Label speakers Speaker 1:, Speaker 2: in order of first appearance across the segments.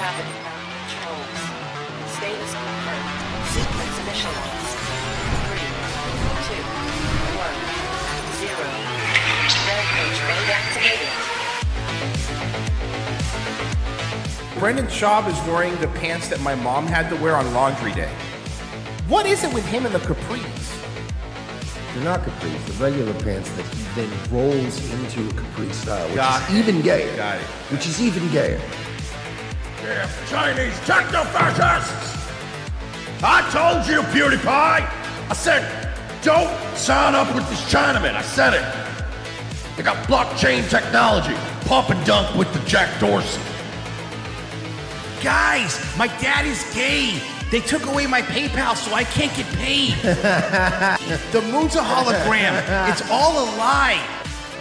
Speaker 1: Gravity. Controls. Status confirmed. Sequence initialized. Three, two, one, zero. Rampage mode activated.
Speaker 2: Brendan Schaub is wearing the pants that my mom had to wear on laundry day. What is it with him and the capris?
Speaker 3: They're not capris, the regular pants that he then rolls into a capri style, which
Speaker 2: Got
Speaker 3: is even gayer.
Speaker 2: Got it.
Speaker 3: Which is even gayer.
Speaker 4: Damn Chinese techno-fascists! I told you, PewDiePie! I said, don't sign up with this Chinaman. I said it. They got blockchain technology. Pump and dunk with the Jack Dorsey.
Speaker 2: Guys, my dad is gay. They took away my PayPal, so I can't get paid. the moon's a hologram. It's all a lie.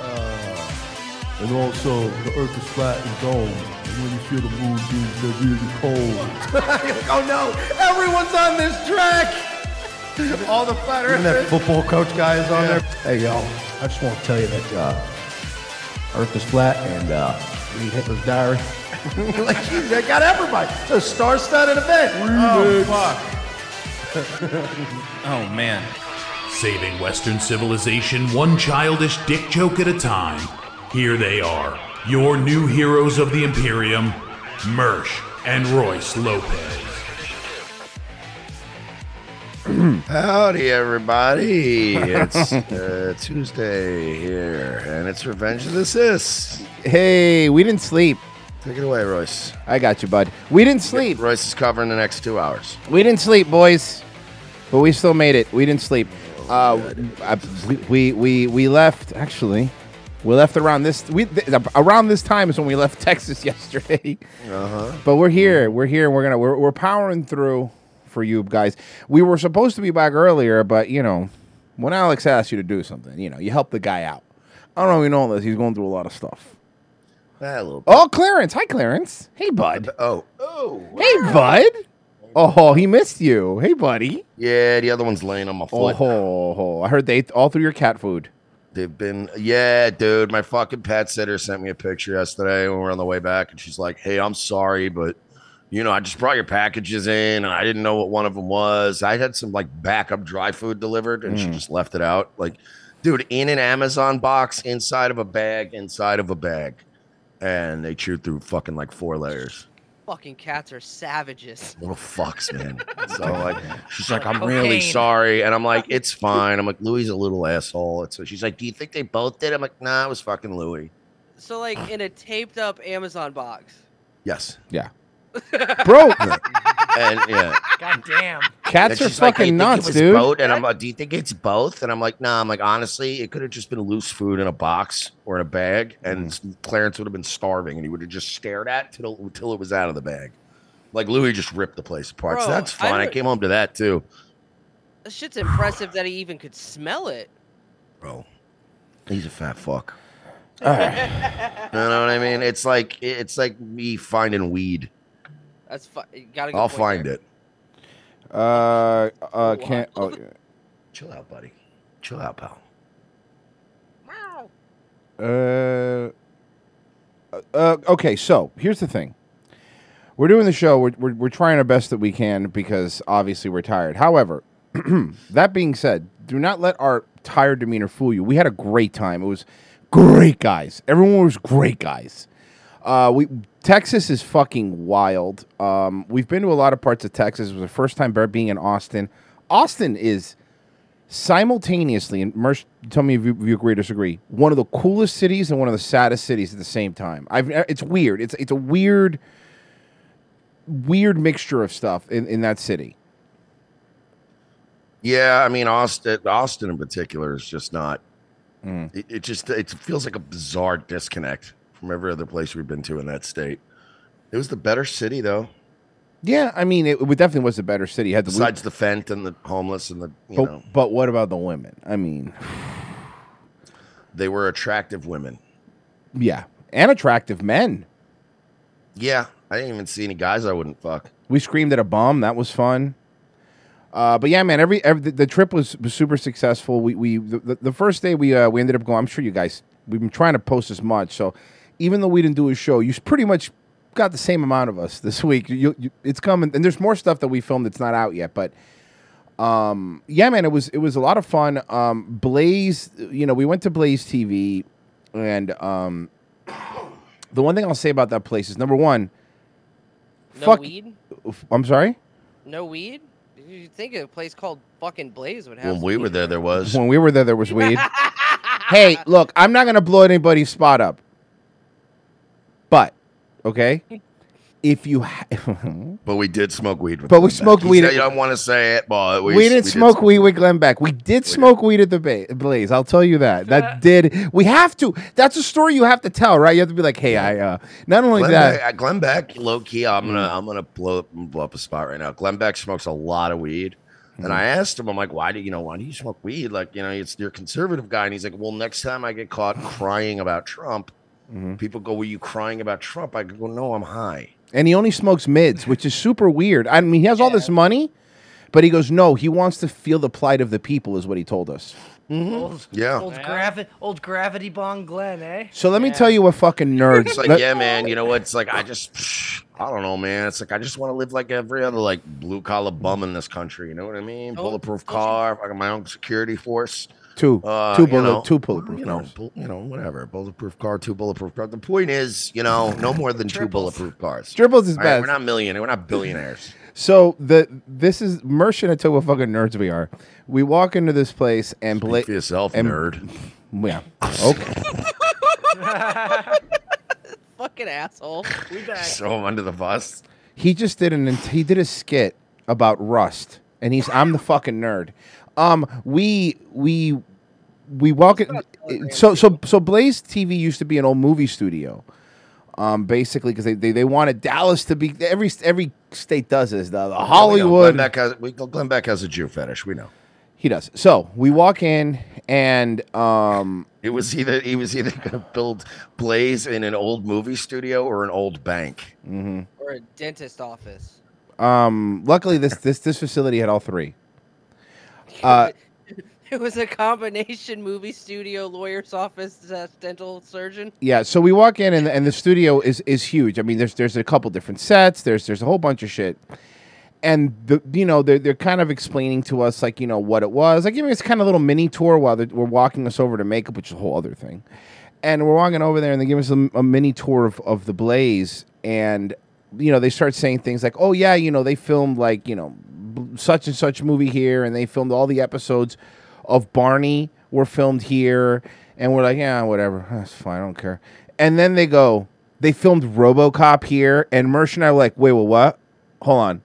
Speaker 5: Uh, and also, the earth is flat and domed. And when you feel the moon beams, they're really cold.
Speaker 2: oh no, everyone's on this track. All the flat
Speaker 3: And that football coach guy is on there. Hey, y'all, I just want to tell you that uh, Earth is flat and uh, read Hitler's diary. like, geez, they got everybody. It's a star-studded event.
Speaker 2: Oh fuck. oh man.
Speaker 6: Saving Western civilization one childish dick joke at a time. Here they are, your new heroes of the Imperium, Mersh and Royce Lopez.
Speaker 7: Howdy, everybody. It's uh, Tuesday here, and it's Revenge of the Cis.
Speaker 8: Hey, we didn't sleep.
Speaker 7: Take it away, Royce.
Speaker 8: I got you, bud. We didn't sleep.
Speaker 7: Royce is covering the next two hours.
Speaker 8: We didn't sleep, boys. But we still made it. We didn't sleep. Uh, I, we, we we we left. Actually, we left around this. We th- around this time is when we left Texas yesterday.
Speaker 7: Uh-huh.
Speaker 8: But we're here. We're here. and We're gonna. We're, we're powering through for you guys. We were supposed to be back earlier, but you know, when Alex asks you to do something, you know, you help the guy out. I don't know if you know this. He's going through a lot of stuff.
Speaker 7: Ah, a little
Speaker 8: Oh, Clarence. Hi, Clarence. Hey, bud.
Speaker 7: Oh. Oh.
Speaker 8: Hey, bud. Oh, he missed you. Hey, buddy.
Speaker 7: Yeah, the other one's laying on my
Speaker 8: Oh,
Speaker 7: foot.
Speaker 8: ho, ho. I heard they ate all through your cat food.
Speaker 7: They've been, yeah, dude. My fucking pet sitter sent me a picture yesterday when we were on the way back, and she's like, "Hey, I'm sorry, but you know, I just brought your packages in, and I didn't know what one of them was. I had some like backup dry food delivered, and she
Speaker 8: Mm.
Speaker 7: just left it out. Like, dude, in an Amazon box, inside of a bag, inside of a bag, and they chewed through fucking like four layers.
Speaker 9: Fucking cats are savages.
Speaker 7: Little fucks, man. So like, she's like, I'm really
Speaker 9: Cocaine.
Speaker 7: sorry, and I'm like, it's fine. I'm like, Louis a little asshole. And so she's like, Do you think they both did? I'm like, Nah, it was fucking Louis.
Speaker 9: So like in a taped up Amazon box.
Speaker 7: Yes.
Speaker 8: Yeah. Bro,
Speaker 7: and yeah.
Speaker 10: God damn.
Speaker 8: Cats
Speaker 7: And
Speaker 8: are
Speaker 7: she's like,
Speaker 8: fucking
Speaker 7: think
Speaker 8: nuts, dude.
Speaker 7: Both. And I'm like, do you think it's both? And I'm like, nah. I'm like, honestly, it could have just been loose food in a box or in a bag, and
Speaker 8: Mm-hmm.
Speaker 7: Clarence would have been starving, and he would have just stared at it till until it was out of the bag. Like Louis just ripped the place apart. so that's fine. I,
Speaker 9: don't-
Speaker 7: came home to that too,
Speaker 9: That shit's impressive that he even could smell it.
Speaker 7: bro. He's a fat fuck.
Speaker 8: All right.
Speaker 7: You know what I mean? It's like it's like me finding weed.
Speaker 9: That's fu- gotta go.
Speaker 7: I'll find it.
Speaker 8: Uh, uh, can't. Oh, yeah.
Speaker 7: Chill out, buddy. Chill out, pal.
Speaker 8: Uh, uh, okay, so here's the thing. We're doing the show. We're, we're, we're trying our best that we can because obviously we're tired. However, that being said, do not let our tired demeanor fool you. We had a great time. It was great, guys. Everyone was great, guys. Uh, we Texas is fucking wild. Um, we've been to a lot of parts of Texas. It was the first time being in Austin. Austin is simultaneously, and Mersh, tell me if you, if you agree or disagree, one of the coolest cities and one of the saddest cities at the same time. I've, it's weird. It's it's a weird, weird mixture of stuff in, in that city.
Speaker 7: Yeah, I mean Austin. Austin in particular is just not.
Speaker 8: Mm.
Speaker 7: It, it just it feels like a bizarre disconnect from every other place we've been to in that state. It was the better city though.
Speaker 8: Yeah, I mean, it, it definitely was a better city. It had the
Speaker 7: Besides the fent and the homeless and the you
Speaker 8: but,
Speaker 7: know
Speaker 8: but what about the women? I mean,
Speaker 7: they were attractive women.
Speaker 8: yeah, and attractive men.
Speaker 7: Yeah, I didn't even see any guys I wouldn't fuck.
Speaker 8: We screamed at a bum. That was fun. Uh, but yeah, man, every, every the, the trip was, was super successful. We we the, the- the first day we uh, we ended up going. I'm sure you guys we've been trying to post as much. So even though we didn't do a show, you pretty much got the same amount of us this week. You, you, it's coming, and there's more stuff that we filmed that's not out yet. But um, yeah, man, it was it was a lot of fun. Um, Blaze, you know, we went to Blaze TV, and um, the one thing I'll say about that place is number one,
Speaker 9: No
Speaker 8: fuck.
Speaker 9: weed?
Speaker 8: I'm sorry.
Speaker 9: No weed? You think a place called fucking Blaze would have?
Speaker 7: When we
Speaker 9: weed?
Speaker 7: were there, there was.
Speaker 8: When we were there, there was weed. hey, look, I'm not gonna blow anybody's spot up, but okay, if you, ha-
Speaker 7: But we did smoke weed. With
Speaker 8: But we
Speaker 7: Glenn Beck.
Speaker 8: smoked
Speaker 7: He
Speaker 8: weed at-
Speaker 7: You don't want to say it, but we,
Speaker 8: we, didn't
Speaker 7: did
Speaker 8: smoke weed with Glenn Beck. We did smoke weed at the ba- Blaze. I'll tell you that. That did. We have to. That's a story you have to tell, right? You have to be like, hey, I. uh Not only
Speaker 7: Glenn
Speaker 8: that, Mm.
Speaker 7: Beck, uh, Glenn Beck, low key, I'm gonna I'm gonna blow up blow up a spot right now. Glenn Beck smokes a lot of weed.
Speaker 8: Mm-hmm.
Speaker 7: And I asked him, I'm like, why do you know why do you smoke weed? Like, you know, it's you're a conservative guy. And he's like, Well, next time I get caught crying about Trump,
Speaker 8: Mm-hmm.
Speaker 7: people go, Were you crying about Trump? I go, No, I'm high.
Speaker 8: and he only smokes mids, which is super weird. I mean, he has all this money, but he goes, no, he wants to feel the plight of the people, is what he told us.
Speaker 10: Old,
Speaker 7: Yeah.
Speaker 10: Old, gravi- old gravity bong Glenn, eh?
Speaker 8: So let me tell you what fucking nerds.
Speaker 7: It's like,
Speaker 8: let-
Speaker 7: yeah, man, you know what? It's like I just I don't know, man. It's like I just want to live like every other like blue collar bum in this country. You know what I mean? Bulletproof car, I got my own security force.
Speaker 8: Two.
Speaker 7: Uh,
Speaker 8: Two
Speaker 7: you
Speaker 8: bullet-
Speaker 7: know,
Speaker 8: two bulletproof
Speaker 7: You know,
Speaker 8: cars.
Speaker 7: bull- you know, whatever. Bulletproof car, two bulletproof car. The point is, you know, no more than two bulletproof cars.
Speaker 8: Triples is
Speaker 7: All right,
Speaker 8: best.
Speaker 7: We're not millionaires. We're not billionaires.
Speaker 8: So the this is Mersh and I tell you what fucking nerds we are. We walk into this place and Blake
Speaker 7: for yourself,
Speaker 8: nerd. Yeah. Okay.
Speaker 9: Fucking asshole.
Speaker 10: We back.
Speaker 7: Throw him under the bus.
Speaker 8: he just did an he did a skit about Rust, and he's I'm the fucking nerd. Um, we we we walk it. So so so Blaze TV used to be an old movie studio. Um, basically, because they, they they wanted Dallas to be every every state does this. The, the
Speaker 7: Glenn
Speaker 8: Hollywood.
Speaker 7: Beck has, we, Glenn Beck has a Jew fetish. We know.
Speaker 8: He does. So we walk in, and um,
Speaker 7: It was either he was either going to build Blaze in an old movie studio or an old bank.
Speaker 8: mhm.
Speaker 9: Or a dentist office.
Speaker 8: um, luckily this this this facility had all three. Uh,
Speaker 9: It was a combination movie studio, lawyer's office, uh, dental surgeon.
Speaker 8: Yeah, so we walk in and, and the studio is is huge. I mean, there's there's a couple different sets. There's there's a whole bunch of shit, and the you know they're they're kind of explaining to us like you know what it was. Like giving us kind of a little mini tour while they're, we're walking us over to makeup, which is a whole other thing. And we're walking over there and they give us a, a mini tour of, of the Blaze, and you know they start saying things like, oh yeah, you know they filmed like you know such and such movie here, and they filmed all the episodes of Barney were filmed here, and we're like, yeah, whatever, that's fine, I don't care. And then they go, they filmed RoboCop here, and Mersh and I were like, wait, well, what? Hold on.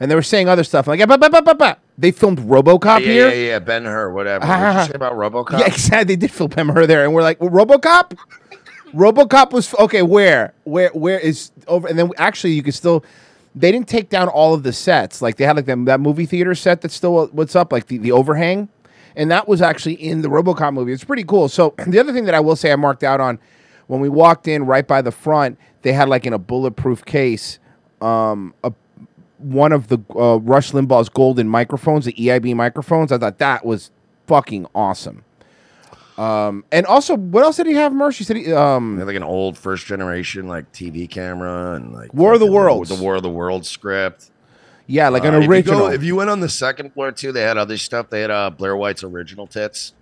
Speaker 8: And they were saying other stuff like, "Ah, bah, bah, bah, bah, bah." they filmed RoboCop
Speaker 7: yeah,
Speaker 8: here.
Speaker 7: yeah, yeah, Ben Hur, whatever. What did you say about RoboCop?
Speaker 8: Yeah, exactly. They did film him her there, and we're like, well, RoboCop. RoboCop was okay. Where, where, where is over? And then actually, you could still. They didn't take down all of the sets. Like they had like them, that movie theater set that's still what's up, like the, the overhang, and that was actually in the RoboCop movie. It's pretty cool. So the other thing that I will say I marked out on when we walked in right by the front, they had like in a bulletproof case, um, a one of the uh, Rush Limbaugh's golden microphones, the EIB microphones. I thought that was fucking awesome. Um, and also, what else did he have? Mercy said he um,
Speaker 7: like an old first generation like TV camera and like
Speaker 8: War of the Worlds.
Speaker 7: the War of the World script.
Speaker 8: Yeah, like an
Speaker 7: Uh, if you
Speaker 8: original.
Speaker 7: go- If you, went on the second floor too, they had other stuff. They had uh, Blair White's original tits.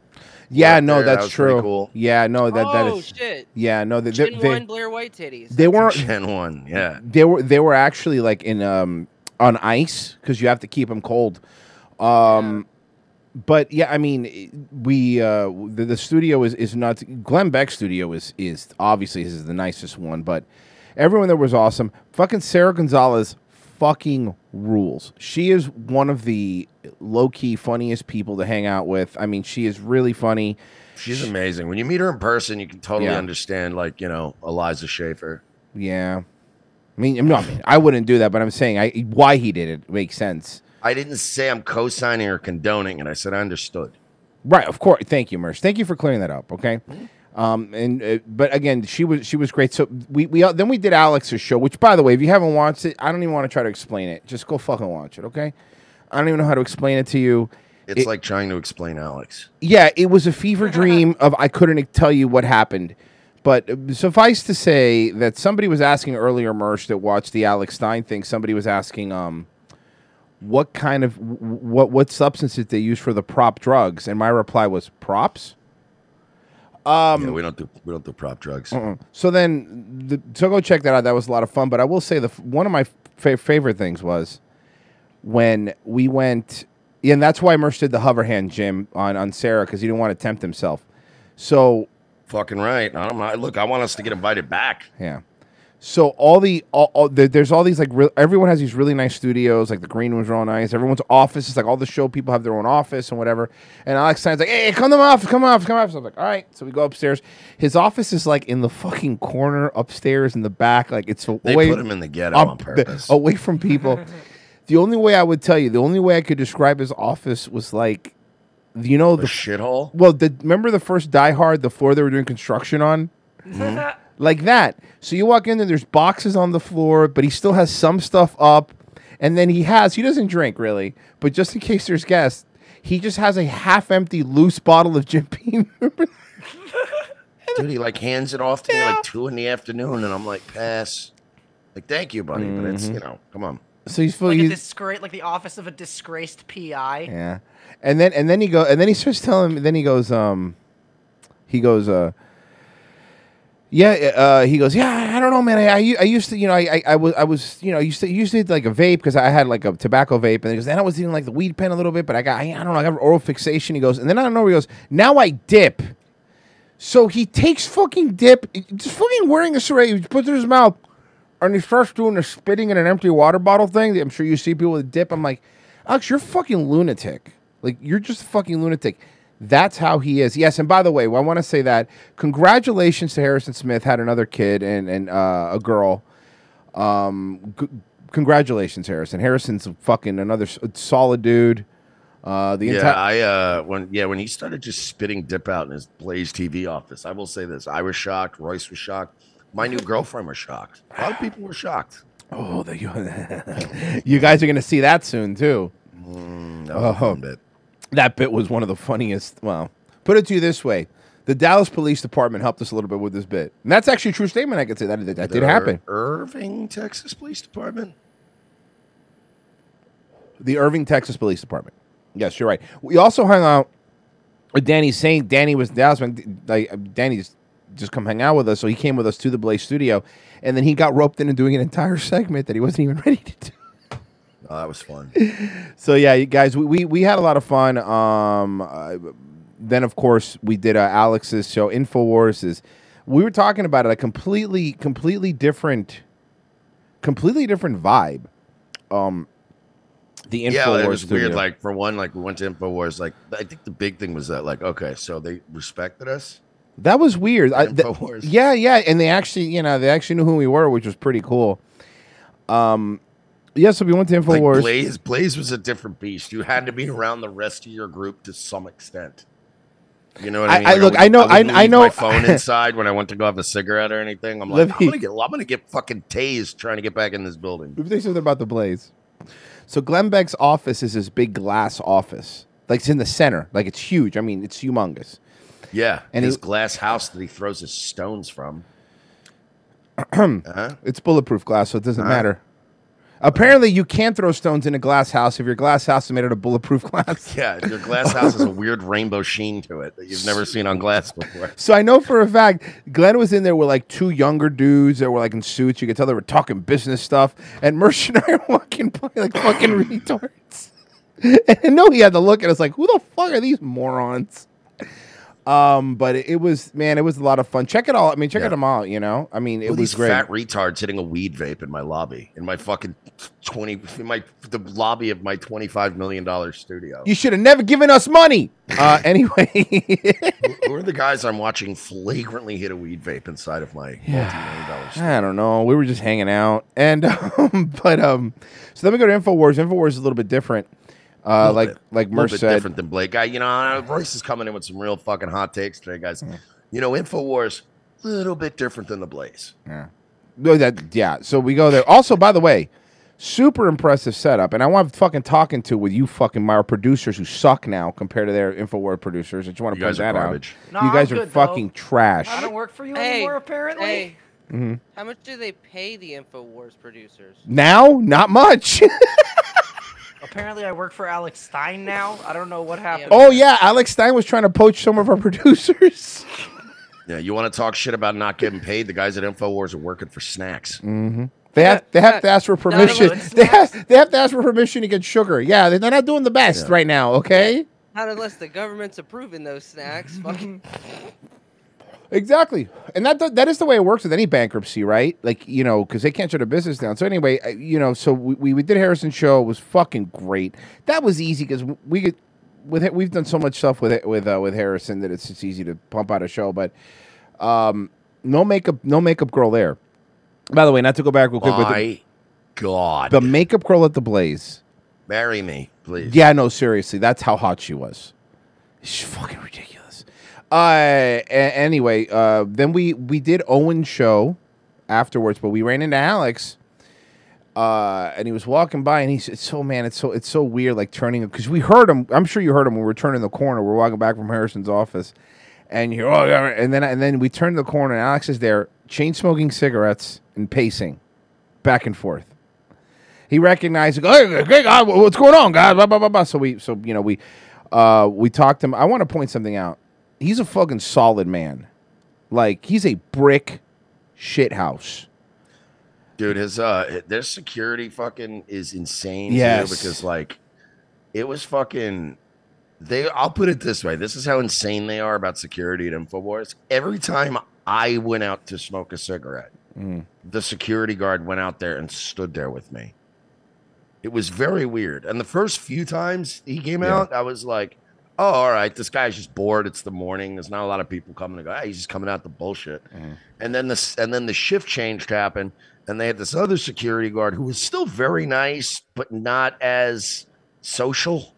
Speaker 8: yeah,
Speaker 7: up
Speaker 8: no,
Speaker 7: there.
Speaker 8: That's
Speaker 7: was pretty
Speaker 8: true.
Speaker 7: cool.
Speaker 8: Yeah, no, that that
Speaker 9: oh
Speaker 8: is.
Speaker 9: shit!
Speaker 8: Yeah, no, they, they,
Speaker 9: Gen
Speaker 8: they,
Speaker 9: one Blair White titties.
Speaker 8: they weren't.
Speaker 7: Gen one, yeah.
Speaker 8: They were they were actually like in um on ice because you have to keep them cold. Um, but yeah, I mean, we uh the, the studio is is not Glenn Beck's studio is is obviously is the nicest one, but everyone there was awesome. Fucking Sara Gonzales fucking rules. She is one of the low key funniest people to hang out with. I mean, she is really funny.
Speaker 7: She's amazing. When you meet her in person, you can totally
Speaker 8: Yeah.
Speaker 7: understand, like you know, Elijah Schaffer.
Speaker 8: Yeah. I mean, no, I mean, I wouldn't do that, but I'm saying I why he did it makes sense.
Speaker 7: I didn't say I'm co-signing or condoning, and I said I understood.
Speaker 8: Right, of course. Thank you, Merce. Thank you for clearing that up. Okay.
Speaker 7: Mm-hmm.
Speaker 8: Um, and uh, but again, she was she was great. So we we uh, then we did Alex's show, which by the way, if you haven't watched it, I don't even want to try to explain it. Just go fucking watch it, okay? I don't even know how to explain it to you.
Speaker 7: It's
Speaker 8: It-
Speaker 7: like trying to explain Alex.
Speaker 8: Yeah, it was a fever dream of I couldn't tell you what happened, But uh, suffice to say that somebody was asking earlier, Mersh, that watched the Alex Stein thing. Somebody was asking, um, what kind of what what substances they use for the prop drugs, and my reply was props. Um,
Speaker 7: yeah, we don't do we don't do prop drugs.
Speaker 8: uh-uh. So then, the, so go check that out. That was a lot of fun. But I will say the one of my fa- favorite things was when we went, yeah, and that's why Mersh did the hover hand, Jim, on on Sarah because he didn't want to tempt himself. So
Speaker 7: Fucking right. I don't know. Look, I want us to get invited back.
Speaker 8: Yeah. So all the all, all there, there's all these like real, everyone has these really nice studios like the green room's real nice. Everyone's office is like all the show people have their own office and whatever. And Alex Stein's like, hey, come to my office, come off, come off. So I'm like, all right. So we go upstairs. His office is like in the fucking corner upstairs in the back. Like it's away,
Speaker 7: They
Speaker 8: away,
Speaker 7: put him in the ghetto
Speaker 8: up-
Speaker 7: on purpose.
Speaker 8: away from people. the only way I would tell you, the only way I could describe his office was like, you know, the
Speaker 7: shithole.
Speaker 8: Well, the, remember the first Die Hard, the floor they were doing construction on mm-hmm. like that. So you walk in there, there's boxes on the floor, but he still has some stuff up. And then he has, he doesn't drink really, but just in case there's guests, he just has a half empty loose bottle of Jim Beam.
Speaker 7: Dude, he like hands it off to me like two in the afternoon, and I'm like, pass. Like, thank you, buddy, but it's you know, come on.
Speaker 8: so he's full.
Speaker 10: Like a
Speaker 8: he's,
Speaker 10: disgrace, like the office of a disgraced PI.
Speaker 8: yeah. And then and then he go and then he starts telling me then he goes, um he goes, uh yeah, uh, he goes. Yeah, I don't know, man. I I used to, you know, I, I, I was, I was, you know, used to, used to like a vape because I had like a tobacco vape, and he goes. Then I was eating like the weed pen a little bit, but I got, I, I don't know, I got oral fixation. He goes, and then I don't know. He goes, now I dip. So he takes fucking dip, just fucking wearing a spray. He puts it in his mouth, and he starts doing the spitting in an empty water bottle thing. I'm sure you see people with dip. I'm like, Alex, you're fucking lunatic. Like you're just a fucking lunatic. That's how he is. Yes, and by the way, I want to say that congratulations to Harrison Smith had another kid and and uh, a girl. Um, g- congratulations, Harrison. Harrison's a fucking another s- solid dude. Uh, the
Speaker 7: yeah,
Speaker 8: entire
Speaker 7: I uh when yeah when he started just spitting dip out in his Blaze TV office, I will say this: I was shocked. Royce was shocked. My new girlfriend was shocked. A lot of people were shocked.
Speaker 8: Oh, the, you guys are going to see that soon too.
Speaker 7: Mm, a bit.
Speaker 8: That bit was one of the funniest. Well, put it to you this way: the Dallas Police Department helped us a little bit with this bit, and that's actually a true statement. I could say that that, that did happen.
Speaker 7: Irving, Texas Police Department.
Speaker 8: The Irving, Texas Police Department. Yes, you're right. We also hung out with Danny Saint. Danny was Dallas. when- Like Danny just, just come hang out with us, so he came with us to the Blaze Studio, and then he got roped into doing an entire segment that he wasn't even ready to do.
Speaker 7: Oh, that was fun.
Speaker 8: So yeah, you guys, we, we we had a lot of fun. Um, uh, then of course we did uh, Alex's show, Infowars. Is we were talking about it a completely completely different, completely different vibe. Um, the Infowars.
Speaker 7: yeah, it was
Speaker 8: studio.
Speaker 7: weird. Like for one, like we went to Infowars. Like I think the big thing was that, like, okay, so they respected us.
Speaker 8: That was weird. I, th-
Speaker 7: Infowars.
Speaker 8: yeah, yeah, and they actually, you know, they actually knew who we were, which was pretty cool. Um, yeah, so we went to
Speaker 7: Like
Speaker 8: Infowars.
Speaker 7: Blaze, Blaze was a different beast. You had to be around the rest of your group to some extent. You know what I
Speaker 8: I-
Speaker 7: mean?
Speaker 8: I-
Speaker 7: Like,
Speaker 8: look,
Speaker 7: would-
Speaker 8: I know-
Speaker 7: would
Speaker 8: I- I know-
Speaker 7: My phone inside when I went to go have a cigarette or anything. I'm like,
Speaker 8: Let
Speaker 7: I'm gonna get, I'm gonna get fucking tased trying to get back in this building.
Speaker 8: Let me you something about the Blaze. So Glenn Beck's office is this big glass office. Like it's in the center. Like it's huge. I mean, it's humongous.
Speaker 7: Yeah,
Speaker 8: And
Speaker 7: and his
Speaker 8: he-
Speaker 7: glass house that he throws his stones from. Uh-huh.
Speaker 8: It's bulletproof glass, so it doesn't
Speaker 7: Uh-huh.
Speaker 8: matter. Apparently, you can't throw stones in a glass house if your glass house is made out of bulletproof glass.
Speaker 7: Yeah, your glass house has a weird rainbow sheen to it that you've never seen on glass before.
Speaker 8: So I know for a fact Glenn was in there with like two younger dudes that were like in suits. You could tell they were talking business stuff, and Mersh and I are walking by like fucking retards. And I know he had to look at us like, "Who the fuck are these morons?" Um, but it, it was man, it was a lot of fun. Check it all. I mean, check
Speaker 7: Yeah.
Speaker 8: it them out. You know, I mean, it was
Speaker 7: these
Speaker 8: great.
Speaker 7: fat retards hitting a weed vape in my lobby, in my fucking twenty, in my the lobby of my twenty five million dollar studio.
Speaker 8: you should have never given us money. Uh, anyway,
Speaker 7: who, are the guys I'm watching flagrantly hit a weed vape inside of my multi million dollar studio?
Speaker 8: I don't know. We were just hanging out, and um, but um, so then we go to Infowars. Infowars is a little bit different. Uh,
Speaker 7: Little
Speaker 8: like
Speaker 7: bit.
Speaker 8: like
Speaker 7: a little bit
Speaker 8: said,
Speaker 7: different than Blake. I, you know, Royce is coming in with some real fucking hot takes today, guys. You know, Infowars a little bit different than the Blaze.
Speaker 8: Yeah. No, that yeah. So we go there. Also, by the way, Super impressive setup, and I want fucking talking to with you fucking my producers who suck now compared to their Infowars producers. I just want to point
Speaker 7: guys are
Speaker 8: that out.
Speaker 10: No,
Speaker 8: you guys
Speaker 10: I'm
Speaker 8: are
Speaker 10: good, though.
Speaker 8: fucking trash.
Speaker 10: I don't work for you
Speaker 9: Hey,
Speaker 10: anymore, apparently.
Speaker 9: Hey,
Speaker 8: hmm
Speaker 9: how much do they pay the Infowars producers?
Speaker 8: Now, not much.
Speaker 10: Apparently, I work for Alex Stein now. I don't know what happened.
Speaker 8: oh yeah, Alex Stein was trying to poach some of our producers.
Speaker 7: Yeah, you want to talk shit about not getting paid? The guys at Infowars are working for snacks.
Speaker 8: hmm They have they have to ask for permission. They have, they have to ask for permission to get sugar. Yeah, they're not doing the best
Speaker 7: Yeah.
Speaker 8: right now. Okay.
Speaker 9: Not unless the government's approving those snacks. Fucking.
Speaker 8: Exactly, and that that is the way it works with any bankruptcy, right? Like you know, because they can't shut their business down. So anyway, you know, so we, we, we did Harrison show. It was fucking great. That was easy because we could with it, we've done so much stuff with it with uh, with Harrison that it's it's easy to pump out a show. But um, no makeup, no makeup girl there. By the way, not to go back real quick. with
Speaker 7: My
Speaker 8: the,
Speaker 7: God.
Speaker 8: the makeup girl at the Blaze.
Speaker 7: Marry me, please.
Speaker 8: Yeah, no, seriously, that's how hot she was. She's fucking ridiculous. Uh, a- anyway, uh, then we we did Owen's show afterwards, but we ran into Alex. Uh, and he was walking by, and he said, "So man, it's so it's so weird, like turning because we heard him. I'm sure you heard him when we were turning the corner. We're walking back from Harrison's office, and you oh yeah, and then and then we turn the corner, and Alex is there, chain smoking cigarettes and pacing, back and forth. He recognized, hey, hey, God, what's going on, guys? Blah, blah, blah, blah. So we, so you know, we, uh, we talked to him. I want to point something out. He's a fucking solid man. Like he's a brick shit house.
Speaker 7: Dude, his uh their security fucking is insane too because like it was fucking they I'll put it this way. This is how insane they are about security at InfoWars. Every time I went out to smoke a cigarette,
Speaker 8: Mm.
Speaker 7: the security guard went out there and stood there with me. It was very weird. And the first few times he came
Speaker 8: Yeah.
Speaker 7: out, I was like, oh, all right, this guy's just bored. It's the morning. There's not a lot of people coming to go. He's just coming out the bullshit. And then this and then the shift change happened, and they had this other security guard who was still very nice, but not as social,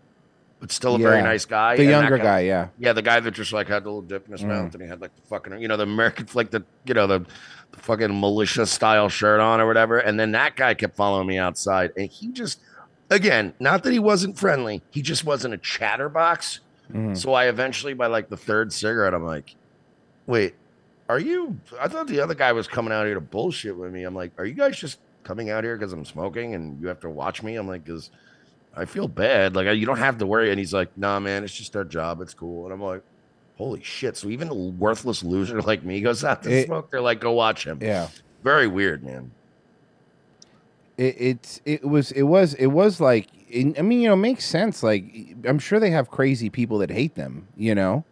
Speaker 7: but still a very nice guy.
Speaker 8: The
Speaker 7: And
Speaker 8: younger guy, yeah.
Speaker 7: Yeah, the guy that just like had the little dip in his
Speaker 8: Mm.
Speaker 7: mouth and he had like the fucking, you know, the American like the you know, the, the fucking militia style shirt on or whatever. And then that guy kept following me outside. And he just again, not that he wasn't friendly, he just wasn't a chatterbox.
Speaker 8: Mhm.
Speaker 7: So I eventually by like the third cigarette, I'm like, wait, are you I thought the other guy was coming out here to bullshit with me. I'm like, are you guys just coming out here because I'm smoking and you have to watch me? I'm like, because I feel bad. Like you don't have to worry. And he's like, nah, man, it's just our job. It's cool. And I'm like, holy shit. So even a worthless loser like me goes out to
Speaker 8: It-
Speaker 7: smoke. They're like, go watch him.
Speaker 8: Yeah.
Speaker 7: Very weird, man.
Speaker 8: It, it's it was it was it was like I mean you know it makes sense like I'm sure they have crazy people that hate them you know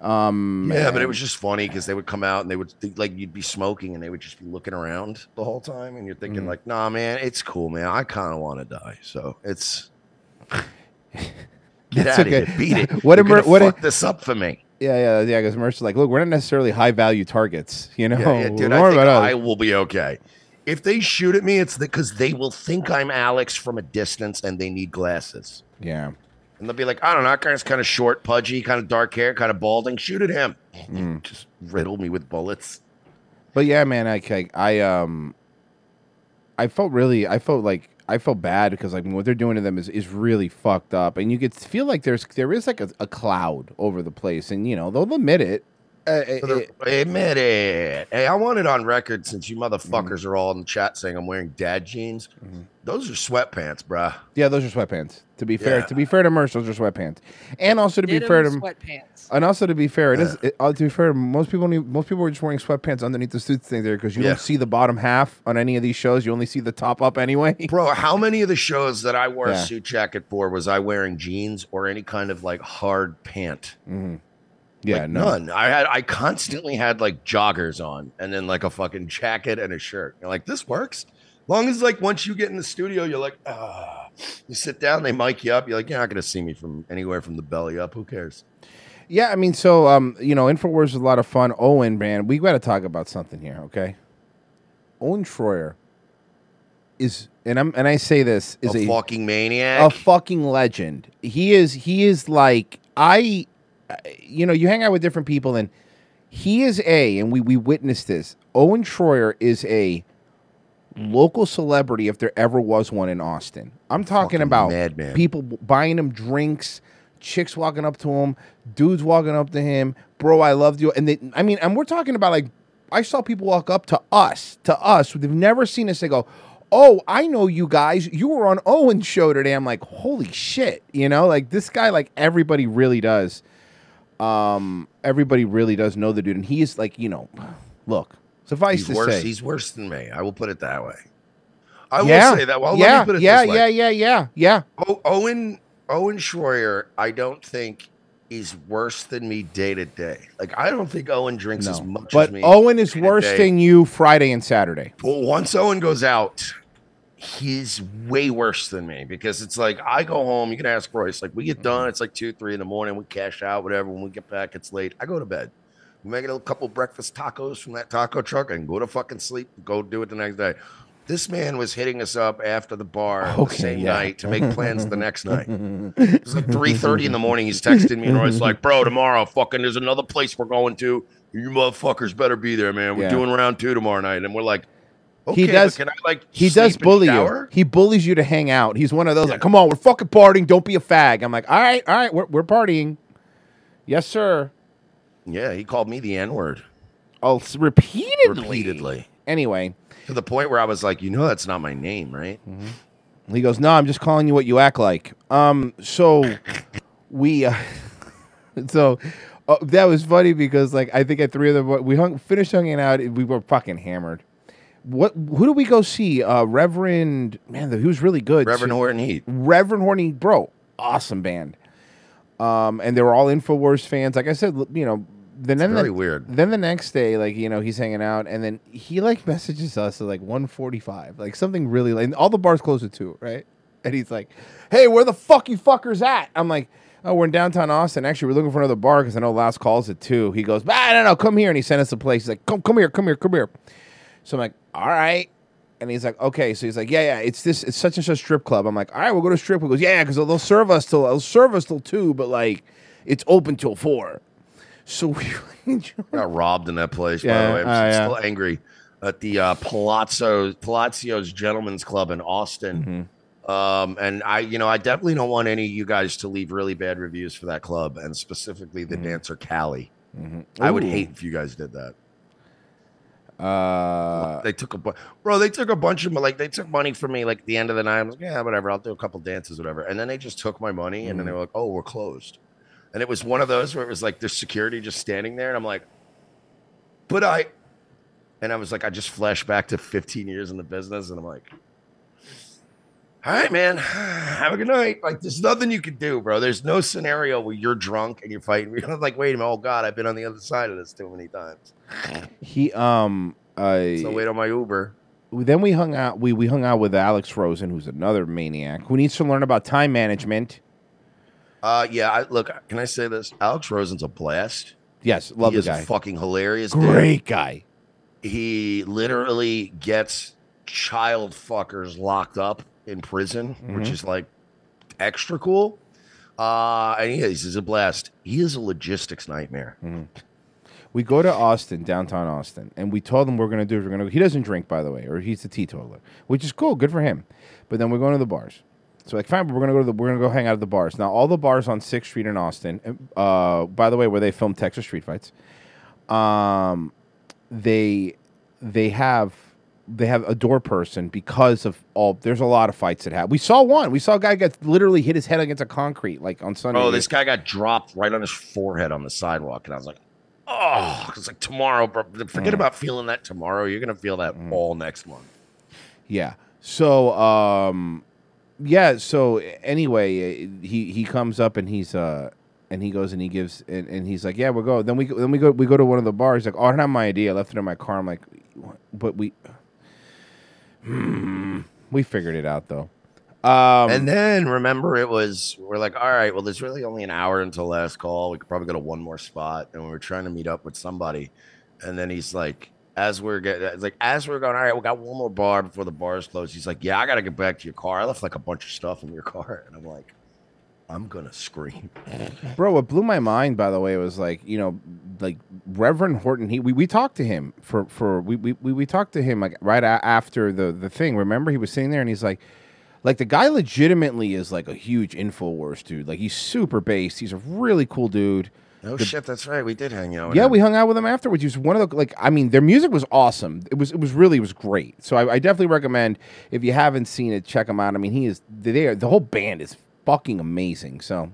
Speaker 8: um
Speaker 7: Yeah, but it was just funny because they would come out and they would think like you'd be smoking and they would just be looking around the whole time and you're thinking
Speaker 8: Mhm.
Speaker 7: like, nah, man, it's cool, man. I kind of want to die, so it's get
Speaker 8: That's
Speaker 7: out of
Speaker 8: okay.
Speaker 7: here, beat it.
Speaker 8: What
Speaker 7: You're
Speaker 8: a mer-
Speaker 7: gonna
Speaker 8: what a-
Speaker 7: this up for me?
Speaker 8: yeah yeah yeah because Mercer's like look we're not necessarily high value targets you know
Speaker 7: Yeah, yeah, dude,
Speaker 8: Don't
Speaker 7: I think. I will be okay. If they shoot at me, it's because they will think I'm Alex from a distance and they need glasses.
Speaker 8: yeah
Speaker 7: And they'll be like, I don't know, that guy's kind of short, pudgy, kind of dark hair, kind of balding. Shoot at him.
Speaker 8: Mm.
Speaker 7: Just riddle me with bullets.
Speaker 8: But yeah, man, I, I, I um, I felt really, I felt like I felt bad because like what they're doing to them is, is really fucked up, and you could feel like there's there is like a, a cloud over the place, and you know they'll admit it.
Speaker 7: So they're- Admit it. Hey, I want it on record since you motherfuckers are all in the chat saying I'm wearing dad jeans. Those are sweatpants, bruh.
Speaker 8: yeah, those are sweatpants. To be fair,
Speaker 7: Yeah.
Speaker 8: to be fair to Merce, those are sweatpants, and also to be fair to
Speaker 9: sweatpants.
Speaker 8: and also to be fair, it is it, uh, to be fair. Most people need, most people are just wearing sweatpants underneath the suits thing there because you
Speaker 7: Yeah.
Speaker 8: don't see the bottom half on any of these shows. You only see the top up anyway.
Speaker 7: Bro, how many of the shows that I wore
Speaker 8: Yeah.
Speaker 7: a suit jacket for was I wearing jeans or any kind of like hard pant?
Speaker 8: hmm Yeah,
Speaker 7: Like,
Speaker 8: no.
Speaker 7: none. I had I constantly had like joggers on and then like a fucking jacket and a shirt. You're like, this works. Long as like once you get in the studio, you're like, ah. You sit down, they mic you up. You're like, you're not gonna see me from anywhere from the belly up. Who cares?
Speaker 8: Yeah, I mean, so um, you know, Infowars is a lot of fun. Owen, man, we got to talk about something here, okay? Owen Schroyer is, and I'm, and I say this is
Speaker 7: a
Speaker 8: a,
Speaker 7: fucking maniac.
Speaker 8: a fucking legend. He is, he is like I, you know, you hang out with different people, and he is a, and we we witnessed this. Owen Schroyer is a local celebrity if there ever was one in Austin. I'm talking
Speaker 7: Fucking
Speaker 8: about
Speaker 7: madman.
Speaker 8: people buying him drinks, chicks walking up to him, dudes walking up to him, bro, I loved you. And they, I mean, and we're talking about like, I saw people walk up to us, to us, they've never seen us. They go, Oh, I know you guys. You were on Owen's show today. I'm like, holy shit. You know, like this guy, like everybody really does. Um, everybody really does know the dude. And he is like, you know, look, suffice
Speaker 7: He's
Speaker 8: to
Speaker 7: worse.
Speaker 8: say.
Speaker 7: He's worse than me. I will put it that way. I
Speaker 8: yeah,
Speaker 7: will say that. Well,
Speaker 8: yeah,
Speaker 7: let me put it
Speaker 8: yeah,
Speaker 7: this way.
Speaker 8: yeah, yeah, yeah, yeah.
Speaker 7: O- Owen Owen Schroyer, I don't think is worse than me day to day. Like I don't think Owen drinks as much
Speaker 8: But
Speaker 7: as me.
Speaker 8: Owen is worse than you Friday and Saturday.
Speaker 7: Well, once Owen goes out, he's way worse than me because it's like I go home. You can ask Royce. Like we get mm-hmm. done, it's like two, three in the morning. We cash out, whatever. When we get back, it's late. I go to bed. We make a couple breakfast tacos from that taco truck and go to fucking sleep. Go do it the next day. This man was hitting us up after the bar the same
Speaker 8: yeah.
Speaker 7: night to make plans the next night. It was like three thirty in the morning. He's texting me and Roy's like, "Bro, tomorrow, fucking, there's another place we're going to. You motherfuckers better be there, man. We're
Speaker 8: Yeah.
Speaker 7: doing round two tomorrow night." And we're like,
Speaker 8: he does.
Speaker 7: can I like
Speaker 8: he does bully you. He bullies you to hang out. He's one of those like, come on, we're fucking partying. Don't be a fag. I'm like, all right, all right, we're, we're partying. Yes, sir.
Speaker 7: Yeah, he called me the N word.
Speaker 8: Oh, repeatedly.
Speaker 7: Repeatedly.
Speaker 8: Anyway,
Speaker 7: To the point where I was like, you know, that's not my name, right?
Speaker 8: he goes, no, I'm just calling you what you act like. Um, so we, uh, so uh, that was funny because like I think at three of them we hung finished hanging out. We were fucking hammered. What? Who do we go see? Uh, Reverend man, he was really good.
Speaker 7: Reverend
Speaker 8: too.
Speaker 7: Horton Heat.
Speaker 8: Reverend Horny, bro, awesome band. Um, and they were all Infowars fans. Like I said, you know, then then
Speaker 7: very
Speaker 8: the,
Speaker 7: weird.
Speaker 8: Then the next day, like you know, he's hanging out, and then he like messages us at like one forty five, like something really like. and all the bars close at two, right? And he's like, "Hey, where the fuck you fuckers at?" I'm like. Oh, we're in downtown Austin. Actually, we're looking for another bar because I know last calls at two. He goes, ah, no, no, come here, and he sent us a place. He's like, come, come here, come here, come here. So I'm like, all right. And he's like, okay. So he's like, yeah, yeah, it's this, it's such and such strip club. I'm like, all right, we'll go to strip. He goes, yeah, because they'll serve us till, they'll serve us till two, but like, it's open till four. So we
Speaker 7: got robbed in that place. by
Speaker 8: Yeah,
Speaker 7: the way, I'm
Speaker 8: uh, yeah.
Speaker 7: still angry at the uh, Palazzo Palazzio's Gentlemen's Club in Austin.
Speaker 8: Mm-hmm.
Speaker 7: Um, and I, you know, I definitely don't want any of you guys to leave really bad reviews for that club, and specifically the dancer Callie. I would
Speaker 8: Mm-hmm.
Speaker 7: Hate if you guys did that.
Speaker 8: Uh,
Speaker 7: they took a bu- bro. They took a bunch of like they took money from me like at the end of the night. I was like, yeah, whatever. I'll do a couple dances, whatever. And then they just took my money, and then
Speaker 8: Mm.
Speaker 7: they were like, oh, we're closed. And it was one of those where it was like there's security just standing there, and I'm like, but I, and I was like, I just flashed back to 15 years in the business, and I'm like, all right, man, have a good night. Like, there's nothing you can do, bro. There's no scenario where you're drunk and you're fighting. You're like, wait a minute, oh god, I've been on the other side of this too many times.
Speaker 8: he, um, I
Speaker 7: So wait on my Uber.
Speaker 8: then we hung out, we, we hung out with Alex Rosen, who's another maniac who needs to learn about time management.
Speaker 7: Uh, yeah. I, look, can I say this? Alex Rosen's a blast.
Speaker 8: Yes, love
Speaker 7: he
Speaker 8: the
Speaker 7: is
Speaker 8: guy.
Speaker 7: fucking hilarious. dude.
Speaker 8: Great guy.
Speaker 7: He literally gets child fuckers locked up in prison, which
Speaker 8: Mhm.
Speaker 7: is like extra cool. Uh, and he is, he's a blast. He is a logistics nightmare.
Speaker 8: We go to Austin, downtown Austin, and we told him we're going to do. We're going to. He doesn't drink, by the way, or he's a teetotaler, which is cool, good for him. But then we're going to the bars. So like, fine, but we're gonna go to the we're gonna go hang out at the bars. Now, all the bars on Sixth Street in Austin. Uh, by the way, where they film Texas Street Fights, um, they they have they have a door person because of all. There's a lot of fights that happen. We saw one. We saw a guy get literally hit his head against a concrete like on Sunday.
Speaker 7: Oh, this guy got dropped right on his forehead on the sidewalk, and I was like, "Oh!" It's like tomorrow, bro. Forget
Speaker 8: Mm.
Speaker 7: about feeling that tomorrow. You're gonna feel that all next month.
Speaker 8: Yeah. So um yeah, so anyway, he he comes up and he's uh and he goes and he gives and, and he's like, "Yeah, we'll go." Then we go- then we go we go to one of the bars. He's like, "Oh, I don't have my idea. I left it in my car." I'm like, "What?" "But we Hmm. we figured it out though." Um
Speaker 7: and then remember, it was we're like, all right, well, there's really only an hour until last call. We could probably go to one more spot, and we were trying to meet up with somebody. And then he's like, as we're getting, like as we're going, all right, we got one more bar before the bars close. He's like, yeah, I gotta get back to your car. I left like a bunch of stuff in your car, and I'm like, I'm gonna scream.
Speaker 8: Bro, what blew my mind, by the way, was like, you know, like Reverend Horton. He we, we talked to him for for we, we we we talked to him like right a- after the the thing. Remember, he was sitting there and he's like, like the guy legitimately is like a huge Infowars dude. Like he's super based. He's a really cool dude.
Speaker 7: Oh
Speaker 8: The-
Speaker 7: shit, that's right. We did hang out. with
Speaker 8: yeah,
Speaker 7: him.
Speaker 8: we hung out with him afterwards. He was one of the like. I mean, their music was awesome. It was it was really it was great. So I, I definitely recommend if you haven't seen it, check him out. I mean, he is they are, the whole band is fucking amazing. So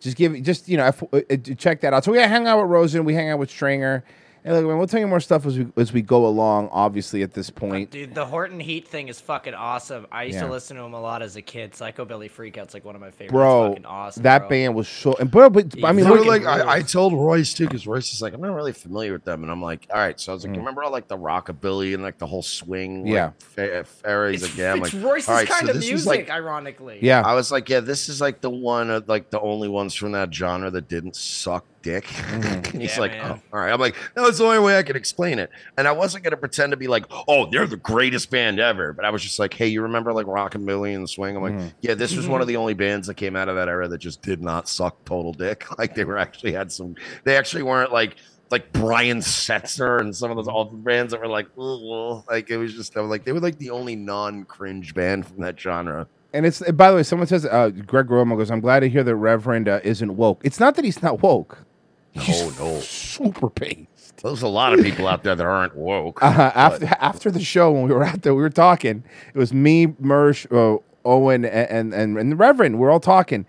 Speaker 8: just give just you know uh, uh, check that out. So we hang out with Rosen, we hang out with Stringer, and look, man, we'll tell you more stuff as we as we go along. Obviously, at this point,
Speaker 10: Dude, the Horton Heat thing is fucking awesome. I used
Speaker 8: Yeah.
Speaker 10: to listen to him a lot as a kid. Psychobilly Freakout's like one of my favorites.
Speaker 8: bro,
Speaker 10: fucking awesome.
Speaker 8: that
Speaker 10: bro.
Speaker 8: band was so. And but, but I mean, look,
Speaker 7: like I, I told Royce too because Royce is like I'm not really familiar with them, and I'm like, all right. So I was like,
Speaker 8: Mm.
Speaker 7: remember all like the rockabilly and like the whole swing, like,
Speaker 8: Yeah.
Speaker 7: fa- fairies
Speaker 10: It's,
Speaker 7: again.
Speaker 10: it's
Speaker 7: like,
Speaker 10: Royce's
Speaker 7: all right, so
Speaker 10: kind of
Speaker 7: this
Speaker 10: music,
Speaker 7: like-
Speaker 10: ironically.
Speaker 8: Yeah.
Speaker 7: I was like, yeah, this is like the one, of like the only ones from that genre that didn't suck dick.
Speaker 8: Mm-hmm.
Speaker 7: and he's
Speaker 10: Yeah,
Speaker 7: like, oh, all right. I'm like, no, it's the only way I can explain it. And I wasn't gonna pretend to be like, oh, they're the greatest band ever. But I was just like, hey, you remember like Rockabilly and the Swing? I'm like,
Speaker 8: Mhm.
Speaker 7: yeah, this was one of the only bands that came out of that era that just did not suck total dick. Like they were actually had some. They actually weren't like. Like Brian Setzer and some of those old bands that were like, "Ugh," like it was just I was like they were like the only non-cringe band from that genre.
Speaker 8: And it's by the way, someone says uh, Greg Romo goes. I'm glad to hear that Reverend uh, isn't woke. It's not that he's not woke.
Speaker 7: No, no.
Speaker 8: Super based.
Speaker 7: There's a lot of people out there that aren't woke.
Speaker 8: Uh, after after the show, when we were out there, we were talking. It was me, Mersh, uh, Owen, and, and and the Reverend. We're all talking.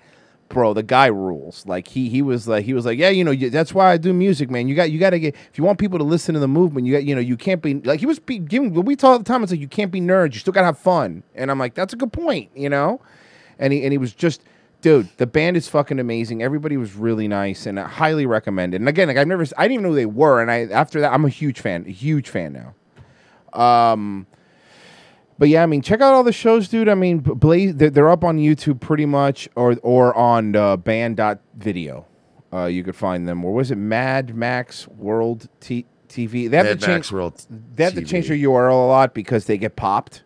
Speaker 8: Bro, the guy rules. Like he he was like he was like, yeah, you know, you, that's why I do music, man. You got you got to get if you want people to listen to the movement, you got you know, you can't be like he was be, giving. We talk all the time, it's like you can't be nerds. You still gotta have fun. And I'm like, that's a good point, you know. And he and he was just. Dude, the band is fucking amazing. Everybody was really nice, and I highly recommended. And again, like I've never, I didn't even know who they were, and I after that, I'm a huge fan, a huge fan now. Um, but yeah, I mean, check out all the shows, dude. I mean, Blaze, they're, they're up on YouTube pretty much, or or on uh, banned.video. Uh, you could find them. Or was it Mad Max World T- TV? They have
Speaker 7: Mad
Speaker 8: to change.
Speaker 7: Max World
Speaker 8: they have to change their URL a lot because they get popped.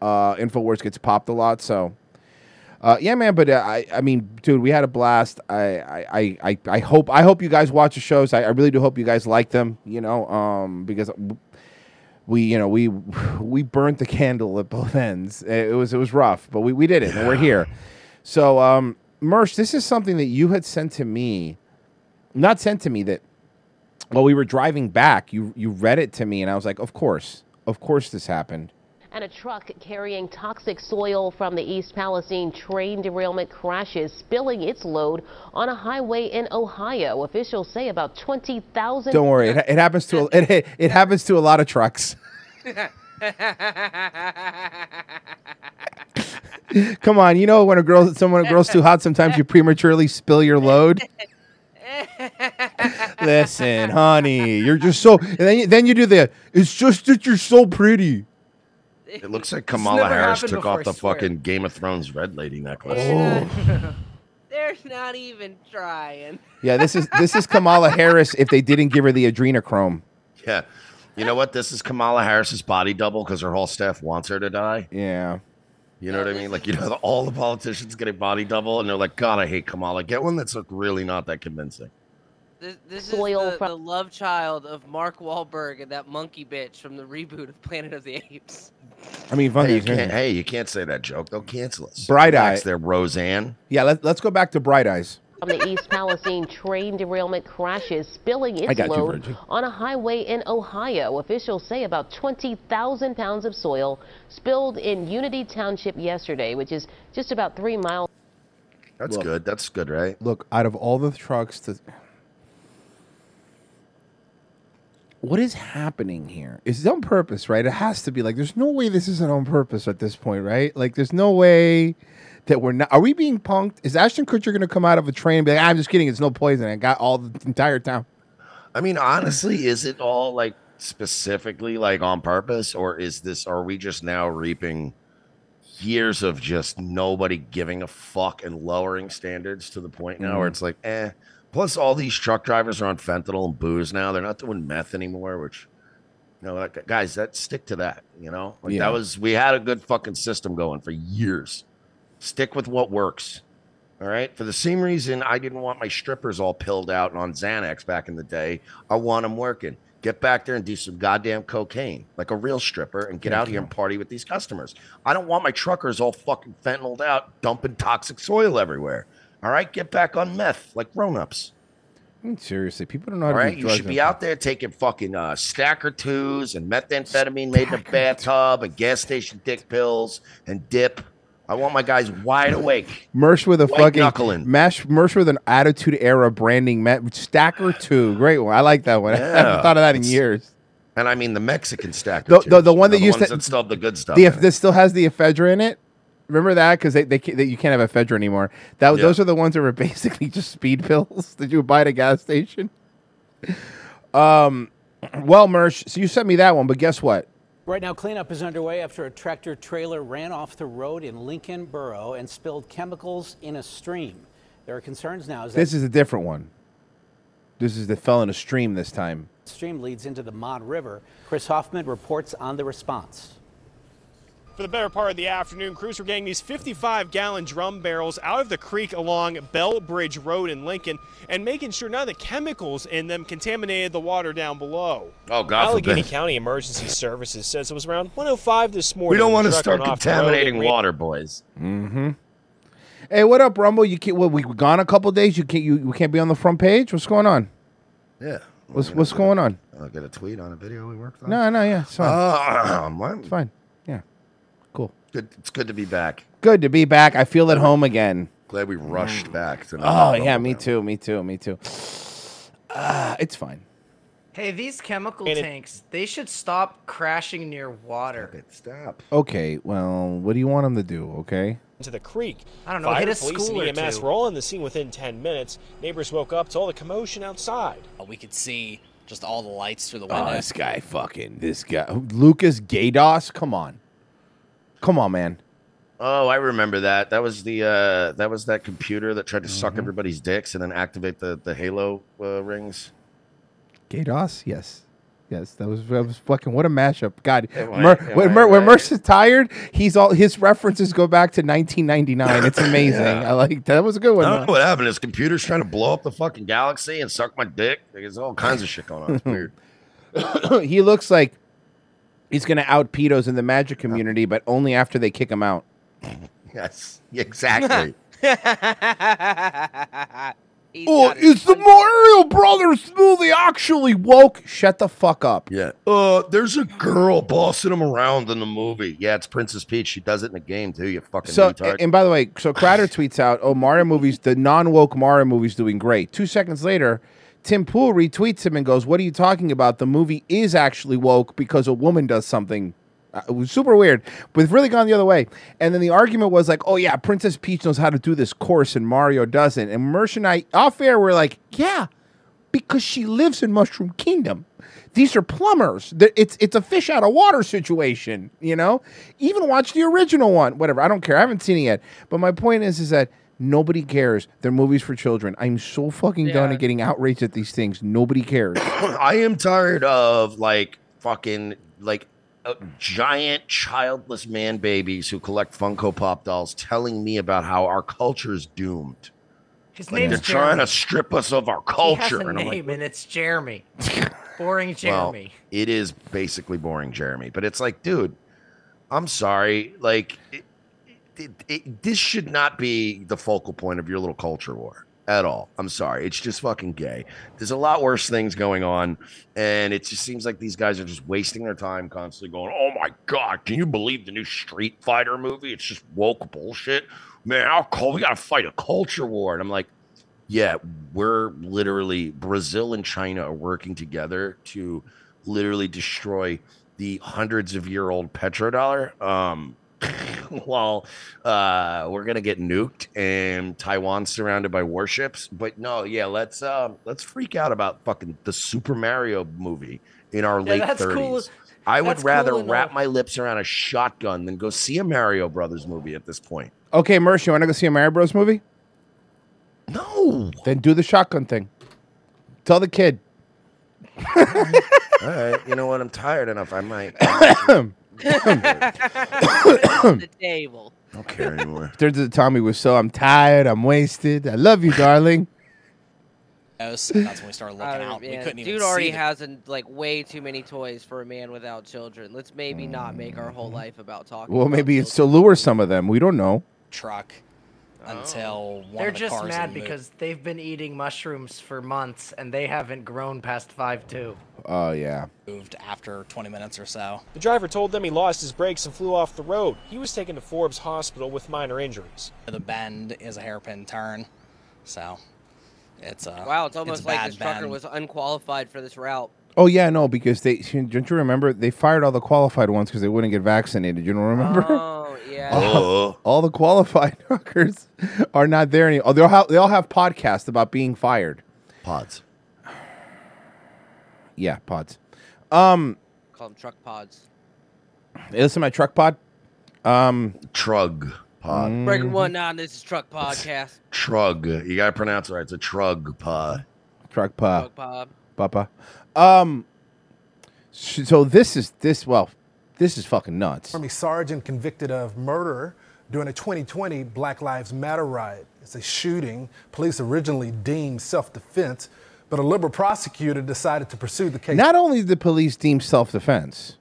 Speaker 8: Uh, Infowars gets popped a lot, so. Uh, yeah, man, but uh, I, I mean, dude, we had a blast. I, I, I, I, I hope, I hope you guys watch the shows. I, I really do hope you guys like them. You know, um, because we, you know, we, we burnt the candle at both ends. It was, it was rough, but we, we did it, and we're here. So, um, Mersh, this is something that you had sent to me, not sent to me that while we were driving back, you, you read it to me, and I was like, of course, of course, this happened.
Speaker 11: And a truck carrying toxic soil from the East Palestine train derailment crashes, spilling its load on a highway in Ohio. Officials say about 20,000.
Speaker 8: Don't worry, it, it happens to a, it, it happens to a lot of trucks. Come on, you know when a girl someone girl's too hot, sometimes you prematurely spill your load. Listen, honey, you're just so. And then you, then you do the. It's just that you're so pretty.
Speaker 7: It looks like Kamala Harris took
Speaker 9: before,
Speaker 7: off the fucking Game of Thrones red lady necklace. Oh.
Speaker 9: They're not even trying.
Speaker 8: Yeah, this is this is Kamala Harris if they didn't give her the adrenochrome.
Speaker 7: Yeah. You know what? This is Kamala Harris's body double because her whole staff wants her to die.
Speaker 8: Yeah.
Speaker 7: You know what I mean? Like, you know, all the politicians get a body double and they're like, God, I hate Kamala. Get one that's like really not that convincing.
Speaker 9: This, this is
Speaker 11: Soil
Speaker 9: the,
Speaker 11: from-
Speaker 9: the love child of Mark Wahlberg and that monkey bitch from the reboot of Planet of the Apes.
Speaker 8: I mean,
Speaker 7: Hey, you can't, hey, you can't say that joke. They'll cancel us.
Speaker 8: Bright Eyes.
Speaker 7: There, Roseanne.
Speaker 8: Yeah, let, let's go back to Bright Eyes.
Speaker 11: From the East Palestine train derailment crashes, spilling its
Speaker 8: got you,
Speaker 11: load on a highway in Ohio. Officials say about 20,000 pounds of soil spilled in Unity Township yesterday, which is just about three miles.
Speaker 7: That's
Speaker 8: Look.
Speaker 7: good. That's good, right?
Speaker 8: Look, out of all the trucks to What is happening here? Is it on purpose, right? It has to be like there's no way this isn't on purpose at this point, right? Like there's no way that we're not are we being punked? Is Ashton Kutcher gonna come out of a train and be like, I'm just kidding, it's no poison. I got all the entire town.
Speaker 7: I mean, honestly, is it all like specifically like on purpose, or is this? Are we just now reaping years of just nobody giving a fuck and lowering standards to the point now where
Speaker 8: Mhm.
Speaker 7: it's like, eh. Plus, all these truck drivers are on fentanyl and booze now. They're not doing meth anymore, which. You know, like, guys, that stick to that. You know, like
Speaker 8: Yeah.
Speaker 7: that was we had a good fucking system going for years. Stick with what works. All right. For the same reason I didn't want my strippers all pilled out and on Xanax back in the day, I want them working. Get back there and do some goddamn cocaine like a real stripper and get out here and party with these customers. I don't want my truckers all fucking fentanyled out, dumping toxic soil everywhere. All right. Get back on meth like grown ups.
Speaker 8: I mean, seriously, people don't know how
Speaker 7: All
Speaker 8: to
Speaker 7: right, you should be out there taking fucking uh, stacker twos and methamphetamine made in a bathtub and gas station dick pills and dip. I want my guys wide awake.
Speaker 8: Mersh with a
Speaker 7: White
Speaker 8: fucking
Speaker 7: knuckling.
Speaker 8: mash. Mersh with an attitude era branding. Met, stacker two, great one. I like that one. I haven't thought of that in years.
Speaker 7: And I mean the Mexican stacker.
Speaker 8: The, the, the one that used to
Speaker 7: that still have the good stuff.
Speaker 8: The, that still has the ephedra in it. Remember that because they, they ca- that you can't have ephedra anymore. That
Speaker 7: Yeah.
Speaker 8: those are the ones that were basically just speed pills that you would buy at a gas station. Um, well, Mersh, so you sent me that one, but guess what?
Speaker 12: Right now, cleanup is underway after a tractor trailer ran off the road in Lincoln Borough and spilled chemicals in a stream. There are concerns now as that
Speaker 8: This is a different one. This is the fell in a stream this time.
Speaker 12: stream leads into the Mon River. Chris Hoffman reports on the response.
Speaker 13: For the better part of the afternoon, crews were getting these 55 gallon drum barrels out of the creek along Bell Bridge Road in Lincoln and making sure none of the chemicals in them contaminated the water down below.
Speaker 7: Oh, God
Speaker 13: Allegheny
Speaker 7: forbid.
Speaker 13: County Emergency Services says it was around 105 this morning.
Speaker 7: We don't want to start
Speaker 13: went off the road
Speaker 7: contaminating water, boys.
Speaker 8: Mm-hmm. Hey, what up, Rumble? You can't. What, we gone a couple days. You can't. You, you can't be on the front page. What's going on?
Speaker 7: Yeah.
Speaker 8: What's What's going on?
Speaker 7: I'll get a tweet on a video we worked on.
Speaker 8: No, no, yeah, it's fine.
Speaker 7: Uh, what?
Speaker 8: it's fine. Yeah, cool.
Speaker 7: Good. It's good to be back.
Speaker 8: Good to be back. I feel at home again.
Speaker 7: Glad we rushed back. To
Speaker 8: Oh yeah, me too. Me too. Me too. Uh, it's fine.
Speaker 10: Hey, these chemical
Speaker 13: And it-
Speaker 10: tanks, they should stop crashing near water.
Speaker 7: Stop.
Speaker 8: Okay. Well, what do you want them to do? Okay.
Speaker 13: into the creek.
Speaker 10: I don't know,
Speaker 13: Fire,
Speaker 10: hit a
Speaker 13: police,
Speaker 10: school or
Speaker 13: and EMS
Speaker 10: two.
Speaker 13: were all on the scene within 10 minutes. Neighbors woke up to all the commotion outside.
Speaker 14: We could see just all the lights through the
Speaker 8: Oh,
Speaker 14: window.
Speaker 8: this guy fucking this guy Lucas Gaydos. Come on. Come on, man.
Speaker 7: Oh, I remember that. That was the uh, that was that computer that tried to suck
Speaker 8: Mhm.
Speaker 7: everybody's dicks and then activate the the Halo uh, rings.
Speaker 8: Gaydos. Yes. Yes, that was that was fucking what a mashup. God,
Speaker 7: Am
Speaker 8: Mer, when,
Speaker 7: I
Speaker 8: Mer, when? Merce tired, he's all his references go back to 1999. It's amazing.
Speaker 7: Yeah.
Speaker 8: I like that was a good one.
Speaker 7: I don't know what happened. His computer's trying to blow up the fucking galaxy and suck my dick. There's all kinds of shit going on. It's weird.
Speaker 8: he looks like he's going to out pedos in the magic community, but only after they kick him out.
Speaker 7: Yes, exactly.
Speaker 8: Oh, is the Mario Brothers movie actually woke. Shut the fuck up.
Speaker 7: Yeah. Uh, there's a girl bossing him around in the movie. Yeah, it's Princess Peach. She does it in the game too. You fucking
Speaker 8: So,
Speaker 7: retard.
Speaker 8: and by the way, so Crowder tweets out, "Oh, Mario movies, the non-woke Mario movies doing great." Two seconds later, Tim Pool retweets him and goes, "What are you talking about? The movie is actually woke because a woman does something." Uh, it was super weird, but it's really gone the other way. And then the argument was like, "Oh yeah, Princess Peach knows how to do this course, and Mario doesn't." And Mersh and I, off air, were like, "Yeah, because she lives in Mushroom Kingdom. These are plumbers. It's it's a fish out of water situation, you know. Even watch the original one, whatever. I don't care. I haven't seen it yet. But my point is, is that nobody cares. They're movies for children. I'm so fucking done
Speaker 7: Yeah.
Speaker 8: at getting outraged at these things. Nobody cares.
Speaker 7: I am tired of like fucking like uh, giant childless man babies who collect Funko Pop dolls telling me about how our culture is doomed.
Speaker 10: His
Speaker 7: Like
Speaker 10: name's
Speaker 7: they're trying to strip us of our
Speaker 10: He
Speaker 7: culture,
Speaker 10: has a
Speaker 7: and I'm like,
Speaker 10: name, and it's Jeremy. Boring
Speaker 7: well,
Speaker 10: Jeremy.
Speaker 7: it is basically boring, Jeremy. But it's like, dude, I'm sorry. Like, it, it, this should not be the focal point of your little culture war at all. I'm sorry. It's just fucking gay. There's a lot worse things going on, and it just seems like these guys are just wasting their time constantly going, "Oh my god, can you believe the new Street Fighter movie? It's just woke bullshit, man. How cool? We gotta fight a culture war." And I'm like. Yeah, we're literally Brazil and China are working together to literally destroy the hundreds of year old petrodollar. Um, while uh, we're gonna get nuked and Taiwan's surrounded by warships. But no, yeah, let's um, let's freak out about fucking the Super Mario movie in our
Speaker 10: Yeah,
Speaker 7: late
Speaker 10: that's
Speaker 7: thirties.
Speaker 10: cool.
Speaker 7: I would
Speaker 10: That's
Speaker 7: rather
Speaker 10: and
Speaker 7: wrap my lips around a shotgun than go see a Mario Brothers movie at this point.
Speaker 8: Okay, Mersh, you want to go see a Mario Bros movie?
Speaker 7: No.
Speaker 8: Then do the shotgun thing. Tell the kid.
Speaker 7: All right, you know what? I'm tired enough. I might.
Speaker 9: the table.
Speaker 7: I don't care anymore.
Speaker 8: There's a Tommy was so I'm tired, I'm wasted. I love you, darling.
Speaker 14: That's when we started looking
Speaker 9: Uh,
Speaker 14: out. we couldn't even
Speaker 9: dude already
Speaker 14: see the
Speaker 9: has an, like way too many toys for a man without children. Let's maybe not make our whole life about talking.
Speaker 8: Well,
Speaker 9: about
Speaker 8: maybe it's to lure some of them. We don't know.
Speaker 14: truck Oh. until one
Speaker 10: They're
Speaker 14: of the
Speaker 10: just
Speaker 14: cars
Speaker 10: mad
Speaker 14: had moved.
Speaker 10: because they've been eating mushrooms for months and they haven't grown past five two.
Speaker 8: Oh yeah.
Speaker 14: moved after 20 minutes or so.
Speaker 13: The driver told them he lost his brakes and flew off the road. He was taken to Forbes Hospital with minor injuries.
Speaker 14: The bend is a hairpin turn, so it's a
Speaker 9: Wow, it's
Speaker 14: a
Speaker 9: almost like
Speaker 14: bad
Speaker 9: this trucker
Speaker 14: bend.
Speaker 9: was unqualified for this route.
Speaker 8: Oh yeah, no, because they don't you remember they fired all the qualified ones because they wouldn't get vaccinated. You don't remember?
Speaker 9: Oh yeah.
Speaker 8: all, all the qualified truckers are not there anymore. Oh, they all have, they all have podcasts about being fired.
Speaker 7: Pods.
Speaker 8: Yeah, pods. Um,
Speaker 9: Call them truck pods.
Speaker 8: hey, listen to my truck pod. Um,
Speaker 7: Trug pod.
Speaker 8: Mm.
Speaker 9: Breaking one nine. This is truck podcast.
Speaker 7: Trug. You gotta pronounce it right. It's a trug pod.
Speaker 8: Truck pod.
Speaker 9: Truck pod.
Speaker 8: Papa. Um, so this is this well, this is fucking nuts.
Speaker 15: Army sergeant convicted of murder during a 2020 Black Lives Matter riot. It's a shooting police originally deemed self-defense, but a liberal prosecutor decided to pursue the case.
Speaker 8: Not only did the police deem self-defense,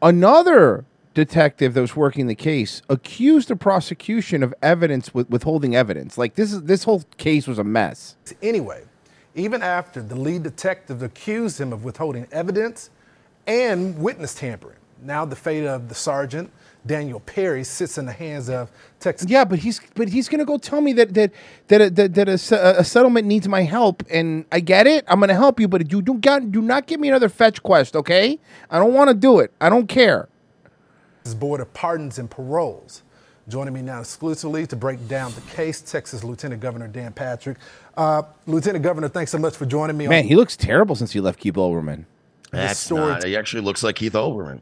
Speaker 8: another detective that was working the case accused the prosecution of evidence with withholding evidence. Like this is this whole case was a mess.
Speaker 15: Anyway, even after the lead detective accused him of withholding evidence and witness tampering. Now the fate of the sergeant, Daniel Perry, sits in the hands of Texas.
Speaker 8: Yeah, but he's but he's gonna go tell me that that that a, that, that a, a settlement needs my help, and I get it. I'm gonna help you, but you do got do not give me another fetch quest, okay? I don't want to do it. I don't care.
Speaker 15: This Board of Pardons and Paroles. Joining me now exclusively to break down the case, Texas Lieutenant Governor Dan Patrick. Uh, Lieutenant Governor, thanks so much for joining me.
Speaker 8: Man, he looks terrible since he left Keith Olbermann.
Speaker 7: That's
Speaker 15: story-
Speaker 7: not. He actually looks like Keith Olbermann.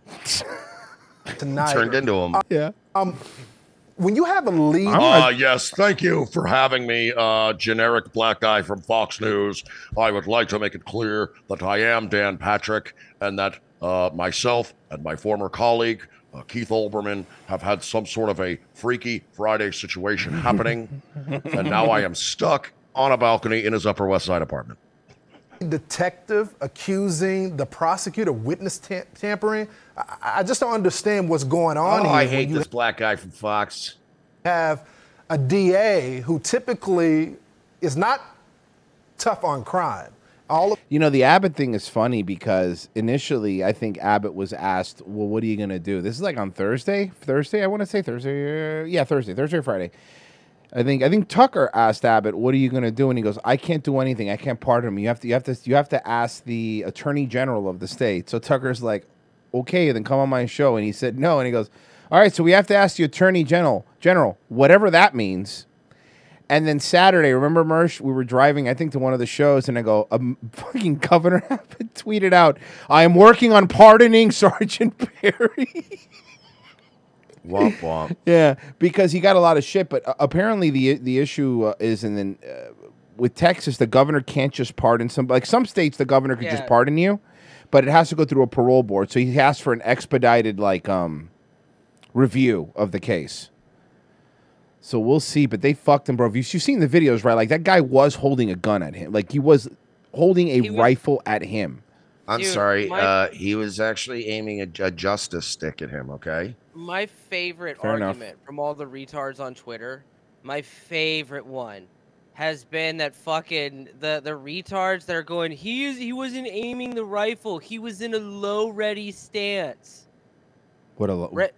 Speaker 15: tonight.
Speaker 7: Turned into him.
Speaker 8: Yeah.
Speaker 15: Um, when you have a lead,
Speaker 4: Uh, yes, thank you for having me, uh, generic black guy from Fox News. I would like to make it clear that I am Dan Patrick and that uh, myself and my former colleague, uh, Keith Olbermann, have had some sort of a Freaky Friday situation happening. and now I am stuck on a balcony in his Upper West Side apartment.
Speaker 15: Detective accusing the prosecutor witness tam- tampering. I, I just don't understand what's going on
Speaker 7: Oh,
Speaker 15: here.
Speaker 7: I hate
Speaker 15: you
Speaker 7: this black guy from Fox.
Speaker 15: have a DA who typically is not tough on crime. All of
Speaker 8: You know, the Abbott thing is funny because initially I think Abbott was asked, "Well, what are you going to do?" This is like on Thursday. Thursday, I want to say Thursday. uh, Yeah, Thursday, Thursday or Friday. I think I think Tucker asked Abbott, "What are you going to do?" And he goes, "I can't do anything. I can't pardon him. You have to you have to you have to ask the Attorney General of the state." So Tucker's like, "Okay, then come on my show." And he said, "No." And he goes, "All right, so we have to ask the Attorney General, General, whatever that means." And then Saturday, remember, Mersh, we were driving, I think, to one of the shows, and I go, um, fucking Governor Abbott tweeted out, I am working on pardoning Sergeant Perry.
Speaker 7: Womp womp.
Speaker 8: yeah, because he got a lot of shit, but uh, apparently the the issue uh, is, and then uh, with Texas, the governor can't just pardon some. Like some states, the governor could
Speaker 9: Yeah.
Speaker 8: just pardon you, but it has to go through a parole board. So he asked for an expedited like um review of the case. So we'll see, but they fucked him, bro. If you- you've seen the videos, right? Like that guy was holding a gun at him, like he was holding a rifle at him.
Speaker 7: I'm
Speaker 9: Dude,
Speaker 7: sorry.
Speaker 9: my-
Speaker 7: Uh, he was actually aiming a, a justice stick at him. Okay.
Speaker 9: My favorite
Speaker 7: Fair enough.
Speaker 9: argument from all the retards on Twitter, my favorite one, has been that fucking the the retards that are going. He is he wasn't aiming the rifle. He was in a low ready stance.
Speaker 8: What a lo-
Speaker 9: Re-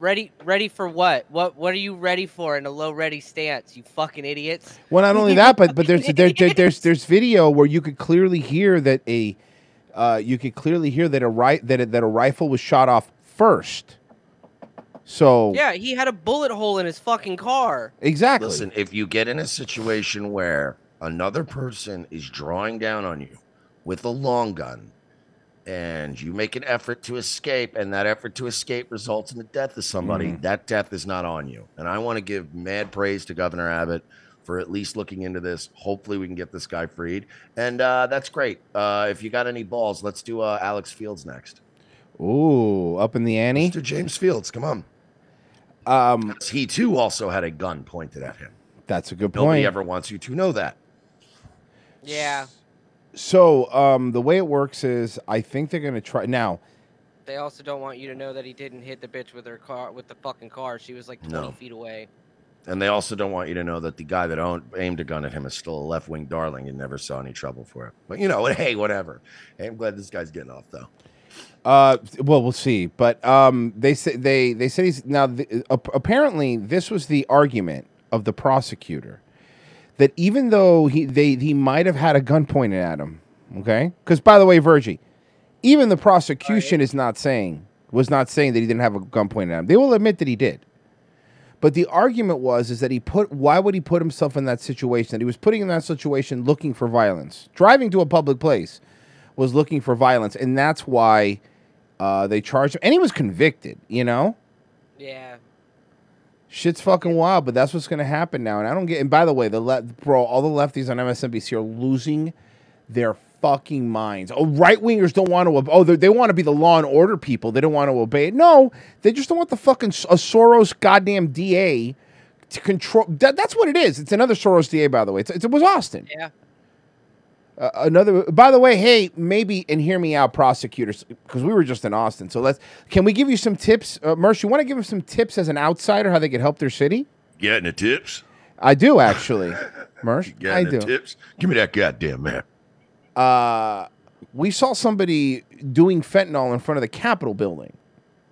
Speaker 9: ready ready for what? What what are you ready for in a low ready stance? You fucking idiots.
Speaker 8: Well, not only that, but but there's there, there, there's there's video where you could clearly hear that a uh, you could clearly hear that a right that a, that a rifle was shot off first. So
Speaker 9: Yeah, he had a bullet hole in his fucking car.
Speaker 8: exactly.
Speaker 7: Listen, if you get in a situation where another person is drawing down on you with a long gun and you make an effort to escape and that effort to escape results in the death of somebody,
Speaker 8: Mhm.
Speaker 7: that death is not on you. And I want to give mad praise to Governor Abbott for at least looking into this. Hopefully we can get this guy freed. And uh, that's great. Uh, if you got any balls, let's do uh, Alex Fields next.
Speaker 8: Ooh, up in the ante.
Speaker 7: Mr. James Fields, come on.
Speaker 8: Um,
Speaker 7: he too also had a gun pointed at him.
Speaker 8: That's a good
Speaker 7: Nobody
Speaker 8: point.
Speaker 7: Nobody ever wants you to know that.
Speaker 9: Yeah.
Speaker 8: So um, the way it works is, I think they're gonna try now.
Speaker 9: They also don't want you to know that he didn't hit the bitch with her car with the fucking car. She was like 20
Speaker 7: No.
Speaker 9: feet away.
Speaker 7: And they also don't want you to know that the guy that owned, aimed a gun at him is still a left wing darling and never saw any trouble for it. But you know, hey, whatever. Hey, I'm glad this guy's getting off though.
Speaker 8: Uh, well, we'll see. But um, they say they they said he's now. The, uh, apparently, this was the argument of the prosecutor that even though he they he might have had a gun pointed at him, okay? Because by the way, Virgie, even the prosecution is not saying was not saying that he didn't have a gun pointed at him. They will admit that he did. But the argument was is that he put why would he put himself in that situation? That he was putting in that situation looking for violence. Driving to a public place was looking for violence, and that's why uh, they charged him. And he was convicted. You know,
Speaker 9: Yeah.
Speaker 8: shit's fucking wild. But that's what's going to happen now. And I don't get. And by the way, the le- bro, all the lefties on MSNBC are losing their fucking minds. Oh, right wingers don't want to. ob- Oh, they, they want to be the law and order people. They don't want to obey it. No, they just don't want the fucking S- a Soros goddamn DA to control. That, that's what it is. It's another Soros DA, by the way. It's, it's, it was Austin.
Speaker 9: Yeah.
Speaker 8: Uh, another. By the way, hey, maybe and hear me out, prosecutors, because we were just in Austin. So let's. Can we give you some tips, uh, Mersh? You want to give them some tips as an outsider how they could help their city?
Speaker 4: Getting the tips?
Speaker 8: I do actually, Mersh. I do.
Speaker 4: tips? Give me that goddamn map.
Speaker 8: Uh, we saw somebody doing fentanyl in front of the Capitol building.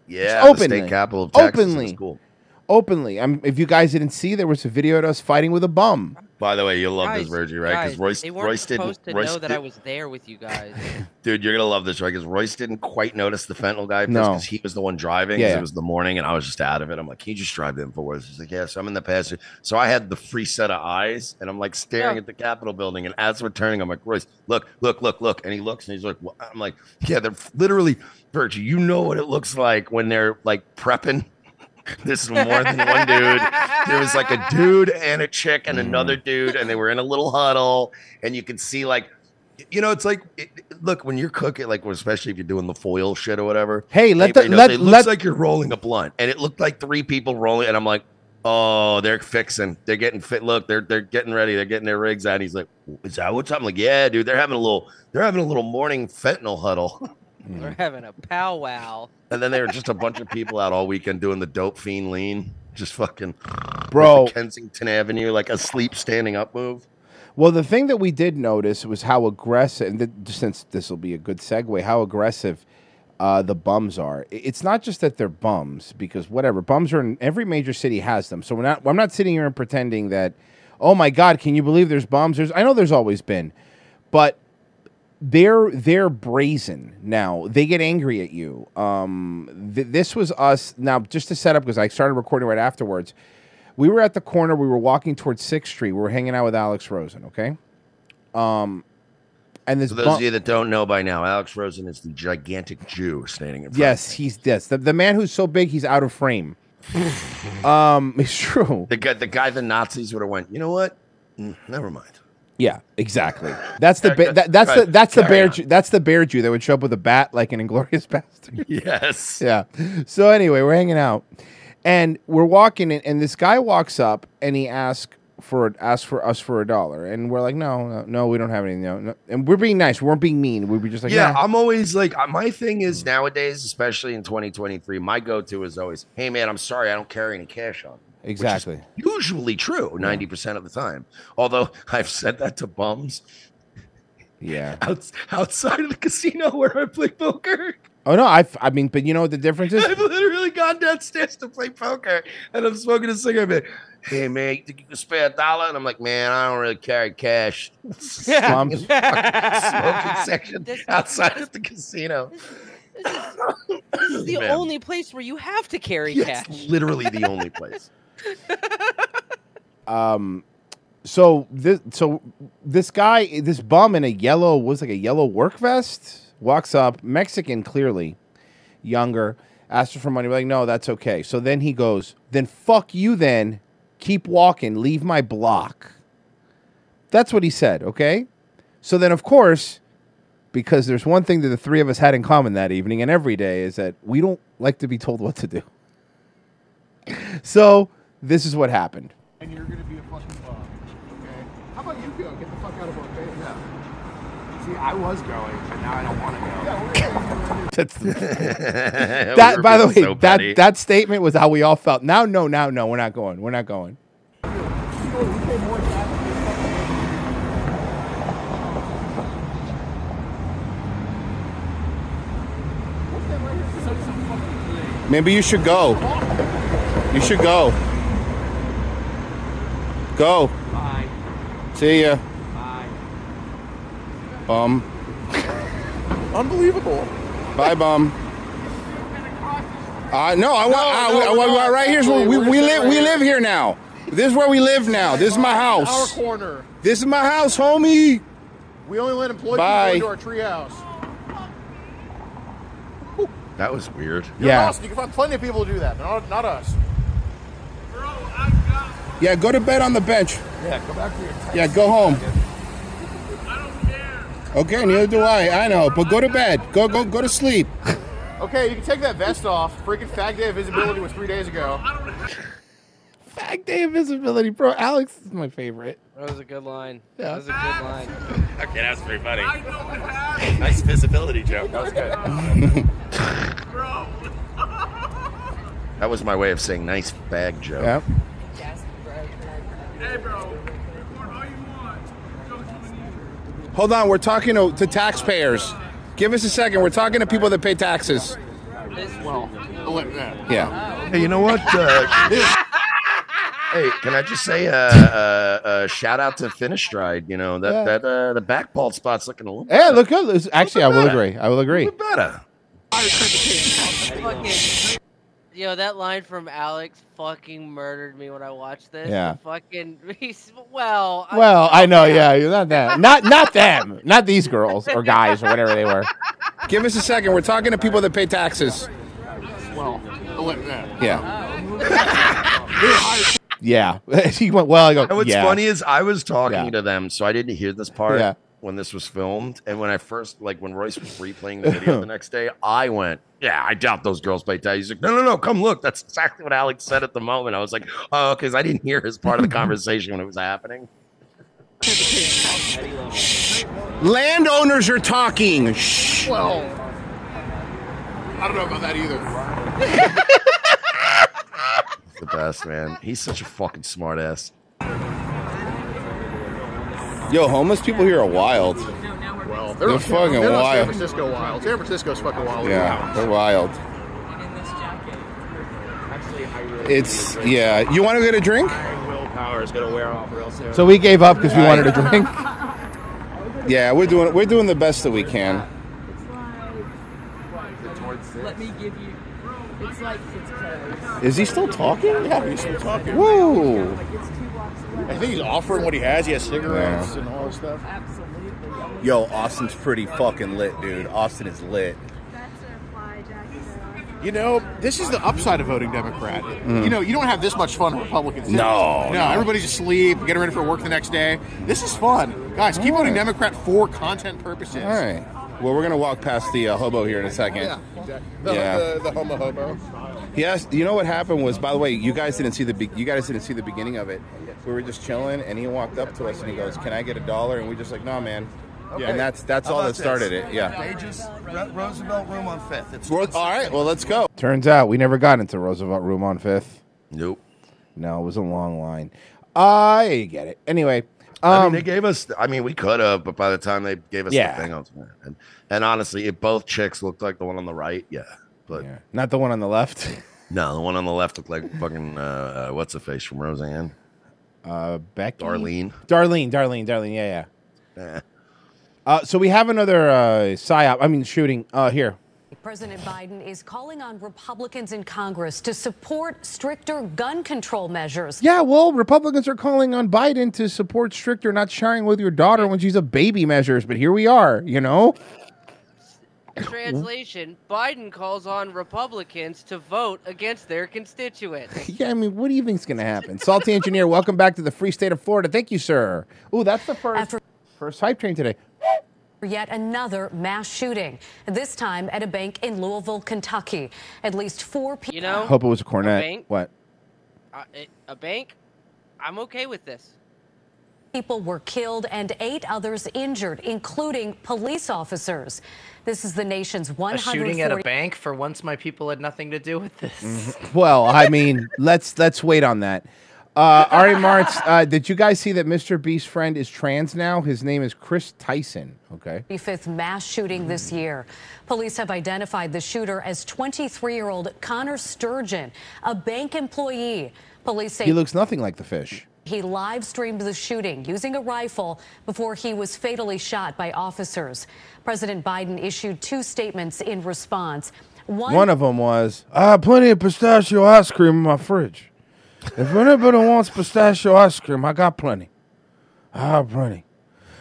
Speaker 7: Yeah, the
Speaker 8: openly,
Speaker 7: state capital of Texas.
Speaker 8: Openly,
Speaker 7: cool.
Speaker 8: openly. Um, if you guys didn't see, there was a video of us fighting with a bum.
Speaker 7: By the way, you'll love
Speaker 9: Guys,
Speaker 7: this, Virgie, right? Because Royce,
Speaker 9: they weren't
Speaker 7: Royce didn't.
Speaker 9: supposed to
Speaker 7: Royce
Speaker 9: know that
Speaker 7: did-
Speaker 9: I was there with you guys.
Speaker 7: Dude, you're gonna love this, right? Because Royce didn't quite notice the fentanyl guy
Speaker 8: No.
Speaker 7: because he was the one driving.
Speaker 8: Yeah, yeah.
Speaker 7: It was the morning, and I was just out of it. I'm like, "Can you just drive them for us?" He's like, "Yeah." So I'm in the passenger. So I had the free set of eyes, and I'm like staring
Speaker 9: Yeah.
Speaker 7: at the Capitol building. And as we're turning, I'm like, "Royce, look, look, look, look!" And he looks, and he's like, what? "I'm like, yeah, they're literally, Virgie. You know what it looks like when they're like prepping." This is more than one dude. There was like a dude and a chick and mm. another dude, and they were in a little huddle, and you could see like, you know, it's like, it, look when you're cooking, like especially if you're doing the foil shit or whatever.
Speaker 8: Hey, let the-
Speaker 7: knows
Speaker 8: let-
Speaker 7: it looks
Speaker 8: let-
Speaker 7: like you're rolling a blunt, and it looked like three people rolling, and I'm like, oh, they're fixing, they're getting fit. Look, they're they're getting ready, they're getting their rigs out. He's like, is that what's up? I'm like, yeah, dude, they're having a little, they're having a little morning fentanyl huddle.
Speaker 9: We're having a powwow.
Speaker 7: And then they were just a bunch of people out all weekend doing the dope fiend lean, just fucking
Speaker 8: Bro.
Speaker 7: Kensington Avenue, like a sleep standing up move.
Speaker 8: Well, the thing that we did notice was how aggressive, and th- since this will be a good segue, how aggressive uh, the bums are. It's not just that they're bums, because whatever bums are in every major city has them. So we're not. I'm not sitting here and pretending that, oh my God, can you believe there's bums? There's. I know there's always been, but they're they're brazen now. They get angry at you. Um, th- this was us now. Just to set up, because I started recording right afterwards. We were at the corner. We were walking towards Sixth Street. We were hanging out with Alex Rosen. Okay. Um, and this
Speaker 7: For those of you that don't know by now, Alex Rosen is the gigantic Jew standing in front.
Speaker 8: yes, he's yes the, the man who's so big he's out of frame. um, it's true.
Speaker 7: The guy, the guy the Nazis would have went. You know what? Mm, never mind.
Speaker 8: Yeah, exactly. That's the ba- that, that's the that's the bear. Jew, that's the bear Jew that would show up with a bat like an Inglorious Bastard.
Speaker 7: Yes.
Speaker 8: yeah. So anyway, we're hanging out, and we're walking, and, and this guy walks up and he asks for asks for us for a dollar, and we're like, no, no, no, we don't have any, no, no. and we're being nice. We weren't being mean. We were just like,
Speaker 7: yeah,
Speaker 8: nah.
Speaker 7: I'm always like, uh, my thing is nowadays, especially in 2023, my go-to is always, "Hey man, I'm sorry, I don't carry any cash on." me,"
Speaker 8: exactly.
Speaker 7: usually true 90% of the time. Although I've said that to bums
Speaker 8: Yeah.
Speaker 7: outs- outside of the casino where I play poker.
Speaker 8: Oh no, I, I mean, but you know what the difference is?
Speaker 7: I've literally gone downstairs to play poker and I'm smoking a cigarette. Hey man, you think you can spare a dollar? And I'm like, man, I don't really carry cash.
Speaker 8: Bums.
Speaker 7: smoking section outside of the casino.
Speaker 9: This is the
Speaker 7: Man.
Speaker 9: only place where you have to carry
Speaker 7: Yeah,
Speaker 9: cash.
Speaker 7: it's literally the only place.
Speaker 8: Um, so this so this guy, this bum in a yellow was like a yellow work vest, walks up, Mexican clearly, younger, asks her for money. We're like, no, that's okay. So then he goes, then fuck you. Then keep walking, leave my block. That's what he said. Okay. So then, of course, because there's one thing that the three of us had in common that evening and every day is that we don't like to be told what to do. so this is what happened.
Speaker 3: And you're gonna be a fucking bum. Okay? How about you go? Get the fuck out of our face. Yeah. See, I was going, but now I don't want to go. Yeah,
Speaker 8: That's
Speaker 7: We
Speaker 8: that. By the way,
Speaker 7: so
Speaker 8: that
Speaker 7: petty.
Speaker 8: that statement was how we all felt. Now, no, now, no, we're not going. We're not going. Maybe you should go. You should go. Go.
Speaker 10: Bye.
Speaker 8: See ya.
Speaker 10: Bye.
Speaker 8: Bum.
Speaker 3: Unbelievable.
Speaker 8: Bye, bum. Uh, no, I want.
Speaker 3: No,
Speaker 8: I,
Speaker 3: no,
Speaker 8: I-
Speaker 3: we're
Speaker 8: I-
Speaker 3: not.
Speaker 8: right here's where we,
Speaker 3: We're
Speaker 8: we live.
Speaker 3: right
Speaker 8: We
Speaker 3: here.
Speaker 8: live here now. This is where we live now. This is my
Speaker 3: Our
Speaker 8: house.
Speaker 3: corner.
Speaker 8: This is my house, homie.
Speaker 3: We only let employees
Speaker 8: Bye.
Speaker 3: into our treehouse.
Speaker 7: That was weird.
Speaker 3: You're
Speaker 8: Yeah.
Speaker 3: awesome. You can find plenty of people to do that, not, not us.
Speaker 8: Yeah, go to bed on the bench.
Speaker 3: Yeah, go back to your
Speaker 8: Yeah, go home. I don't care. Okay, neither do I. I know, but go to bed. Go, go, go to sleep.
Speaker 3: Okay, you can take that vest off. Freaking fag day of visibility was three days ago.
Speaker 8: Fag day of visibility, bro. Alex is my favorite.
Speaker 9: That was a good line.
Speaker 8: Yeah.
Speaker 9: That was a good line.
Speaker 16: Okay, that's pretty funny. Nice visibility joke. That was good.
Speaker 7: That was my way of saying nice bag joke.
Speaker 8: Yep. Hold on, we're talking to, to taxpayers. Give us a second. We're talking to people that pay taxes.
Speaker 3: Well, yeah.
Speaker 8: Yeah.
Speaker 7: Hey, you know what? Uh, hey, can I just say uh, uh, uh, shout out to Finish Stride? You know that
Speaker 8: Yeah.
Speaker 7: that uh, the back bald spot's looking a little
Speaker 8: Hey, look good. Actually, I will
Speaker 7: better.
Speaker 8: agree. I will agree.
Speaker 7: better.
Speaker 9: Fucking, yo, that line from Alex fucking murdered me when I watched this.
Speaker 8: Yeah.
Speaker 9: The Fucking, he's, well.
Speaker 8: Well, I know. Yeah, you're not that. Not not them. Not these girls or guys or whatever they were. Give us a second. We're talking to people that pay taxes.
Speaker 3: Well, yeah.
Speaker 8: Yeah. Yeah. he went well. I go.
Speaker 7: And what's
Speaker 8: yeah.
Speaker 7: funny is I was talking
Speaker 8: Yeah.
Speaker 7: to them, so I didn't hear this part
Speaker 8: Yeah.
Speaker 7: When this was filmed. And when I first, like, when Royce was replaying the video the next day, I went, "Yeah, I doubt those girls play tag." He's like, "No, no, no, come look." That's exactly what Alex said at the moment. I was like, "Oh," because I didn't hear his part of the conversation when it was happening.
Speaker 8: Landowners are talking. Shh.
Speaker 3: Well, I don't know about that either.
Speaker 7: The best, man. He's such a fucking smartass.
Speaker 8: Yo, homeless people here are wild.
Speaker 3: Well,
Speaker 8: They're
Speaker 3: not-
Speaker 8: fucking
Speaker 3: they're not
Speaker 8: wild.
Speaker 3: San Francisco wild. San Francisco's fucking wild.
Speaker 8: Yeah, they're wild. It's yeah. You want to get a drink?
Speaker 16: Willpower is gonna wear off real soon.
Speaker 8: So we gave up because we wanted a drink. Yeah, we're doing we're doing the best that we can.
Speaker 17: Let me give you. It's like it's closed.
Speaker 8: Is he still talking?
Speaker 3: Yeah, he's still talking.
Speaker 8: Whoa!
Speaker 3: I think he's offering what he has. He has cigarettes
Speaker 8: Yeah.
Speaker 3: and all this stuff.
Speaker 8: Yo, Austin's pretty fucking lit, dude. Austin is lit.
Speaker 3: You know, this is the upside of voting Democrat.
Speaker 8: Mm.
Speaker 3: You know, you don't have this much fun with Republicans.
Speaker 8: No,
Speaker 3: no,
Speaker 8: no.
Speaker 3: everybody's asleep, getting ready for work the next day. This is fun, guys. Keep
Speaker 8: All
Speaker 3: voting
Speaker 8: right.
Speaker 3: Democrat for content purposes.
Speaker 8: All right. Well, we're gonna walk past the uh, hobo here in a second.
Speaker 3: Yeah, exactly. The,
Speaker 8: Yeah.
Speaker 3: the, the homo hobo.
Speaker 8: Yes. You know what happened was, by the way, you guys didn't see the be- you guys didn't see the beginning of it. We were just chilling, and he walked up to us and he goes, "Can I get a dollar?" And we just like, "No, man."
Speaker 18: Okay.
Speaker 8: And that's that's
Speaker 18: How
Speaker 8: all
Speaker 18: about
Speaker 8: that started
Speaker 18: this?
Speaker 8: it. Yeah.
Speaker 18: Pages, Ro- Roosevelt Room on Fifth. It's
Speaker 8: Well, all right. Well, let's go. Turns out we never got into Roosevelt Room on Fifth.
Speaker 7: Nope.
Speaker 8: No, it was a long line. I get it. Anyway,
Speaker 7: I mean,
Speaker 8: um,
Speaker 7: they gave us. I mean, we could have, but by the time they gave us
Speaker 8: Yeah.
Speaker 7: the thing, I was and, and honestly, if both chicks looked like the one on the right, yeah, but
Speaker 8: not the one on the left.
Speaker 7: no, the one on the left looked like fucking uh, uh, what's the face from Roseanne?
Speaker 8: Uh, Becky,
Speaker 7: Darlene.
Speaker 8: Darlene, Darlene, Darlene. Yeah, yeah.
Speaker 7: Eh.
Speaker 8: Uh, so we have another uh, psyop. I mean, shooting. Uh, here.
Speaker 19: President Biden is calling on Republicans in Congress to support stricter gun control measures.
Speaker 8: Yeah, well, Republicans are calling on Biden to support stricter not sharing with your daughter when she's a baby measures, but here we are, you know?
Speaker 9: Translation: Biden calls on Republicans to vote against their constituents.
Speaker 8: Yeah, I mean, what do you think's going to happen? Salty Engineer, welcome back to the free state of Florida. Thank you, sir. Ooh, that's the first first hype train today.
Speaker 19: Yet another mass shooting, this time at a bank in Louisville, Kentucky. At least four people.
Speaker 9: You know,
Speaker 8: Hope it was a cornet.
Speaker 9: bank?
Speaker 8: What?
Speaker 9: Uh, it, a bank? I'm okay with this.
Speaker 19: People were killed and eight others injured, including police officers. This is the nation's
Speaker 10: A
Speaker 19: 140.
Speaker 10: shooting at a bank for once my people had nothing to do with this.
Speaker 8: Well, I mean, let's let's wait on that. Uh, Ari Martz, uh, did you guys see that Mr. Beast's friend is trans now? His name is Chris Tyson. Okay.
Speaker 19: 35th mass shooting this year. Police have identified the shooter as 23 year old Connor Sturgeon, a bank employee. Police say
Speaker 8: He looks nothing like the fish.
Speaker 19: He live streamed the shooting using a rifle before he was fatally shot by officers. President Biden issued two statements in response. One,
Speaker 8: One of them was, I have plenty of pistachio ice cream in my fridge. If anybody wants pistachio ice cream, I got plenty. I have plenty.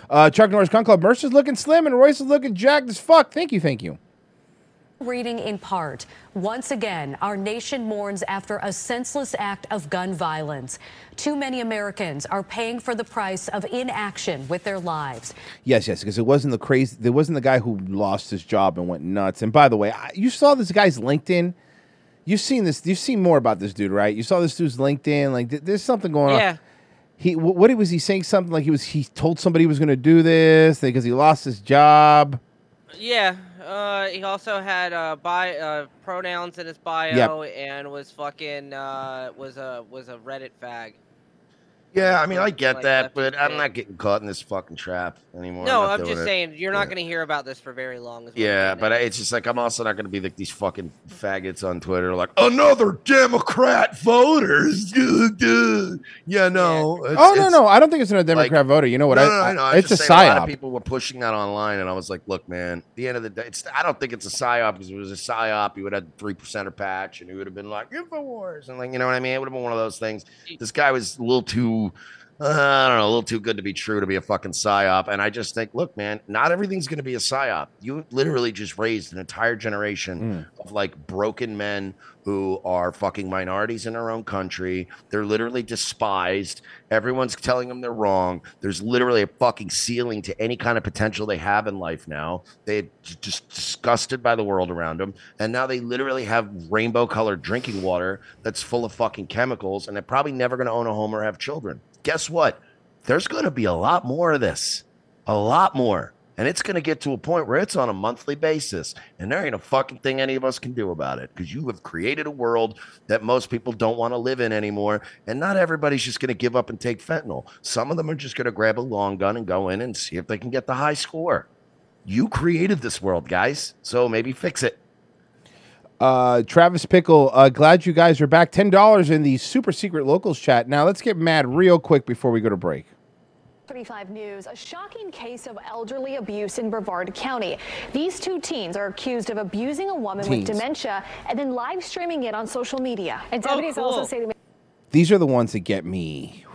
Speaker 8: Uh, Chuck Norris Gun Club. Mercer's looking slim and Royce is looking jacked as fuck. Thank you, thank you.
Speaker 19: Reading in part. Once again, our nation mourns after a senseless act of gun violence. Too many Americans are paying for the price of inaction with their lives.
Speaker 8: Yes, yes, because it wasn't the crazy. There wasn't the guy who lost his job and went nuts. And by the way, I, you saw this guy's LinkedIn. You've seen this. You've seen more about this dude, right? You saw this dude's LinkedIn. Like, th- there's something going on.
Speaker 9: Yeah.
Speaker 8: on. He, wh- what was he saying? Something like he was. He told somebody he was going to do this because he lost his job.
Speaker 9: Yeah. Uh, he also had uh, bi- uh, pronouns in his bio and was fucking uh, was a was a Reddit fag.
Speaker 7: Yeah, I mean, uh, I get
Speaker 9: Like,
Speaker 7: that, but I'm not getting caught in this fucking trap anymore.
Speaker 9: no,
Speaker 7: not
Speaker 9: I'm just
Speaker 7: it.
Speaker 9: saying you're not
Speaker 7: Yeah.
Speaker 9: going to hear about this for very long. Is
Speaker 7: Yeah, but. I- it's just like I'm also not going to be like these fucking faggots on Twitter, like another Democrat voters. yeah, no. it's-
Speaker 8: oh no,
Speaker 7: it's-
Speaker 8: no, I don't think it's a Democrat voter. You know what?
Speaker 7: No,
Speaker 8: I,
Speaker 7: no, no, I know. I'm
Speaker 8: it's a
Speaker 7: just saying A lot of
Speaker 8: psyop.
Speaker 7: people were pushing that online, and I was like, "Look, man. At the end of the day, it's, I don't think it's a psyop because if it was a psyop, you would have three percenter patch, and he would have been like Infowars, and like, you know what I mean? It would have been one of those things. This guy was a little too. muito Uh, I don't know, a little too good to be true to be a fucking psyop. And I just think, look, man, not everything's going to be a psyop. You literally just raised an entire generation of like broken men who are fucking minorities in their own country. They're literally despised. Everyone's telling them they're wrong. There's literally a fucking ceiling to any kind of potential they have in life now. They're just disgusted by the world around them. And now they literally have rainbow colored drinking water that's full of fucking chemicals. And they're probably never going to own a home or have children. Guess what? There's going to be a lot more of this. A lot more. And it's going to get to a point where it's on a monthly basis. And there ain't a fucking thing any of us can do about it because you have created a world that most people don't want to live in anymore. And not everybody's just going to give up and take fentanyl. Some of them are just going to grab a long gun and go in and see if they can get the high score. You created this world, guys. So maybe fix it.
Speaker 8: Uh, Travis Pickle, uh, glad you guys are back. Ten dollars in the super secret locals chat. Now let's get mad real quick before we go to break.
Speaker 20: 35 News, a shocking case of elderly abuse in Brevard County. These two teens are accused of abusing a woman
Speaker 8: Teens.
Speaker 20: with dementia and then live streaming it on social media. And deputies also say they
Speaker 8: These are the ones that get me.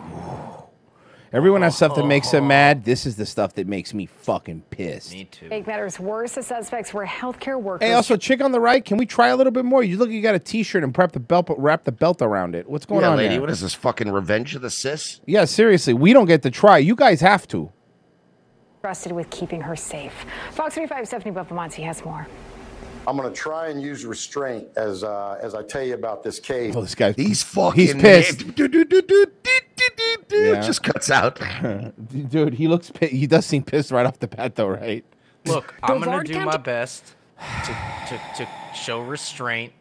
Speaker 8: Everyone has stuff that makes them mad. This is the stuff that makes me fucking pissed. Me
Speaker 10: too.
Speaker 20: make matters worse. The suspects were healthcare workers.
Speaker 8: Hey, also, chick on the right, can we try a little bit more? You look, you got a T-shirt and wrap the belt, wrap the belt around it. What's going
Speaker 7: yeah,
Speaker 8: on
Speaker 7: lady,
Speaker 8: there?
Speaker 7: what is this fucking revenge of the cis?
Speaker 8: Yeah, seriously, we don't get to try. You guys have to.
Speaker 20: trusted with keeping her safe. Fox 35 Stephanie Bufamonte has more.
Speaker 21: I'm going to try and use restraint as uh, as I tell you about this case.
Speaker 8: Oh, this guy.
Speaker 7: He's fucking.
Speaker 8: He's pissed.
Speaker 7: It just cuts out.
Speaker 8: Dude, he looks. pi- He does seem pissed right off the bat, though, right?
Speaker 10: Look, I'm gonna
Speaker 20: Brevard
Speaker 10: do my best to, to, to show restraint.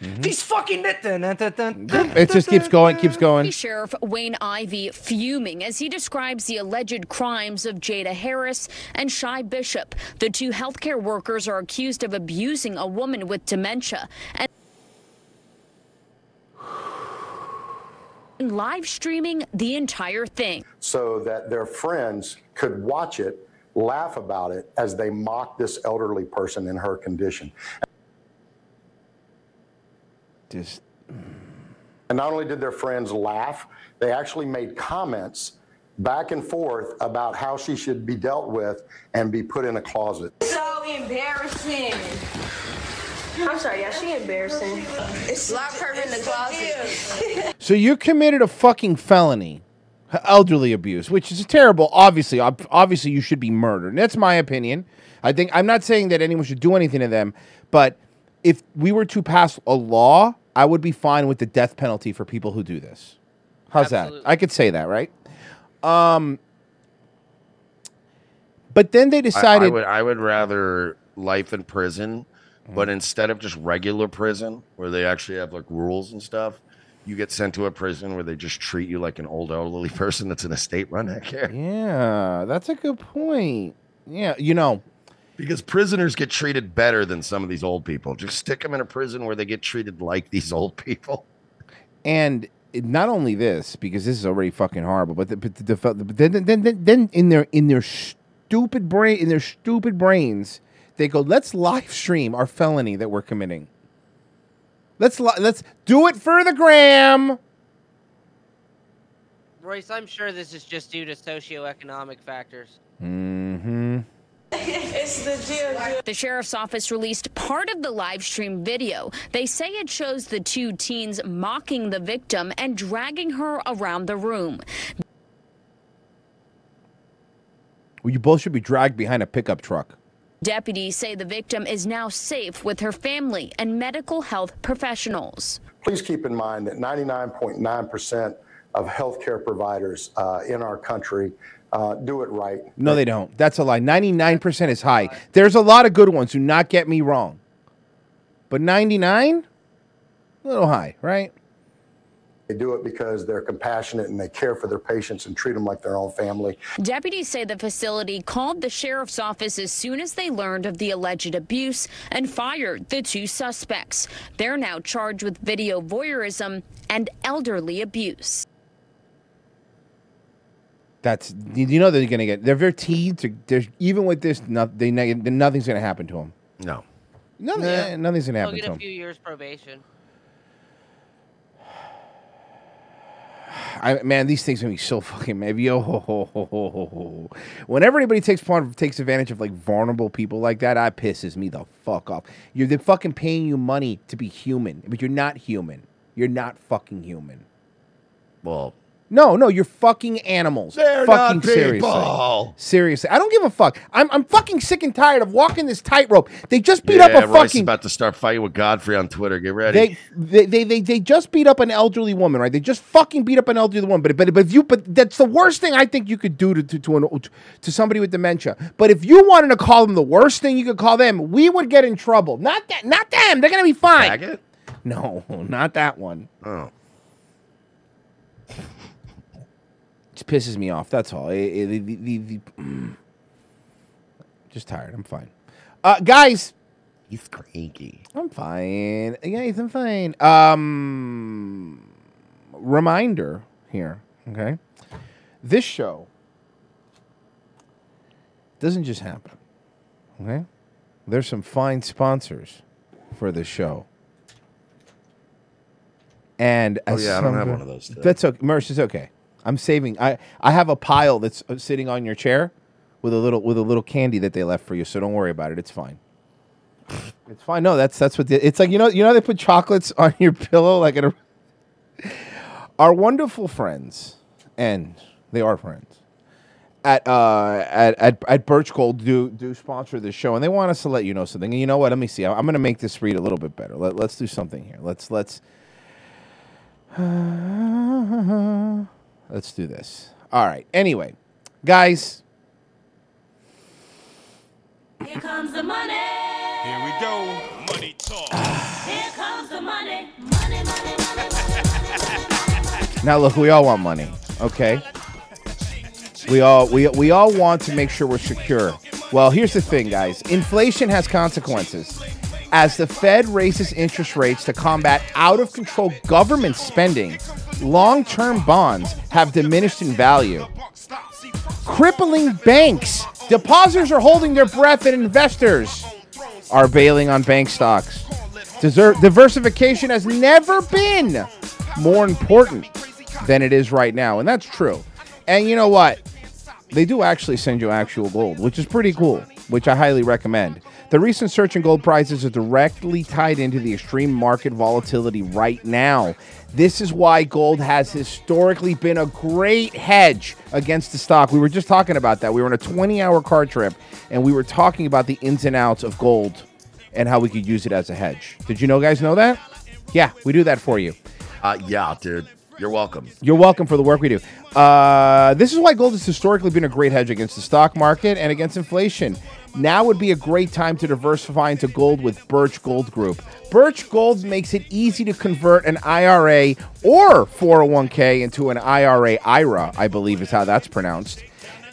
Speaker 8: Mm-hmm.
Speaker 10: These fucking
Speaker 8: It just keeps going, keeps going.
Speaker 22: Sheriff Wayne Ivey fuming as he describes the alleged crimes of Jada Harris and Shy Bishop. The two healthcare workers are accused of abusing a woman with dementia and live streaming the entire thing.
Speaker 21: so that their friends could watch it, laugh about it as they mock this elderly person in her condition.
Speaker 8: Just
Speaker 21: And not only did their friends laugh, they actually made comments back and forth about how she should be dealt with and be put in a closet.
Speaker 23: So embarrassing. I'm sorry, yeah, she embarrassing. It's lock her in the closet.
Speaker 8: So you committed a fucking felony, elderly abuse, which is terrible. Obviously, ob- obviously you should be murdered. And that's my opinion. I think I'm not saying that anyone should do anything to them, but if we were to pass a law, I would be fine with the death penalty for people who do this. How's that? I could say that, right? Um, but then they
Speaker 7: I-
Speaker 8: decided.
Speaker 7: I, would I would rather life in prison, but mm-hmm. instead of just regular prison where they actually have like rules and stuff, you get sent to a prison where they just treat you like an old elderly person that's in a state run care.
Speaker 8: Yeah, that's a good point. Yeah, you know,
Speaker 7: because prisoners get treated better than some of these old people. Just stick them in a prison where they get treated like these old people.
Speaker 8: And not only this, because this is already fucking horrible, but, the, but, the, but then, then, then, then in their in their stupid brain in their stupid brains, they go, "Let's live stream our felony that we're committing. Let's li- let's do it for the gram."
Speaker 9: Royce, I'm sure this is just due to socioeconomic factors.
Speaker 8: Mm-hmm.
Speaker 22: It's the The sheriff's office released part of the live stream video. They say it shows the two teens mocking the victim and dragging her around the room.
Speaker 8: Well, you both should be dragged behind a pickup truck.
Speaker 22: Deputies say the victim is now safe with her family and medical health professionals.
Speaker 21: Please keep in mind that 99.9% of healthcare providers uh, in our country uh, do it right.
Speaker 8: No, they don't. That's a lie. Ninety-nine percent is high. There's a lot of good ones. Do not get me wrong. But ninety-nine, a little high, right?
Speaker 21: They do it because they're compassionate and they care for their patients and treat them like their own family.
Speaker 22: Deputies say the facility called the sheriff's office as soon as they learned of the alleged abuse and fired the two suspects. They're now charged with video voyeurism and elderly abuse.
Speaker 8: That's you you know they're gonna get. They're very teens. There's even with this, no, they nothing's gonna happen to them.
Speaker 7: No,
Speaker 8: nothing. nothing's gonna
Speaker 9: They'll
Speaker 8: happen
Speaker 9: get
Speaker 8: to
Speaker 9: a
Speaker 8: them.
Speaker 9: few years probation.
Speaker 8: I, man, these things make me so fucking mad. Yo. Whenever anybody takes part, takes advantage of like vulnerable people like that, that pisses me the fuck off. You're they're fucking paying you money to be human, but you're not human. You're not fucking human.
Speaker 7: Well,
Speaker 8: no, no, you're fucking animals.
Speaker 7: They're
Speaker 8: fucking
Speaker 7: not
Speaker 8: seriously.
Speaker 7: people.
Speaker 8: Seriously, I don't give a fuck. I'm, I'm fucking sick and tired of walking this tightrope. They just beat
Speaker 7: yeah,
Speaker 8: up a
Speaker 7: Royce is
Speaker 8: fucking
Speaker 7: about to start fighting with Godfrey on Twitter. Get ready.
Speaker 8: they, they, they, they, they just beat up an elderly woman, right? They just fucking beat up an elderly woman. But, but, but if you, but that's the worst thing I think you could do to, to, to, an, to somebody with dementia. But if you wanted to call them the worst thing you could call them, we would get in trouble. Not that, not them. They're gonna be fine.
Speaker 7: Faggot?
Speaker 8: No, not that one.
Speaker 7: Oh.
Speaker 8: Just pisses me off. That's all. It- it- the- the- the- mm. just tired. I'm fine. Uh, guys.
Speaker 7: He's cranky.
Speaker 8: I'm fine. Guys, I'm fine. Um, reminder here. Okay. This show doesn't just happen. Okay. There's some fine sponsors for this show. And
Speaker 7: Oh, yeah, I don't have one of those today.
Speaker 8: That's okay. Mersh, it's okay. I'm saving. I I have a pile that's uh, sitting on your chair with a little with a little candy that they left for you. So don't worry about it. It's fine. It's fine. No, that's that's what the, it's like. You know, you know they put chocolates on your pillow like in a. Our wonderful friends, and they are friends at uh at at, at Birch Gold do do sponsor this show, and they want us to let you know something. And you know what? Let me see. I'm, I'm going to make this read a little bit better. Let, let's do something here. Let's let's. Let's do this. All right. Anyway, guys,
Speaker 23: Here comes the money. Here we go. Money talk. Here comes the money. Money, money, money.
Speaker 8: now look, we all want money, okay? We all we we all want to make sure we're secure. Well, here's the thing, guys. Inflation has consequences. As the Fed raises interest rates to combat out of control government spending, long-term bonds have diminished in value. Crippling banks. Depositors are holding their breath and investors are bailing on bank stocks. Diversification has never been more important than it is right now. And that's true. And you know what? They do actually send you actual gold, which is pretty cool, which I highly recommend. The recent search in gold prices are directly tied into the extreme market volatility right now. This is why gold has historically been a great hedge against the stock. We were just talking about that. We were on a 20 hour car trip and we were talking about the ins and outs of gold and how we could use it as a hedge. Did you know guys know that? Yeah, we do that for you.
Speaker 7: Uh, yeah, dude. You're welcome.
Speaker 8: You're welcome for the work we do. Uh, this is why gold has historically been a great hedge against the stock market and against inflation. Now would be a great time to diversify into gold with Birch Gold Group. Birch Gold makes it easy to convert an IRA or 401k into an IRA IRA, I believe is how that's pronounced,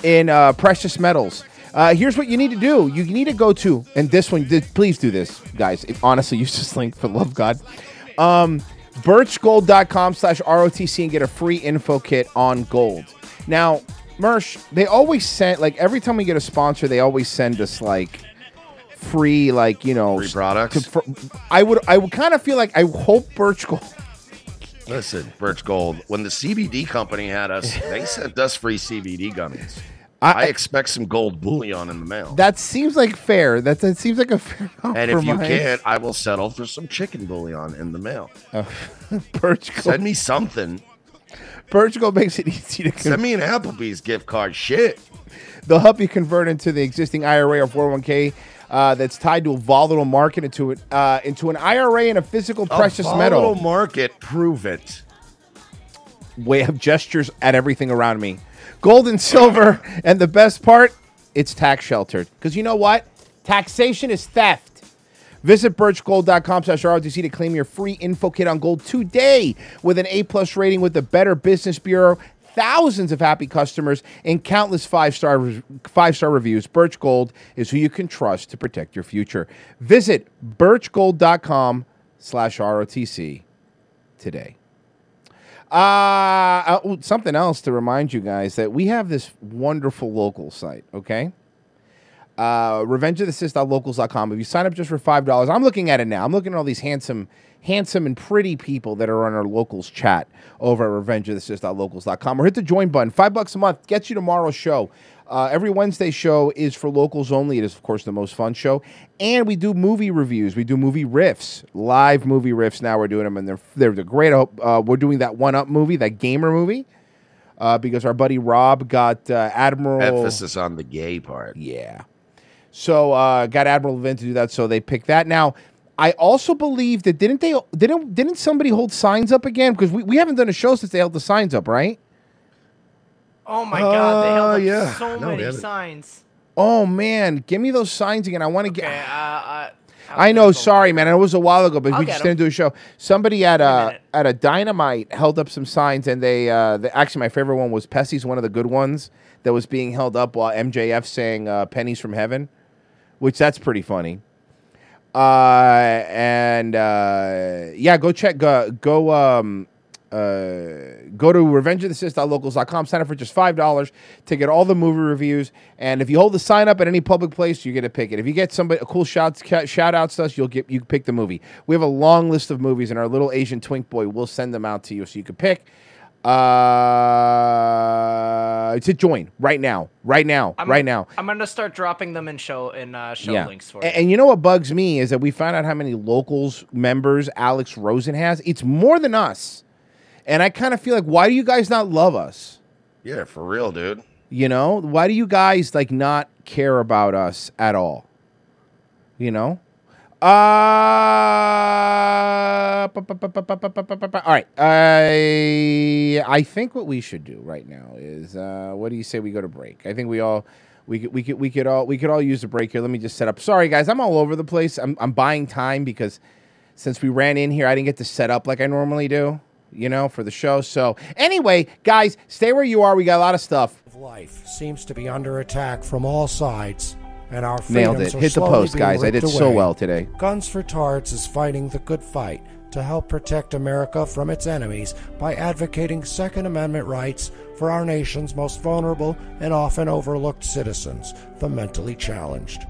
Speaker 8: in uh, precious metals. Uh, here's what you need to do. You need to go to, and this one, th- please do this, guys. It, honestly, use this link for love God. Um, birchgold.com slash ROTC and get a free info kit on gold. Now, Mersh, they always send, like, every time we get a sponsor, they always send us, like, free, like, you know, free
Speaker 7: products.
Speaker 8: I would, I would kind of feel like I hope Birch Gold.
Speaker 7: Listen, Birch Gold, when the CBD company had us, they sent us free CBD gummies.
Speaker 8: I,
Speaker 7: I, expect some gold bullion in the mail.
Speaker 8: That seems like fair. That, that seems like a fair
Speaker 7: and if you can't, I will settle for some chicken bullion in the mail.
Speaker 8: Oh, Birch Gold.
Speaker 7: Send me something.
Speaker 8: Gold makes it easy to
Speaker 7: Send me an Applebee's gift card. Shit.
Speaker 8: They'll help you convert into the existing IRA or 401k uh, that's tied to a volatile market into it uh, into an IRA and a physical precious
Speaker 7: a
Speaker 8: metal.
Speaker 7: volatile market. Prove it.
Speaker 8: Way of gestures at everything around me. Gold and silver, and the best part, it's tax sheltered. Because you know what? Taxation is theft. Visit birchgold.com slash ROTC to claim your free info kit on gold today with an A plus rating with the Better Business Bureau, thousands of happy customers, and countless five star five star reviews. Birch Gold is who you can trust to protect your future. Visit birchgold.com slash ROTC today. Uh, uh, something else to remind you guys that we have this wonderful local site, okay? Uh, revengeofthecis.locals.com. If you sign up just for $5, I'm looking at it now. I'm looking at all these handsome, handsome and pretty people that are on our locals chat over at revengeofthecis.locals.com or hit the join button. Five bucks a month gets you tomorrow's show. Uh, every Wednesday show is for locals only. It is, of course, the most fun show. And we do movie reviews. We do movie riffs, live movie riffs. Now we're doing them, and they're, they're, they're great. Uh, we're doing that One Up movie, that gamer movie, uh, because our buddy Rob got uh, Admiral.
Speaker 7: Emphasis on the gay part.
Speaker 8: Yeah. So uh, got Admiral Levin to do that. So they picked that. Now, I also believe that didn't they didn't didn't somebody hold signs up again? Because we, we haven't done a show since they held the signs up, right?
Speaker 10: Oh my god, they held
Speaker 8: Uh,
Speaker 10: up
Speaker 8: yeah.
Speaker 10: so
Speaker 8: No,
Speaker 10: many signs.
Speaker 8: Oh man, give me those signs again. I want to
Speaker 10: Okay,
Speaker 8: get.
Speaker 10: uh, uh,
Speaker 8: I know. Sorry, man. It was a while ago, but
Speaker 10: I'll
Speaker 8: we
Speaker 10: just
Speaker 8: just
Speaker 10: 'em.
Speaker 8: didn't do a show. Somebody at a at a dynamite held up some signs, and they, uh, they actually my favorite one was Pessy's one of the good ones that was being held up while MJF saying uh, "Pennies from Heaven," which that's pretty funny. Uh, and uh, yeah, go check go go um uh, go to revengeofthecis.locals.com, sign up for just $5 to get all the movie reviews. And if you hold the sign up at any public place, you get to pick it. If you get somebody a cool shout, shout outs to us, you'll get you pick the movie. We have a long list of movies, and our little Asian twink boy will send them out to you so you can pick. Uh, to join right now, right now,
Speaker 10: I'm,
Speaker 8: right now.
Speaker 10: I'm gonna start dropping them in show in uh, show links for
Speaker 8: A-
Speaker 10: you.
Speaker 8: And, you know what bugs me is that we found out how many locals members Alex Rosen has. It's more than us. And I kind of feel like, why do you guys not love us?
Speaker 7: Yeah, for real, dude.
Speaker 8: You know, why do you guys like not care about us at all? You know? All right. I I think what we should do right now is, uh, what do you say we go to break? I think we all we could we could we could all we could all use a break here. Let me just set up. Sorry guys, I'm all over the place. I'm I'm buying time because since we ran in here, I didn't get to set up like I normally do, you know, for the show. So anyway, guys, stay where you are. We got a lot of stuff.
Speaker 24: Life seems to be under attack from all sides and our
Speaker 8: Nailed it. Hit the post, guys. I did so well today.
Speaker 24: Guns for Tards is fighting the good fight to help protect America from its enemies by advocating Second Amendment rights for our nation's most vulnerable and often overlooked citizens, the mentally challenged.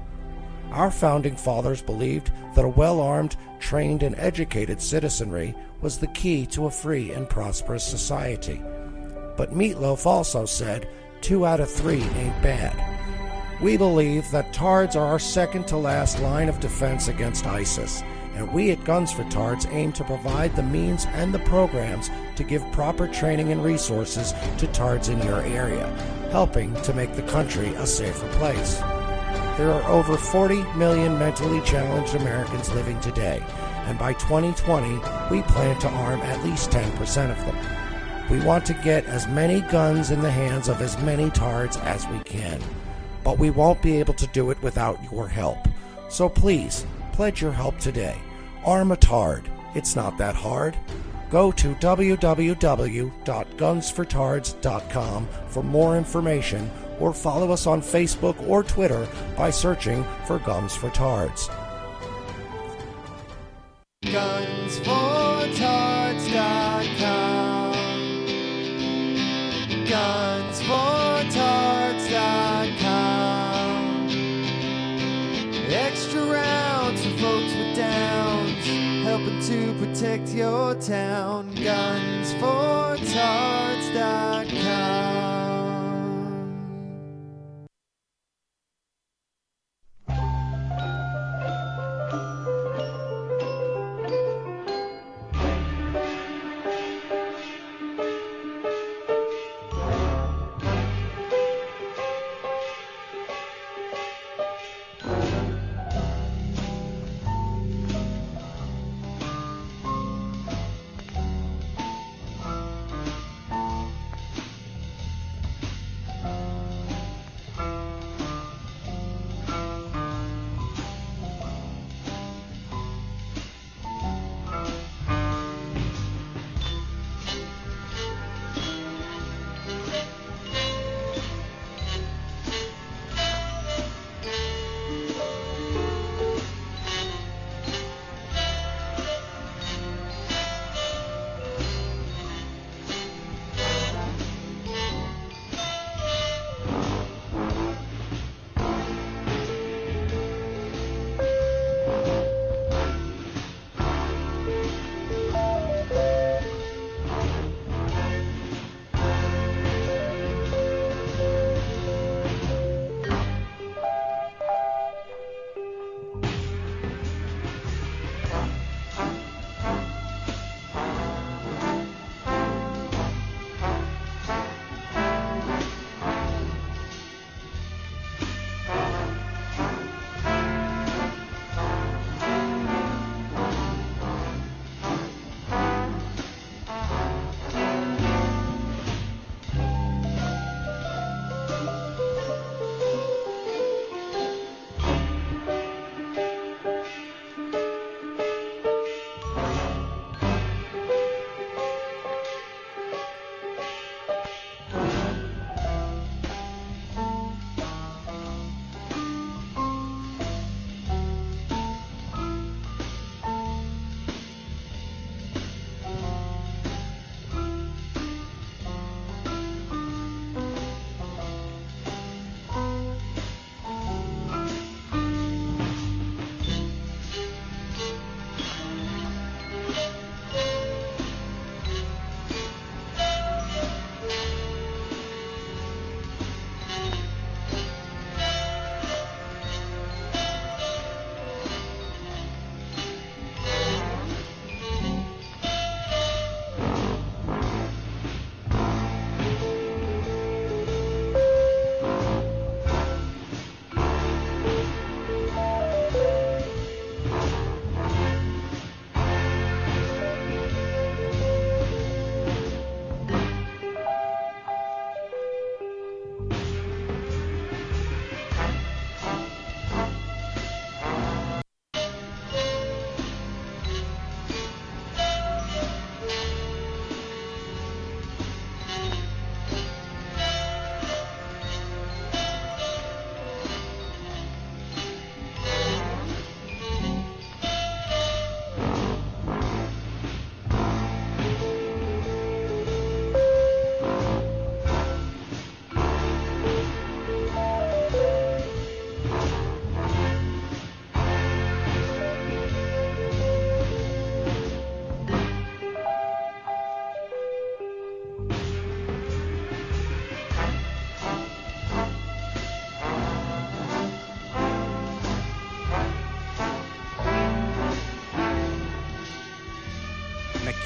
Speaker 24: Our founding fathers believed that a well armed, trained, and educated citizenry was the key to a free and prosperous society. But Meatloaf also said two out of three ain't bad. We believe that TARDs are our second to last line of defense against ISIS, and we at Guns for TARDs aim to provide the means and the programs to give proper training and resources to TARDs in your area, helping to make the country a safer place. There are over 40 million mentally challenged Americans living today, and by 2020, we plan to arm at least 10% of them. We want to get as many guns in the hands of as many tards as we can, but we won't be able to do it without your help. So please, pledge your help today. Arm a tard. It's not that hard. Go to www.gunsfortards.com for more information or follow us on Facebook or Twitter by searching for Guns for Tards.
Speaker 25: GunsForTards.com. GunsForTards.com. to protect your town. GunsForTards.com.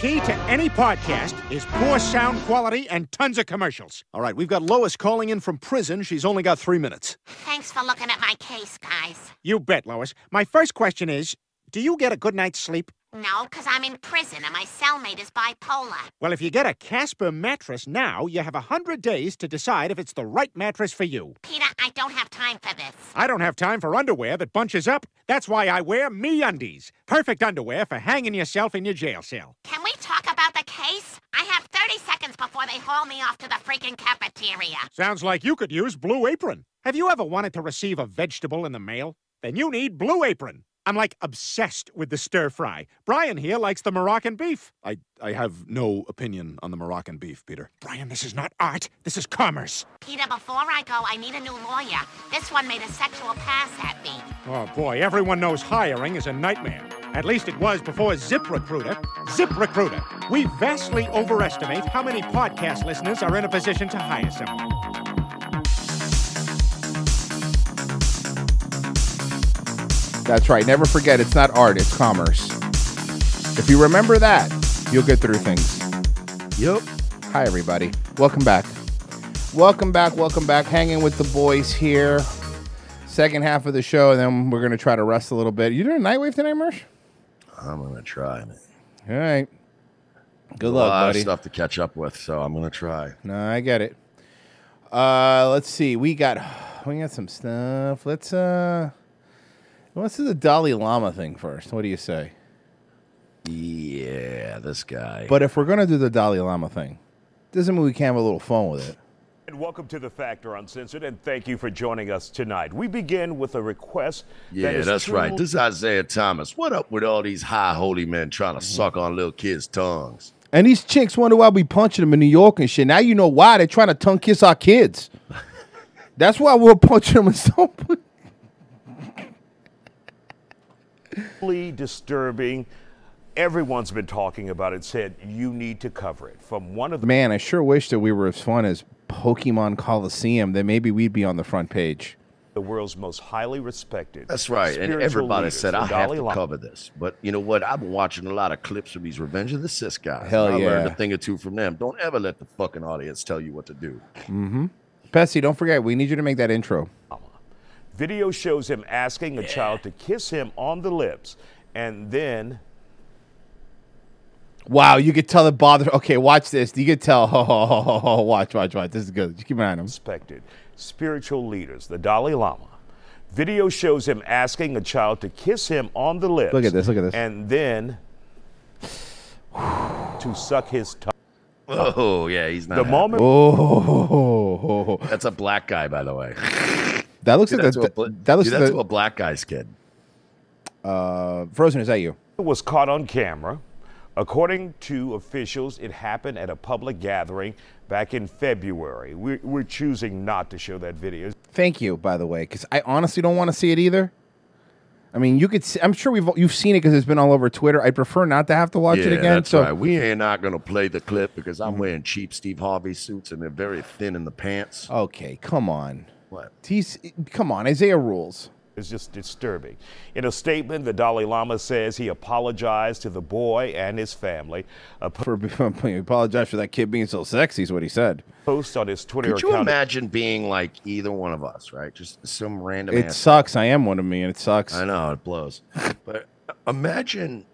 Speaker 26: key to any podcast is poor sound quality and tons of commercials. All right, we've got Lois calling in from prison. She's only got three minutes.
Speaker 27: Thanks for looking at my case, guys.
Speaker 26: You bet, Lois. My first question is Do you get a good night's sleep?
Speaker 27: No, because I'm in prison and my cellmate is bipolar.
Speaker 26: Well, if you get a Casper mattress now, you have a hundred days to decide if it's the right mattress for you.
Speaker 27: Peter, I don't have time for this.
Speaker 26: I don't have time for underwear that bunches up. That's why I wear MeUndies. Perfect underwear for hanging yourself in your jail cell.
Speaker 27: Can we talk about the case? I have 30 seconds before they haul me off to the freaking cafeteria.
Speaker 26: Sounds like you could use Blue Apron. Have you ever wanted to receive a vegetable in the mail? Then you need Blue Apron. I'm like obsessed with the stir fry. Brian here likes the Moroccan beef.
Speaker 28: I, I have no opinion on the Moroccan beef, Peter.
Speaker 26: Brian, this is not art. This is commerce.
Speaker 27: Peter, before I go, I need a new lawyer. This one made a sexual pass at me.
Speaker 26: Oh boy, everyone knows hiring is a nightmare. At least it was before ZipRecruiter. ZipRecruiter. We vastly overestimate how many podcast listeners are in a position to hire someone.
Speaker 8: That's right. Never forget, it's not art, it's commerce. If you remember that, you'll get through things.
Speaker 7: Yep.
Speaker 8: Hi, everybody. Welcome back. Welcome back. Welcome back. Hanging with the boys here. Second half of the show, and then we're going to try to rest a little bit. You doing a Nightwave tonight, Mersh?
Speaker 7: I'm gonna try, man.
Speaker 8: All right. Good
Speaker 7: a
Speaker 8: luck,
Speaker 7: lot
Speaker 8: buddy.
Speaker 7: Of stuff to catch up with, so I'm gonna try.
Speaker 8: No, I get it. Uh, let's see. We got we got some stuff. Let's uh, let's do the Dalai Lama thing first. What do you say?
Speaker 7: Yeah, this guy.
Speaker 8: But if we're gonna do the Dalai Lama thing, doesn't mean we can't have a little fun with it.
Speaker 29: And welcome to the Factor Uncensored, and thank you for joining us tonight. We begin with a request.
Speaker 7: Yeah,
Speaker 29: is
Speaker 7: that's right. This is Isaiah Thomas. What up with all these high holy men trying to suck on little kids' tongues?
Speaker 8: And these chicks wonder why we punching them in New York and shit. Now you know why they're trying to tongue kiss our kids. That's why we're punching them in so.
Speaker 29: Truly disturbing. Everyone's been talking about it. Said you need to cover it. From one of the
Speaker 8: Man, I sure wish that we were as fun as Pokemon Coliseum. Then maybe we'd be on the front page.
Speaker 29: the world's most highly respected.
Speaker 7: That's right. And everybody
Speaker 29: leaders,
Speaker 7: said
Speaker 29: the
Speaker 7: I have
Speaker 29: Dalai
Speaker 7: to
Speaker 29: Lama.
Speaker 7: cover this. But you know what? I've been watching a lot of clips of these Revenge of the Sith guys.
Speaker 8: Hell
Speaker 7: I learned a thing or two from them. Don't ever let the fucking audience tell you what to do.
Speaker 8: Mm-hmm. Pessy, don't forget, we need you to make that intro.
Speaker 29: Video shows him asking a child to kiss him on the lips, and then
Speaker 8: Wow, you could tell it bothered. Okay, watch this. You could tell. Oh, watch, watch, watch. This is good. Just keep an eye on him.
Speaker 29: respected spiritual leaders, the Dalai Lama. Video shows him asking a child to kiss him on the lips.
Speaker 8: Look at this, look at this.
Speaker 29: And then to suck his tongue.
Speaker 7: Oh yeah, he's not.
Speaker 29: The
Speaker 7: happy.
Speaker 29: moment-
Speaker 8: Oh,
Speaker 7: That's a black guy, by the way.
Speaker 8: that looks
Speaker 7: Do
Speaker 8: like
Speaker 7: that
Speaker 8: the,
Speaker 7: a bla-
Speaker 8: that looks
Speaker 7: do that
Speaker 8: like
Speaker 7: to a black guy's kid.
Speaker 8: uh, Frozen. Is that you?
Speaker 29: was caught on camera. According to officials, it happened at a public gathering back in February. We're, we're choosing not to show that video.
Speaker 8: Thank you, by the way, because I honestly don't want to see it either. I mean, you could. See, I'm sure we've you've seen it because it's been all over Twitter. I prefer not to have to watch
Speaker 7: yeah,
Speaker 8: it again.
Speaker 7: That's
Speaker 8: so
Speaker 7: right. We ain't not gonna play the clip because
Speaker 8: Mm-hmm.
Speaker 7: I'm wearing cheap Steve Harvey suits and they're very thin in the pants.
Speaker 8: okay, come on.
Speaker 7: What?
Speaker 8: He's come on. Isaiah rules.
Speaker 29: It's just disturbing. In a statement, the Dalai Lama says he apologized to the boy and his family. A
Speaker 8: For he apologized for that kid being so sexy. Is what he said.
Speaker 29: post on his Twitter
Speaker 7: Could you
Speaker 29: account.
Speaker 7: imagine being like either one of us, right? Just some random.
Speaker 8: It
Speaker 7: ass-
Speaker 8: sucks. I am one of me, and it sucks.
Speaker 7: I know it blows. but imagine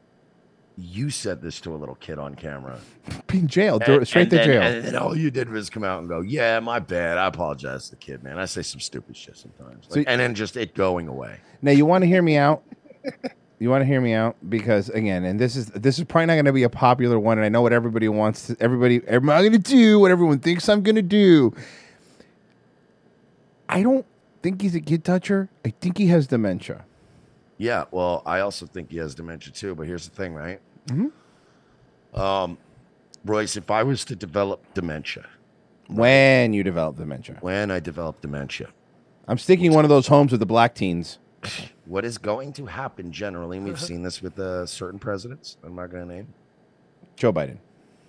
Speaker 7: you said this to a little kid on camera.
Speaker 8: Be in jail.
Speaker 7: And-
Speaker 8: straight to
Speaker 7: then-
Speaker 8: jail.
Speaker 7: And then all you did was come out and go, "Yeah, my bad. I apologize to the kid, man. I say some stupid shit sometimes."
Speaker 8: So-
Speaker 7: and then just it going away.
Speaker 8: Now you want to hear me out? You want to hear me out because again, and this is this is probably not going to be a popular one, and I know what everybody wants. To, everybody, am I going to do what everyone thinks I'm going to do? I don't think he's a kid toucher. I think he has dementia.
Speaker 7: Yeah. Well, I also think he has dementia too. But here's the thing, right?
Speaker 8: Mhm.
Speaker 7: Um, Royce, if I was to develop dementia,
Speaker 8: When you develop dementia,
Speaker 7: when I develop dementia,
Speaker 8: I'm sticking one of those homes with the black teens.
Speaker 7: what is going to happen generally, and we've seen this with uh, certain presidents, I'm not going to name,
Speaker 8: Joe Biden.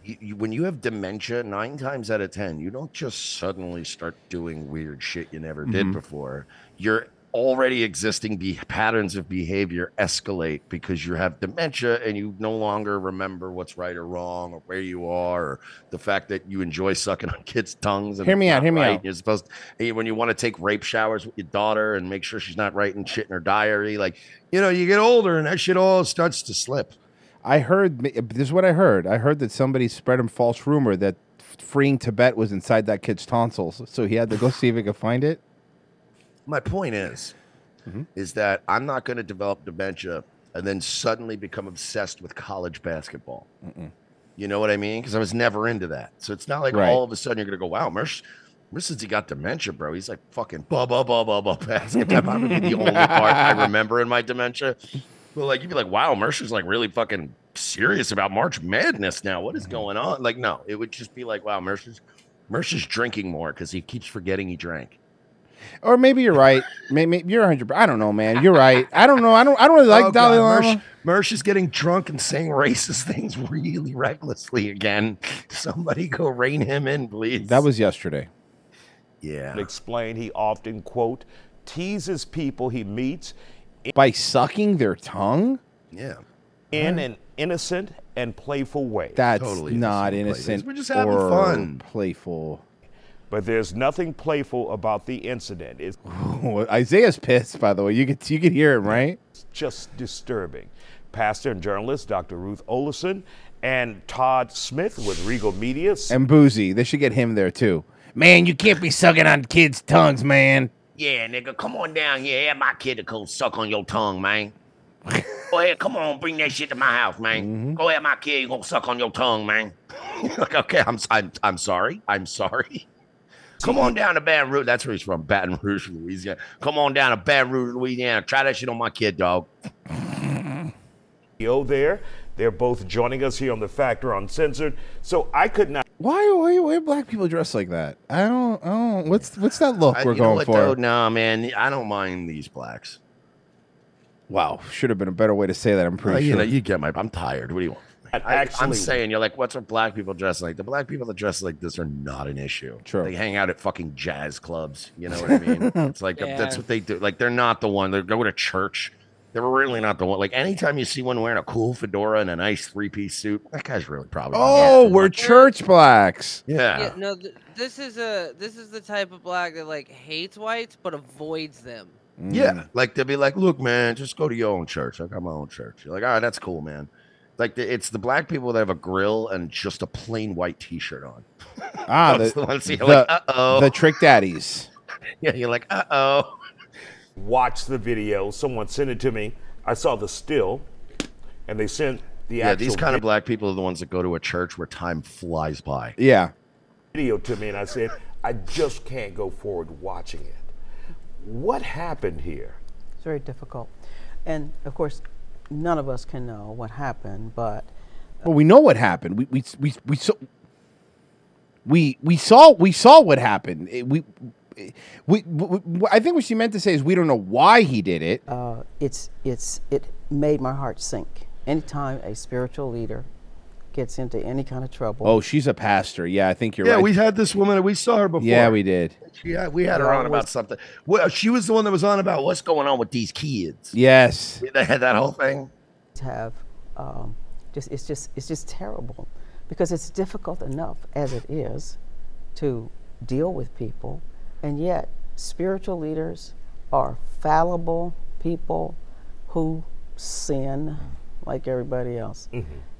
Speaker 7: you, you, when you have dementia, nine times out of 10, you don't just suddenly start doing weird shit you never did
Speaker 8: Mhm.
Speaker 7: before. Your already existing be- patterns of behavior escalate because you have dementia and you no longer remember what's right or wrong or where you are or the fact that you enjoy sucking on kids' tongues. And
Speaker 8: Hear me out, hear me
Speaker 7: right.
Speaker 8: out.
Speaker 7: You're supposed hey, when you want to take rape showers with your daughter and make sure she's not writing shit in her diary. Like, you know, you get older and that shit all starts to slip.
Speaker 8: I heard uh, this is what I heard. I heard that somebody spread him false rumor that freeing Tibet was inside that kid's tonsils, so he had to go see if he could find it.
Speaker 7: My point is,
Speaker 8: Mm-hmm.
Speaker 7: is that I'm not going to develop dementia and then suddenly become obsessed with college basketball. You know what I mean? Because I was never into that. So it's not like
Speaker 8: Right.
Speaker 7: all of a sudden you're going to go, wow, Mersh, since he got dementia, bro, he's like fucking blah, blah, blah, blah, blah, basketball. That be the only part I remember in my dementia. But like, you'd be like, wow, Mersh is like really fucking serious about March Madness now. What is
Speaker 8: Mm-hmm.
Speaker 7: going on? Like, no, it would just be like, wow, Mersh is drinking more because he keeps forgetting he drank.
Speaker 8: Or maybe you're right. Maybe you're 100. I don't know, man. You're right. I don't know. I don't. I don't really like
Speaker 7: Oh,
Speaker 8: Dalai
Speaker 7: God,
Speaker 8: Lama.
Speaker 7: Mersh, Mersh is getting drunk and saying racist things really recklessly again. Somebody go rein him in, please.
Speaker 8: That was yesterday.
Speaker 7: Yeah.
Speaker 29: Explain he often, quote, teases people he meets
Speaker 8: By sucking their tongue.
Speaker 7: Yeah.
Speaker 29: in an innocent and playful way.
Speaker 8: That's totally not innocent. or. We're just having fun, Playful.
Speaker 29: But there's nothing playful about the incident. It's
Speaker 8: Isaiah's pissed. By the way, you could you could hear him, right?
Speaker 29: It's just disturbing. Pastor and journalist Dr. Ruth Olison and Todd Smith with Regal Media
Speaker 8: And Boozy. They should get him there too. Man, you can't be sucking on kids' tongues, man.
Speaker 7: Yeah, nigga, come on down here. Have my kid to go suck on your tongue, man. Go ahead, come on, bring that shit to my house, man.
Speaker 8: Mm-hmm.
Speaker 7: Go ahead, my kid, you gonna suck on your tongue, man. like, okay, I'm, I'm, I'm sorry. I'm sorry. Come on down to Baton Rouge. That's where he's from, Baton Rouge, Louisiana. Come on down to Baton Rouge, Louisiana. Try that shit on my kid, dog.
Speaker 29: Yo there. They're both joining us here on the Factor Uncensored. So I could not.
Speaker 8: Why, why, why are black people dressed like that? I don't, I don't. What's, what's that look
Speaker 7: I-
Speaker 8: we're
Speaker 7: you know
Speaker 8: going
Speaker 7: what,
Speaker 8: for?
Speaker 7: Though? Nah, man, I don't mind these blacks.
Speaker 8: Wow, should have been a better way to say that. I'm pretty
Speaker 7: Uh, you
Speaker 8: sure.
Speaker 7: know, you get my. I'm tired. What do you want? I, I'm saying you're like, what's with black people dressing like? The black people that dress like this are not an issue.
Speaker 8: True.
Speaker 7: They hang out at fucking jazz clubs. You know what I mean? it's like
Speaker 8: Yeah.
Speaker 7: that's what they do. Like they're not the one. They go to church. They're really not the one. Like anytime you see one wearing a cool fedora and a nice three piece suit, that guy's really probably.
Speaker 8: oh, we're church blacks.
Speaker 7: Yeah.
Speaker 9: Yeah, no, th- this is a this is the type of black that like hates whites but avoids them. Mm.
Speaker 7: Yeah, like they'll be like, "Look, man, just go to your own church. I got my own church." You're like, "All right, that's cool, man." Like the, it's the black people that have a grill and just a plain white T-shirt on.
Speaker 8: Ah, the,
Speaker 7: the ones you're
Speaker 8: the,
Speaker 7: like, "Uh-oh."
Speaker 8: the trick daddies.
Speaker 7: Yeah, you're like, "Uh oh."
Speaker 29: Watch the video. Someone sent it to me. I saw the still, and they sent the actual.
Speaker 7: Yeah,
Speaker 29: actual
Speaker 7: these kind of black people are the ones that go to a church where time flies by.
Speaker 8: Yeah.
Speaker 29: video to me, and I said, I just can't go forward watching it. What happened here?
Speaker 30: It's very difficult. And of course, none of us can know what happened, but
Speaker 8: Well, we know what happened. We we we we saw. We we saw we saw what happened. It- we, we, we, I think what she meant to say is we don't know why he did it.
Speaker 30: uh, it's it's it made my heart sink. Anytime a spiritual leader gets into any kind of trouble,
Speaker 8: Oh, she's a pastor. Yeah, I think you're right.
Speaker 7: yeah,
Speaker 8: right.
Speaker 7: we had this woman. We saw her before.
Speaker 8: Yeah, we did.
Speaker 7: Yeah, we had her on about something. Well, she was the one that was on about what's going on with these kids.
Speaker 8: Yes.
Speaker 7: They had that whole thing.
Speaker 30: have um, just it's just it's just terrible because it's difficult enough as it is to deal with people, and yet spiritual leaders are fallible people who sin like everybody else,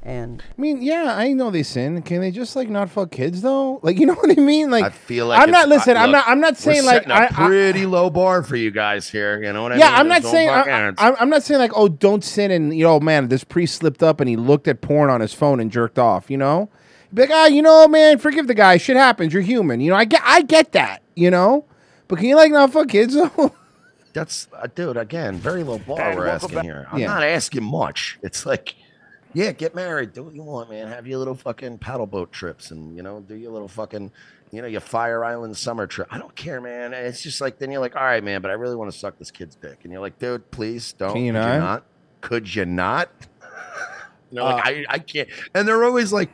Speaker 30: and
Speaker 8: I mean, yeah, I know they sin. Can they just like not fuck kids though? Like, you know what I mean? Like,
Speaker 7: I feel like
Speaker 8: I'm not.
Speaker 7: it's-
Speaker 8: Listen,
Speaker 7: I-
Speaker 8: I'm not. I'm not
Speaker 7: we're
Speaker 8: saying like
Speaker 7: setting a
Speaker 8: I, I-
Speaker 7: pretty low bar for you guys here. You know what I
Speaker 8: yeah,
Speaker 7: mean?
Speaker 8: Yeah, I'm not saying. I, I, I'm not saying like, oh, don't sin and you know, man, this priest slipped up and he looked at porn on his phone and jerked off. You know, be like, ah, you know, man, forgive the guy. Shit happens. You're human. You know, I get, I get that. You know, but can you like not fuck kids though?
Speaker 7: That's uh, dude. Again, very low bar
Speaker 29: And
Speaker 7: we're asking
Speaker 29: back.
Speaker 7: here. I'm
Speaker 8: Yeah.
Speaker 7: not asking much. It's like, yeah, get married, do what you want, man. Have your little fucking paddle boat trips, and you know, do your little fucking, you know, your Fire Island summer trip. I don't care, man. And it's just like then you're like, all right, man, but I really want to suck this kid's dick, and you're like, dude, please don't.
Speaker 8: Can you
Speaker 7: Could
Speaker 8: not?
Speaker 7: Could you not? you know,
Speaker 8: Uh,
Speaker 7: like I, I can't. And they're always like,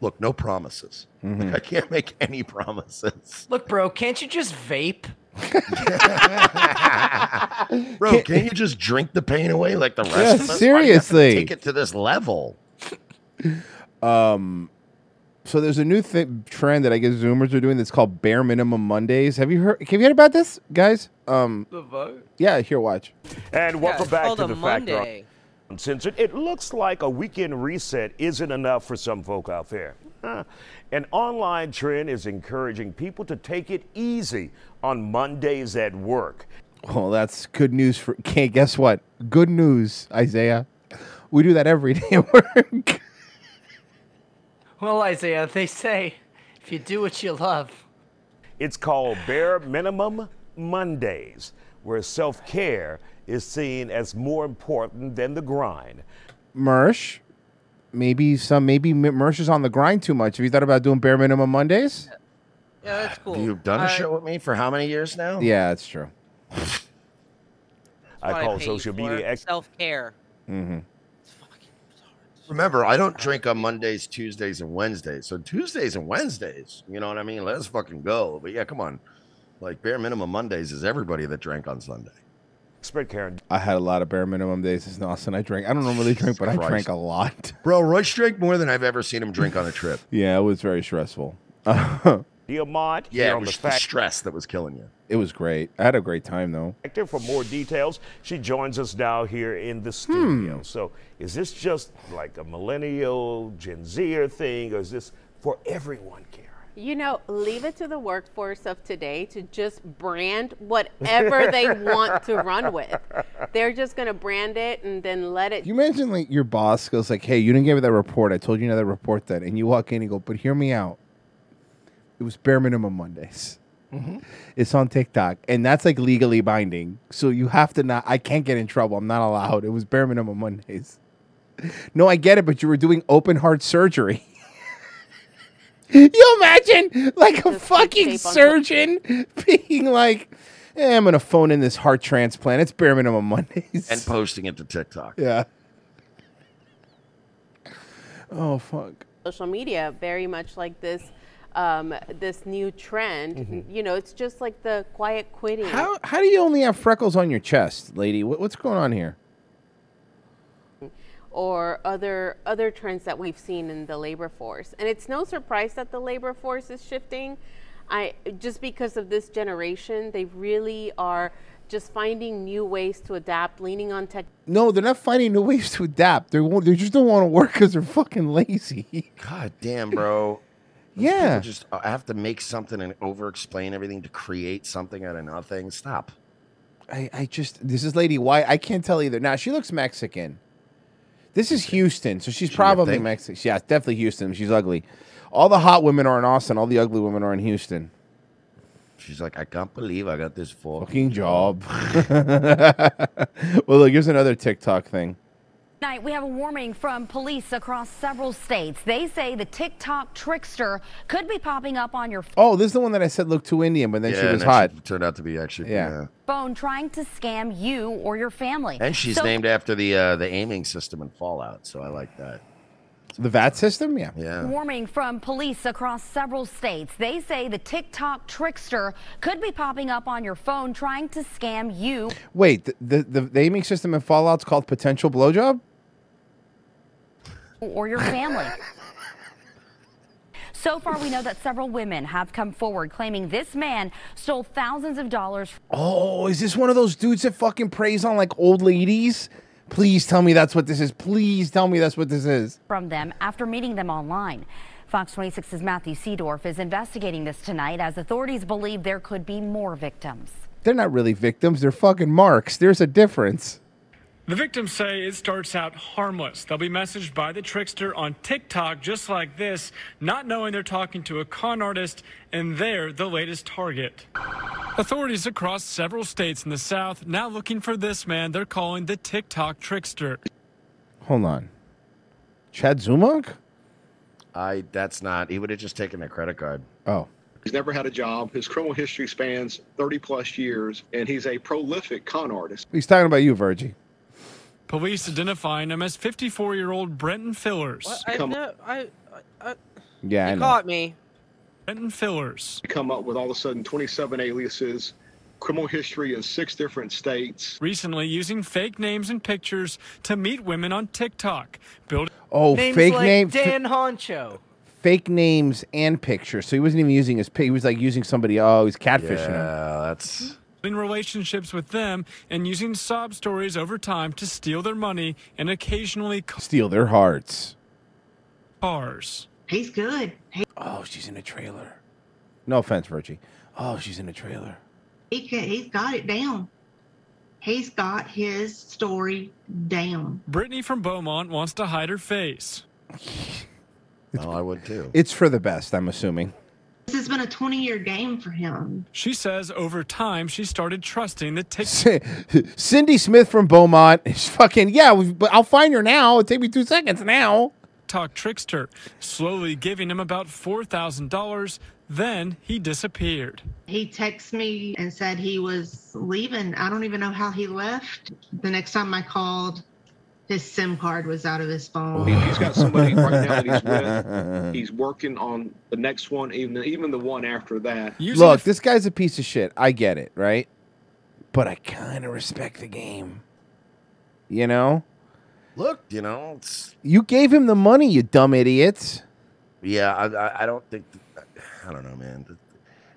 Speaker 7: look, no promises.
Speaker 8: Mm-hmm.
Speaker 7: Like, I can't make any promises.
Speaker 10: Look, bro, can't you just vape?
Speaker 7: Bro, can't you just drink the pain away like the rest
Speaker 8: Yeah,
Speaker 7: of us? Why do you have to
Speaker 8: seriously.
Speaker 7: take it to this level.
Speaker 8: Um, so there's a new thing trend that I guess Zoomers are doing that's called bare minimum Mondays. Have you heard? Have you heard about this, guys? Um,
Speaker 9: The vote.
Speaker 8: yeah, here, watch.
Speaker 29: And welcome
Speaker 9: it's
Speaker 29: back to
Speaker 9: a
Speaker 29: the Factor.
Speaker 9: Monday.
Speaker 29: Uncensored, it looks like a weekend reset isn't enough for some folk out there. Huh. An online trend is encouraging people to take it easy on Mondays at work.
Speaker 8: Well, that's good news for. Okay, guess what? Good news, Isaiah. We do that every day at work.
Speaker 10: Well, Isaiah, they say if you do what you love.
Speaker 29: It's called Bare Minimum Mondays, where self care is seen as more important than the grind.
Speaker 8: Mersh, maybe some. Maybe Mersh is on the grind too much. Have you thought about doing bare minimum Mondays?
Speaker 9: Yeah, that's cool.
Speaker 7: You've done a show with me for how many years now?
Speaker 8: Yeah, that's true.
Speaker 29: I call social media ex-
Speaker 9: self care.
Speaker 8: Mm-hmm.
Speaker 7: Remember, I don't drink on Mondays, Tuesdays, and Wednesdays. So Tuesdays and Wednesdays, you know what I mean? Let's fucking go. But yeah, come on. Like bare minimum Mondays is everybody that drank on Sunday.
Speaker 29: expert Karen.
Speaker 8: I had a lot of bare minimum days in Austin. I drank. I don't normally drink, but I
Speaker 7: Christ.
Speaker 8: drank a lot.
Speaker 7: Bro, Royce drank more than I've ever seen him drink on a trip.
Speaker 8: Yeah, it was very stressful.
Speaker 29: Diamond
Speaker 7: Yeah, it
Speaker 29: on the
Speaker 7: was the
Speaker 29: fact
Speaker 7: stress that was killing you.
Speaker 8: it was great. I had a great time though.
Speaker 29: Factor. For more details, she joins us now here in the studio. Hmm. So, is this just like a millennial Gen Zer thing, or is this for everyone, Karen?
Speaker 31: You know, leave it to the workforce of today to just brand whatever they want to run with. They're just going to brand it and then let it.
Speaker 8: You imagine like your boss goes like, "Hey, you didn't give me that report. I told you another report that," and you walk in and go, "But hear me out. It was bare minimum Mondays. It's on TikTok, and that's like legally binding. So you have to not. I can't get in trouble. I'm not allowed. It was bare minimum Mondays. No, I get it, but you were doing open heart surgery. you imagine like a fucking surgeon being like, eh, "I'm gonna phone in this heart transplant. It's bare minimum Mondays."
Speaker 7: And posting it to TikTok.
Speaker 8: Yeah. Oh fuck.
Speaker 31: social media very much like this um, this new trend you know it's just like the quiet quitting
Speaker 8: How how do you only have freckles on your chest, lady? What, what's going on here?
Speaker 31: or other other trends that we've seen in the labor force and it's no surprise that the labor force is shifting i just because of this generation they really are just finding new ways to adapt leaning on tech
Speaker 8: No, they're not finding new ways to adapt. They won't, they just don't want to work because they're fucking lazy.
Speaker 7: God damn, bro.
Speaker 8: Yeah.
Speaker 7: Just I have to make something and over explain everything to create something out of nothing. Stop.
Speaker 8: I, I just this is Lady White. I can't tell either. Now she looks Mexican. This is Houston, so she's
Speaker 7: She,
Speaker 8: probably? Mexican. Yeah, definitely Houston. She's ugly. All the hot women are in Austin. All the ugly women are in Houston.
Speaker 7: She's like, I can't believe I got this fucking,
Speaker 8: Fucking job. well, look, here's another TikTok thing.
Speaker 32: Tonight, we have a warning from police across several states. They say the TikTok trickster could be popping up on your
Speaker 8: Oh, this is the one that I said looked too Indian, but then
Speaker 7: yeah,
Speaker 8: she
Speaker 7: and
Speaker 8: was
Speaker 7: then
Speaker 8: hot.
Speaker 7: She turned out to be actually.
Speaker 8: Yeah.
Speaker 7: Yeah.
Speaker 32: phone trying to scam you or your family.
Speaker 7: And she's
Speaker 32: So-
Speaker 7: named after the uh, the aiming system in Fallout, so I like that.
Speaker 8: The VAT system, yeah.
Speaker 7: Yeah.
Speaker 32: Warning from police across several states. They say the TikTok trickster could be popping up on your phone trying to scam you
Speaker 8: Wait, the, the, the, the aiming system in Fallout's called potential blowjob?
Speaker 32: Or your family. So far, we know that several women have come forward claiming this man stole thousands of dollars
Speaker 8: Oh, is this one of those dudes that fucking preys on like old ladies? Please tell me that's what this is. Please tell me that's what this is.
Speaker 32: from them after meeting them online. Fox 26's Matthew Seedorf is investigating this tonight as authorities believe there could be more victims.
Speaker 8: They're not really victims, they're fucking marks. There's a difference.
Speaker 33: The victims say it starts out harmless. They'll be messaged by the trickster on TikTok just like this, not knowing they're talking to a con artist and they're the latest target. Authorities across several states in the South now looking for this man they're calling the TikTok trickster.
Speaker 8: Hold on. Chad Zumock?
Speaker 7: I that's not. He would have just taken their credit card.
Speaker 8: Oh.
Speaker 34: He's never had a job. His criminal history spans 30 plus years, and he's a prolific con artist.
Speaker 8: He's talking about you, Virgie.
Speaker 33: Police identifying him as 54 year old Brenton Fillers.
Speaker 9: I, know, I, I, I,
Speaker 8: Yeah, I
Speaker 9: you
Speaker 8: know.
Speaker 9: caught me.
Speaker 33: Brenton Fillers.
Speaker 34: Come up with all of a sudden 27 aliases, criminal history in six different states.
Speaker 33: Recently using fake names and pictures to meet women on TikTok. Build
Speaker 8: Oh,
Speaker 10: Names
Speaker 8: fake
Speaker 10: like
Speaker 8: name.
Speaker 10: Dan Honcho.
Speaker 8: fake names and pictures. So he wasn't even using his pic. He was like using somebody. Oh, he's catfishing him.
Speaker 7: Yeah, that's
Speaker 33: in relationships with them and using sob stories over time to steal their money and occasionally
Speaker 8: Steal their hearts.
Speaker 33: cars.
Speaker 35: He's good. He,
Speaker 8: Oh, she's in a trailer. No offense, Virgie. Oh, she's in a trailer.
Speaker 35: he ca- he's got it down. He's got his story down.
Speaker 33: Brittany from Beaumont wants to hide her face.
Speaker 7: Oh, I would too.
Speaker 8: It's for the best, I'm assuming.
Speaker 35: This has been a 20 year game for him.
Speaker 33: She says over time she started trusting the TikTok.
Speaker 8: Cindy Smith from Beaumont is fucking yeah. But I'll find her now. It'll take me two seconds now.
Speaker 33: Talk trickster, slowly giving him about $4,000. Then he disappeared.
Speaker 35: He texted me and said he was leaving. I don't even know how he left. The next time I called, his SIM card was out of his phone.
Speaker 34: He- He's got somebody right now that he's with. He's working on the next one, even even the one after that.
Speaker 8: Look, this guy's a piece of shit. I get it, right? But I kind of respect the game. You know,
Speaker 7: Look, you know, it's
Speaker 8: you gave him the money, you dumb idiots.
Speaker 7: yeah. I, I, I don't think. I don't know, man.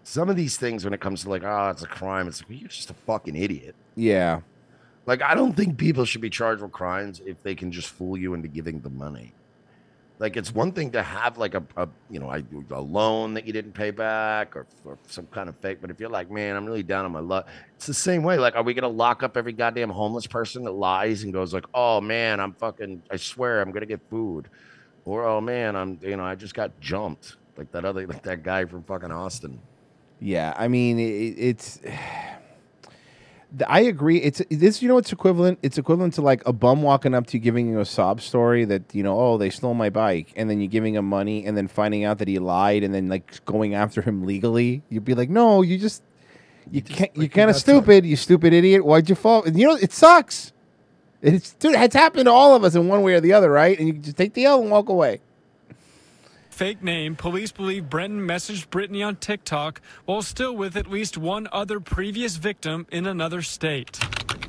Speaker 7: Some of these things, when it comes to like, oh, it's a crime, it's like well, you're just a fucking idiot.
Speaker 8: Yeah.
Speaker 7: Like, I don't think people should be charged with crimes if they can just fool you into giving the money. Like, it's one thing to have like a, a you know, a, a loan that you didn't pay back or, or some kind of fake. But if you're like, man, I'm really down on my luck, it's the same way. Like, are we gonna lock up every goddamn homeless person that lies and goes like, oh man, I'm fucking, I swear I'm gonna get food, or oh man, I'm, you know, I just got jumped like that other, like that guy from fucking Austin.
Speaker 8: Yeah, I mean, it, it's. I agree. It's this. You know, it's equivalent. It's equivalent to like a bum walking up to you, giving you a sob story that you know, oh, they stole my bike, and then you giving him money, and then finding out that he lied, and then like going after him legally. You'd be like, no, you just, you can't. You're kind of stupid. You stupid idiot. Why'd you fall? And you know, it sucks. It's dude. It's happened to all of us in one way or the other, right? And you just take the L and walk away.
Speaker 33: Fake name. Police believe Brenton messaged Brittany on TikTok while still with at least one other previous victim in another state.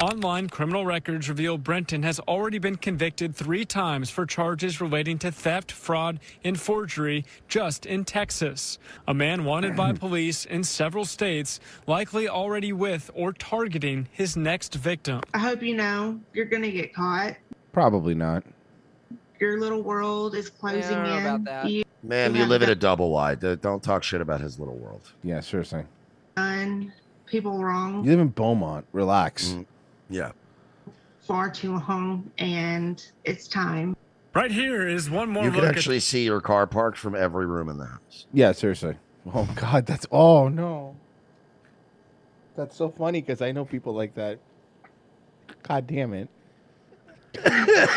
Speaker 33: Online criminal records reveal Brenton has already been convicted three times for charges relating to theft, fraud, and forgery just in Texas. A man wanted by police in several states, likely already with or targeting his next victim.
Speaker 35: I hope you know you're going to get caught.
Speaker 8: Probably not.
Speaker 35: Your little world is closing
Speaker 9: I don't know
Speaker 35: in.
Speaker 9: about that.
Speaker 35: You
Speaker 7: Man,
Speaker 35: you
Speaker 7: you live in a double wide. Don't talk shit about his little world.
Speaker 8: Yeah, seriously.
Speaker 35: done people wrong
Speaker 8: You live in Beaumont. Relax.
Speaker 7: Mm. Yeah.
Speaker 35: far too long, and it's time.
Speaker 33: Right here is one more
Speaker 7: You
Speaker 33: look
Speaker 7: can
Speaker 33: at
Speaker 7: actually see your car parked from every room in the house.
Speaker 8: Yeah, seriously. Oh God, that's oh no. That's so funny because I know people like that. God damn it.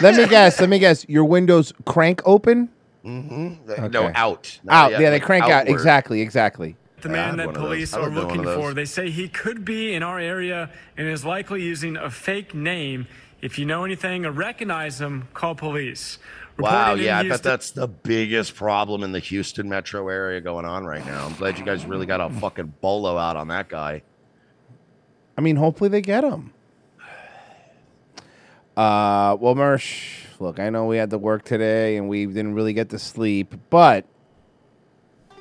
Speaker 8: let me guess. Let me guess. Your windows crank open.
Speaker 7: Mm-hmm. No, out. No,
Speaker 8: out.
Speaker 7: yeah,
Speaker 8: Yeah, they
Speaker 7: like
Speaker 8: crank out. Exactly. Exactly.
Speaker 33: The man that
Speaker 7: one of those.
Speaker 33: police are
Speaker 7: lived in one
Speaker 33: looking for. They say he could be in our area and is likely using a fake name. If you know anything or recognize him, call police.
Speaker 7: Wow,
Speaker 33: Reporting in
Speaker 7: yeah, I bet that's the biggest problem in the Houston metro area going on right now. I'm glad you guys really got a fucking bolo out on that guy.
Speaker 8: I mean, hopefully they get him. Uh, well, Mersh, look, I know we had to work today and we didn't really get to sleep, but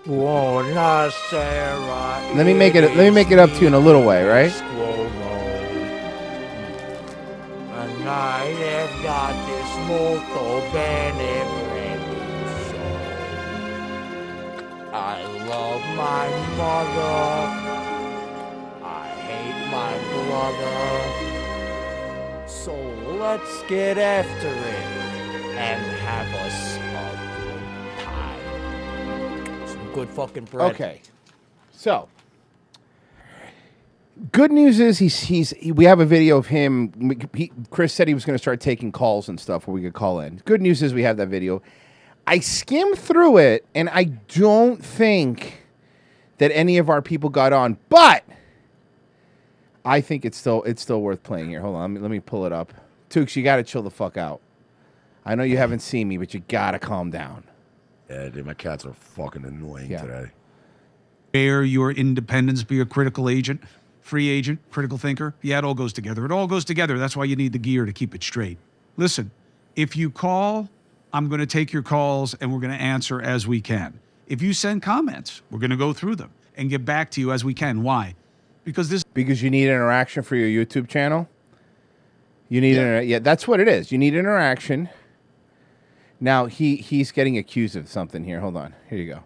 Speaker 24: Whoa, Sarah.
Speaker 8: let me make it. Let me make it up to you in a little way, right?
Speaker 24: And I have got this molto bene preso. I love my mother. I hate my brother. So let's get after it and have us a good time. Some good fucking bread.
Speaker 8: Okay. So, good news is he's he's we have a video of him. He, Chris said he was going to start taking calls and stuff where we could call in. Good news is we have that video. I skimmed through it and I don't think that any of our people got on, but I think it's still it's still worth playing here. Hold on, let me, let me pull it up. Tukes, you got to chill the fuck out. I know you haven't seen me, but you got to calm down.
Speaker 7: Yeah, dude, my cats are fucking annoying today.
Speaker 36: Bear your independence, be a critical agent, free agent, critical thinker. Yeah, it all goes together. It all goes together. That's why you need the gear to keep it straight. Listen, if you call, I'm going to take your calls and we're going to answer as we can. If you send comments, we're going to go through them and get back to you as we can. Why? Because this
Speaker 8: because you need interaction for your YouTube channel. You need inter- yeah, that's what it is. You need interaction. Now he he's getting accused of something here. Hold on. Here you go.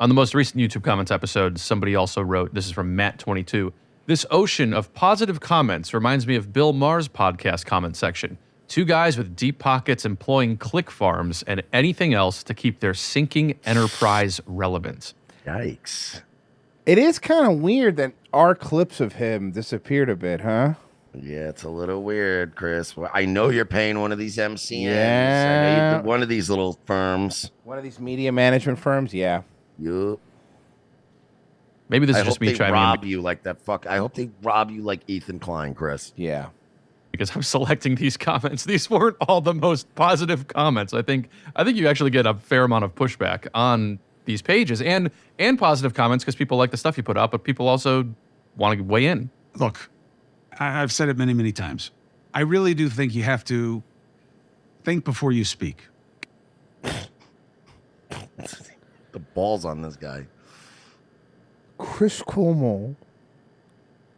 Speaker 37: On the most recent YouTube comments episode, somebody also wrote, this is from Matt22. This ocean of positive comments reminds me of Bill Maher's podcast comment section. Two guys with deep pockets employing click farms and anything else to keep their sinking enterprise relevant.
Speaker 7: Yikes.
Speaker 8: It is kind of weird that our clips of him disappeared a bit, huh?
Speaker 7: Yeah, it's a little weird, Chris. Well, I know you're paying one of these MCNs. I know
Speaker 8: Yeah.
Speaker 7: you did one of these little firms.
Speaker 8: One of these media management firms, yeah.
Speaker 7: Yup.
Speaker 37: Maybe this
Speaker 7: I
Speaker 37: is just
Speaker 7: hope
Speaker 37: me
Speaker 7: they
Speaker 37: trying
Speaker 7: rob
Speaker 37: to
Speaker 7: you like that. Fuck. I hope they rob you like Ethan Klein, Chris.
Speaker 8: Yeah.
Speaker 37: because I'm selecting these comments. These weren't all the most positive comments. I think I think you actually get a fair amount of pushback on these pages and and positive comments because people like the stuff you put out, but people also want to weigh in.
Speaker 36: Look, I- I've said it many, many times. I really do think you have to think before you speak.
Speaker 7: The balls on this guy.
Speaker 8: Chris Cuomo.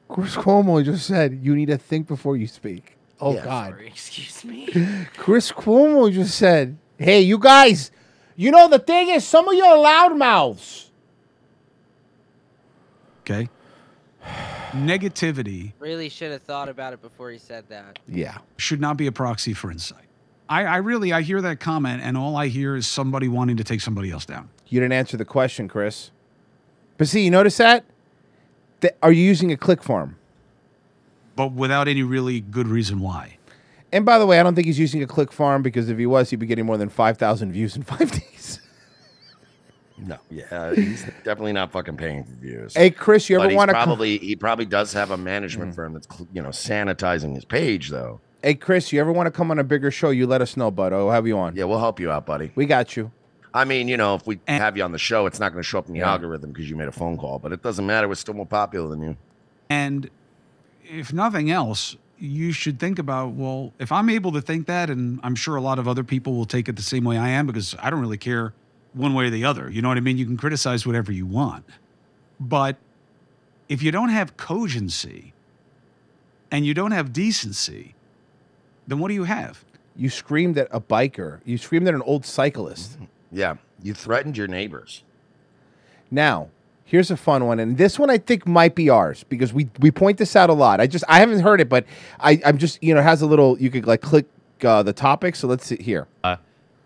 Speaker 8: Chris Cuomo just said you need to think before you speak. Oh
Speaker 10: Yeah.
Speaker 8: God.
Speaker 10: Sorry, excuse me.
Speaker 8: Chris Cuomo just said, "Hey, you guys, you know the thing is, some of you are loudmouths."
Speaker 36: Okay. Negativity
Speaker 9: Really should have thought about it before he said that.
Speaker 8: Yeah.
Speaker 36: should not be a proxy for insight. I, I really I hear that comment and all I hear is somebody wanting to take somebody else down.
Speaker 8: You didn't answer the question, Chris. But see, you notice that? That- are you using a click farm?
Speaker 36: But without any really good reason why.
Speaker 8: And by the way, I don't think he's using a click farm because if he was, he'd be getting more than five thousand views in five days.
Speaker 7: No, yeah, he's definitely not fucking paying for views.
Speaker 8: Hey, Chris, you ever wanna co-
Speaker 7: Probably he probably does have a management hmm. firm that's you know sanitizing his page though.
Speaker 8: Hey, Chris, you ever want to come on a bigger show? You let us know, bud. I'll have you on.
Speaker 7: Yeah, we'll help you out, buddy.
Speaker 8: We got you.
Speaker 7: I mean, you know, if we have you on the show, it's not going to show up in the
Speaker 36: Yeah.
Speaker 7: algorithm because you made a phone call. But it doesn't matter; we're still more popular than you.
Speaker 36: And if nothing else, you should think about well, if I'm able to think that, and I'm sure a lot of other people will take it the same way I am because I don't really care one way or the other. You know what I mean? You can criticize whatever you want. But if you don't have cogency and you don't have decency, then what do you have?
Speaker 8: You screamed at a biker. You screamed at an old cyclist. Mm-hmm.
Speaker 7: Yeah, you threatened your neighbors.
Speaker 8: Now, here's a fun one, and this one I think might be ours because we we point this out a lot. I just I haven't heard it, but I I'm just you know it has a little you could like click uh, the topic. So let's see here.
Speaker 37: Uh,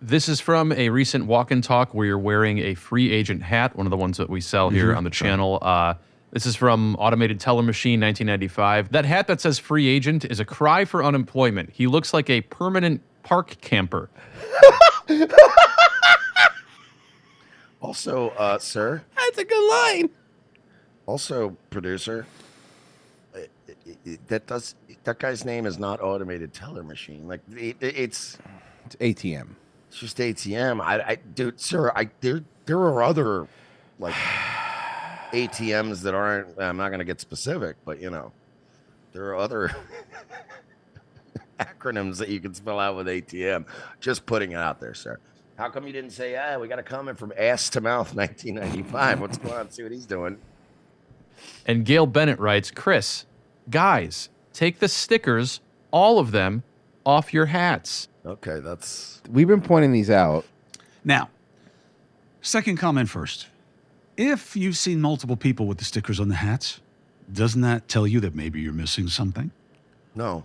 Speaker 37: this is from a recent walk and talk where you're wearing a free agent hat, one of the ones that we sell here
Speaker 8: Mhm.
Speaker 37: on the channel. Uh, this is from Automated Teller Machine 1995. That hat that says free agent is a cry for unemployment. He looks like a permanent park camper.
Speaker 7: Also, uh, sir.
Speaker 8: That's a good line.
Speaker 7: Also, producer. uh, i- i- That does that guy's name is not automated teller machine. Like it, it's
Speaker 8: it's ATM.
Speaker 7: It's just ATM. I, I dude, sir, I there there are other like ATMs that aren't. I'm not going to get specific, but you know, there are other acronyms that you can spell out with ATM. Just putting it out there, sir. How come you didn't say, ah, we got a comment from ass to mouth 1995? What's going on? See what he's doing.
Speaker 37: And Gail Bennett writes, Chris, guys, take the stickers, all of them, off your hats.
Speaker 7: Okay, that's.
Speaker 8: We've been pointing these out.
Speaker 36: Now, second comment first. If you've seen multiple people with the stickers on the hats, doesn't that tell you that maybe you're missing something?
Speaker 7: No.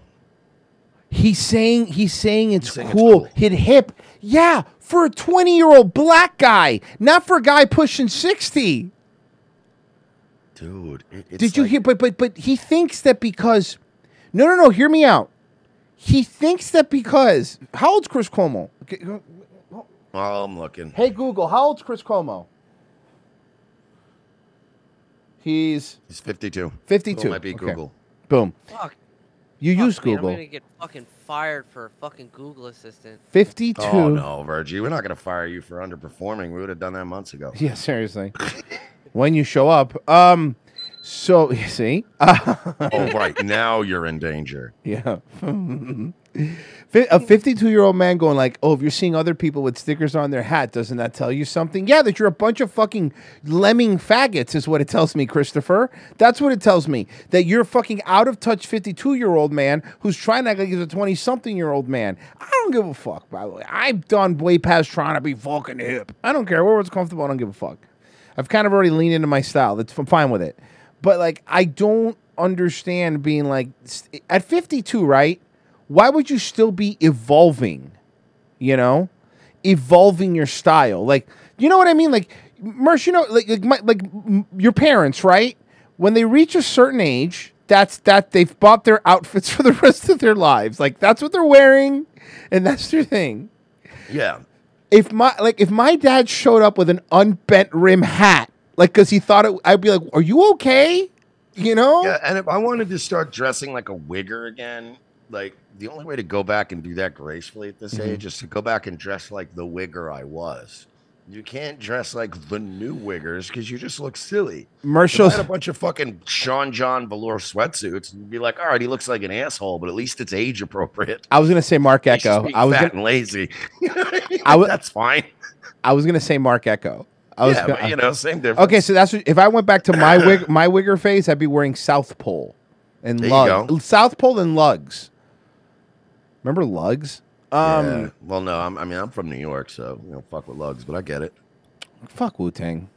Speaker 8: He's saying he's saying it's
Speaker 36: saying it's
Speaker 8: cool. Hit hip. Yeah, for a 20 year old black guy, not for a guy pushing 60.
Speaker 7: Dude, it- it's
Speaker 8: Did you
Speaker 7: like-
Speaker 8: hear? But but but he thinks that because. No, no, no. Hear me out. He thinks that because. How old's Chris Cuomo? Okay,
Speaker 7: Oh, I'm looking.
Speaker 8: Hey Google, how old's Chris Cuomo? He's
Speaker 7: He's 52.
Speaker 8: 52.
Speaker 7: It might be
Speaker 8: Okay.
Speaker 7: Google.
Speaker 8: Boom.
Speaker 9: Fuck.
Speaker 8: You
Speaker 9: Fuck,
Speaker 8: use
Speaker 9: man,
Speaker 8: Google.
Speaker 9: I'm gonna get fucking fired for a fucking Google assistant.
Speaker 8: 52.
Speaker 7: Oh no, Virgie, we're not going to fire you for underperforming. We would have done that months ago.
Speaker 8: Yeah, seriously. when you show up. Um, So you see,
Speaker 7: oh right, now you're in danger.
Speaker 8: Yeah. A 52 year old man going like, "Oh, if you're seeing other people with stickers on their hat, doesn't that tell you something?" Yeah, that you're a bunch of fucking lemming faggots is what it tells me, Christopher. That's what it tells me. That you're a fucking out of touch 52 year old man who's trying to act like he's a 20 something year old man. I don't give a fuck. By the way, I've done way past trying to be fucking hip. I don't care where it's comfortable. I don't give a fuck. I've kind of already leaned into my style. That's I'm fine with it. But like, I don't understand being like at 52, right? Why would you still be evolving? You know, evolving your style. Like, you know what I mean? Like, Mersh, you know, like like, my, like m- your parents, right? When they reach a certain age, that's that they've bought their outfits for the rest of their lives. Like that's what they're wearing, and that's their thing
Speaker 7: Yeah.
Speaker 8: if my like if my dad showed up with an unbent rim hat, like because he thought it, I'd be like, "Are you okay?" You know?
Speaker 7: Yeah, and if I wanted to start dressing like a wigger again, like the only way to go back and do that gracefully at this
Speaker 8: Mhm.
Speaker 7: age is to go back and dress like the wigger I was. You can't dress like the new wiggers because you just look silly. I had a bunch of fucking Sean John velour sweatsuits, and be like, all right, he looks like an asshole, but at least it's age appropriate.
Speaker 8: I was gonna say Marc
Speaker 7: Ecko.
Speaker 8: I was
Speaker 7: fat
Speaker 8: gonna,
Speaker 7: and lazy.
Speaker 8: I was,
Speaker 7: That's fine.
Speaker 8: I was gonna say Marc Ecko. I was
Speaker 7: Yeah, but, you know, same difference.
Speaker 8: Okay, so that's what, if I went back to my wig, my wigger phase, I'd be wearing South Pole and
Speaker 7: There
Speaker 8: lug. South Pole and Lugz. Remember Lugz? Um,
Speaker 7: yeah. Well, no, I'm, I mean, I'm from New York, so you know, fuck with Lugz, but I get it.
Speaker 8: fuck Wu Tang.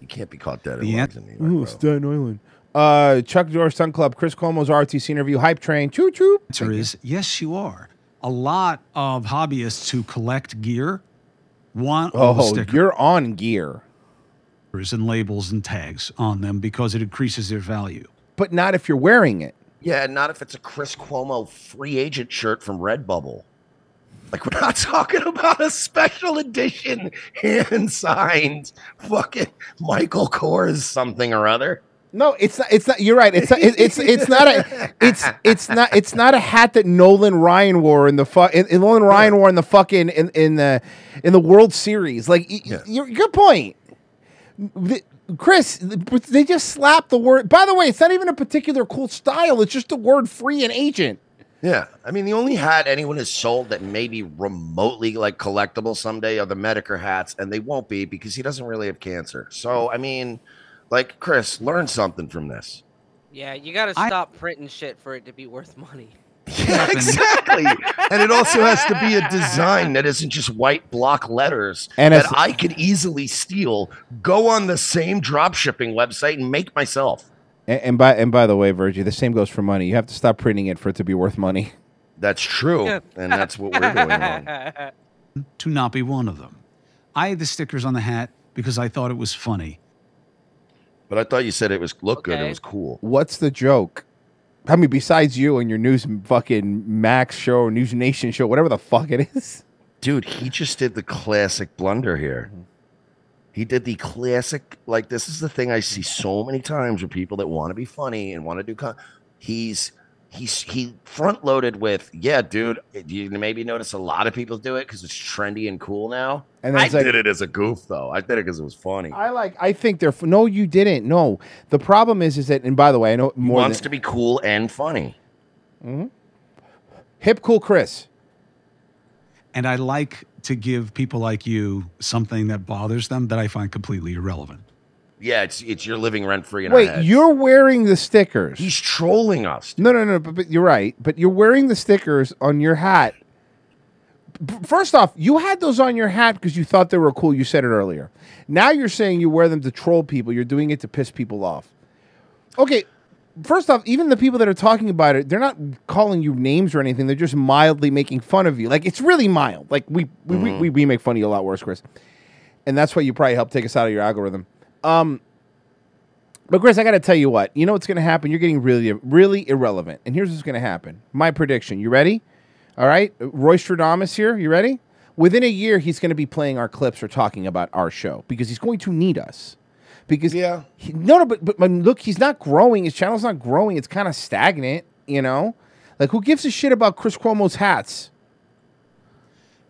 Speaker 7: You can't be caught dead in
Speaker 8: Yeah.
Speaker 7: Lugz in New York.
Speaker 8: Ooh, Staten Island. Uh, Chuck Norris Sun Club, Chris Cuomo's RTC interview, hype train, choo choo.
Speaker 36: answer is yes, you are. A lot of hobbyists who collect gear want all the
Speaker 8: Oh,
Speaker 36: stickers
Speaker 8: you're on gear,
Speaker 36: and labels and tags on them because it increases their value.
Speaker 8: but not if you're wearing it.
Speaker 7: Yeah, not if it's a Chris Cuomo free agent shirt from Redbubble. Like we're not talking about a special edition hand signed fucking Michael Kors something or other.
Speaker 8: No, it's not. It's not. You're right. It's not, it- it's it's not a. It's it's not. It's not a hat that Nolan Ryan wore in the fu- in, in Nolan Ryan wore in the fucking in, in the in the World Series. Like, y- y- you're good point. The- Chris, they just slapped the word. By the way, it's not even a particular cool style. It's just the word "free" and agent.
Speaker 7: Yeah, I mean the only hat anyone has sold that may be remotely like collectible someday are the Medicare hats, and they won't be because he doesn't really have cancer. So I mean, like Chris, learn something from this.
Speaker 9: Yeah, you gotta stop printing shit for it to be worth money.
Speaker 7: Yeah, exactly. and it also has to be a design that isn't just white block letters
Speaker 8: And
Speaker 7: that I could easily steal, go on the same drop shipping website and make myself.
Speaker 8: And, and by and by the way, Virgie, the same goes for money. You have to stop printing it for it to be worth money.
Speaker 7: That's true, and that's what we're doing wrong.
Speaker 36: To not be one of them. I had the stickers on the hat because I thought it was funny.
Speaker 7: But I thought you said it was look good. It was cool.
Speaker 8: What's the joke? I mean, besides you and your news fucking Max show, News Nation show, whatever the fuck it is.
Speaker 7: Dude, he just did the classic blunder here. Mm-hmm. He did the classic, like this is the thing I see so many times with people that want to be funny and want to do. Con- he's he's he front loaded with, yeah, dude. You maybe notice a lot of people do it because it's trendy and cool now.
Speaker 8: And then
Speaker 7: I
Speaker 8: like-
Speaker 7: did it as a goof though. I did it because it was funny.
Speaker 8: I like. I think they're. f- No, you didn't. No, the problem is, is that. And by the way, I know
Speaker 7: He
Speaker 8: more.
Speaker 7: wants
Speaker 8: than,
Speaker 7: to be cool and funny.
Speaker 8: Mhm. Hip, cool, Chris.
Speaker 36: And I like to give people like you something that bothers them that I find completely irrelevant.
Speaker 7: Yeah, it's it's you're living rent free
Speaker 8: Wait, you're wearing the stickers.
Speaker 7: He's trolling us.
Speaker 8: No, no, no. But, but you're right. But you're wearing the stickers on your hat. B- First off, you had those on your hat because you thought they were cool. You said it earlier. Now you're saying you wear them to troll people. You're doing it to piss people off. Okay. First off, even the people that are talking about it, they're not calling you names or anything. They're just mildly making fun of you. Like it's really mild. Like we we, we, mm-hmm. we, we make fun of you a lot worse, Chris. And that's why you probably helped take us out of your algorithm. Um, but Chris, I got to tell you what. You know what's going to happen? You're getting really, really irrelevant. And here's what's going to happen. My prediction. You ready? All right. Roy Stradamus here. You ready? Within a year, he's going to be playing our clips or talking about our show because he's going to need us. Because
Speaker 7: yeah,
Speaker 8: he, no, no, but, but but look, he's not growing. His channel's not growing. It's kind of stagnant. You know, like who gives a shit about Chris Cuomo's hats?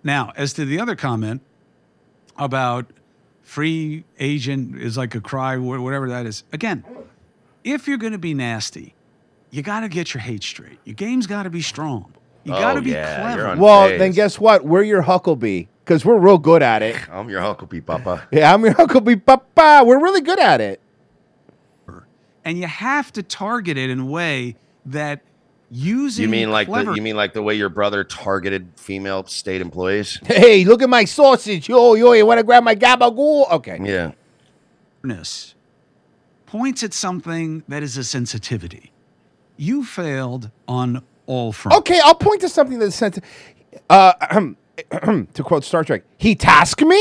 Speaker 36: Now, as to the other comment about free agent is like a cry, whatever that is, again, if you're going to be nasty, you got to get your hate straight. Your game's got to be strong. You got to
Speaker 7: Oh,
Speaker 36: be
Speaker 7: yeah,
Speaker 36: clever.
Speaker 8: Well,
Speaker 7: phase.
Speaker 8: then guess what? We're your Huckabee because we're real good at it.
Speaker 7: I'm your Huckabee, Papa.
Speaker 8: Yeah, I'm your Huckabee Papa. We're really good at it.
Speaker 36: and you have to target it in a way that using
Speaker 7: You mean like
Speaker 36: clever
Speaker 7: the you mean like the way your brother targeted female state employees?
Speaker 8: Hey, look at my sausage. Yo, yo, you want to grab my gabagool? Okay.
Speaker 7: Yeah.
Speaker 36: cleverness points at something that is a sensitivity. You failed on all fronts.
Speaker 8: Okay, I'll point to something that's sent. Uh, to quote Star Trek, he tasked me.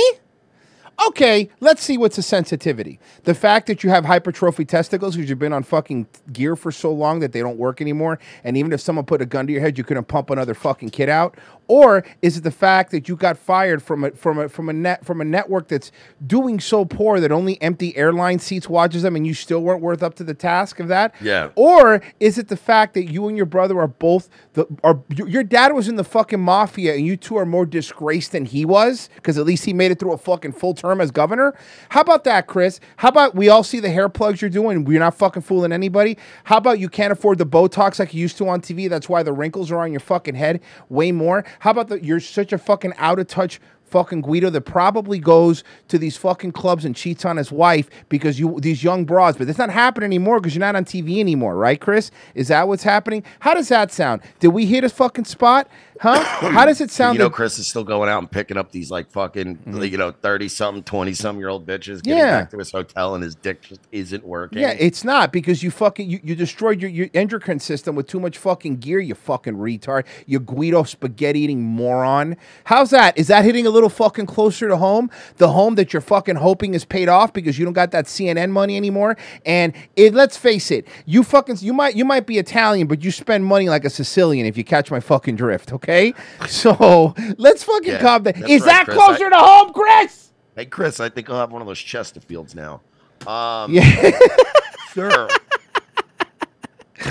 Speaker 8: Okay, let's see what's a sensitivity. The fact that you have hypertrophy testicles because you've been on fucking gear for so long that they don't work anymore, and even if someone put a gun to your head, you couldn't pump another fucking kid out. Or is it the fact that you got fired from a from a from a net from a network that's doing so poor that only empty airline seats watches them, and you still weren't worth up to the task of that?
Speaker 7: Yeah.
Speaker 8: Or is it the fact that you and your brother are both the are your your dad was in the fucking mafia and you two are more disgraced than he was because at least he made it through a fucking full term as governor? How about that, Chris? How about we all see the hair plugs you're doing? We're not fucking fooling anybody. How about you can't afford the Botox like you used to on TV? That's why the wrinkles are on your fucking head way more. How about? You're such a fucking out of touch fucking Guido that probably goes to these fucking clubs and cheats on his wife because you these young broads. But it's not happening anymore because you're not on TV anymore, right, Chris? Is that what's happening? How does that sound? Did we hit a fucking spot? Huh? How does it sound?
Speaker 7: You know,
Speaker 8: that-
Speaker 7: Chris is still going out and picking up these like fucking, mm-hmm. you know, thirty something, twenty something year old bitches, getting
Speaker 8: Yeah.
Speaker 7: back to his hotel, and his dick just isn't working.
Speaker 8: Yeah, it's not because you fucking you, you destroyed your, your endocrine system with too much fucking gear, you fucking retard. You Guido spaghetti eating moron. How's that? Is that hitting a little fucking closer to home? The home that you're fucking hoping is paid off because you don't got that CNN money anymore. And it, let's face it, you fucking you might you might be Italian, but you spend money like a Sicilian if you catch my fucking drift, okay? Okay, so let's fucking
Speaker 7: Yeah,
Speaker 8: calm down. Is
Speaker 7: right,
Speaker 8: that
Speaker 7: Chris.
Speaker 8: closer
Speaker 7: I-
Speaker 8: to home, Chris?
Speaker 7: Hey, Chris, I think I'll have one of those Chesterfields now. Um,
Speaker 8: Yeah.
Speaker 7: sure.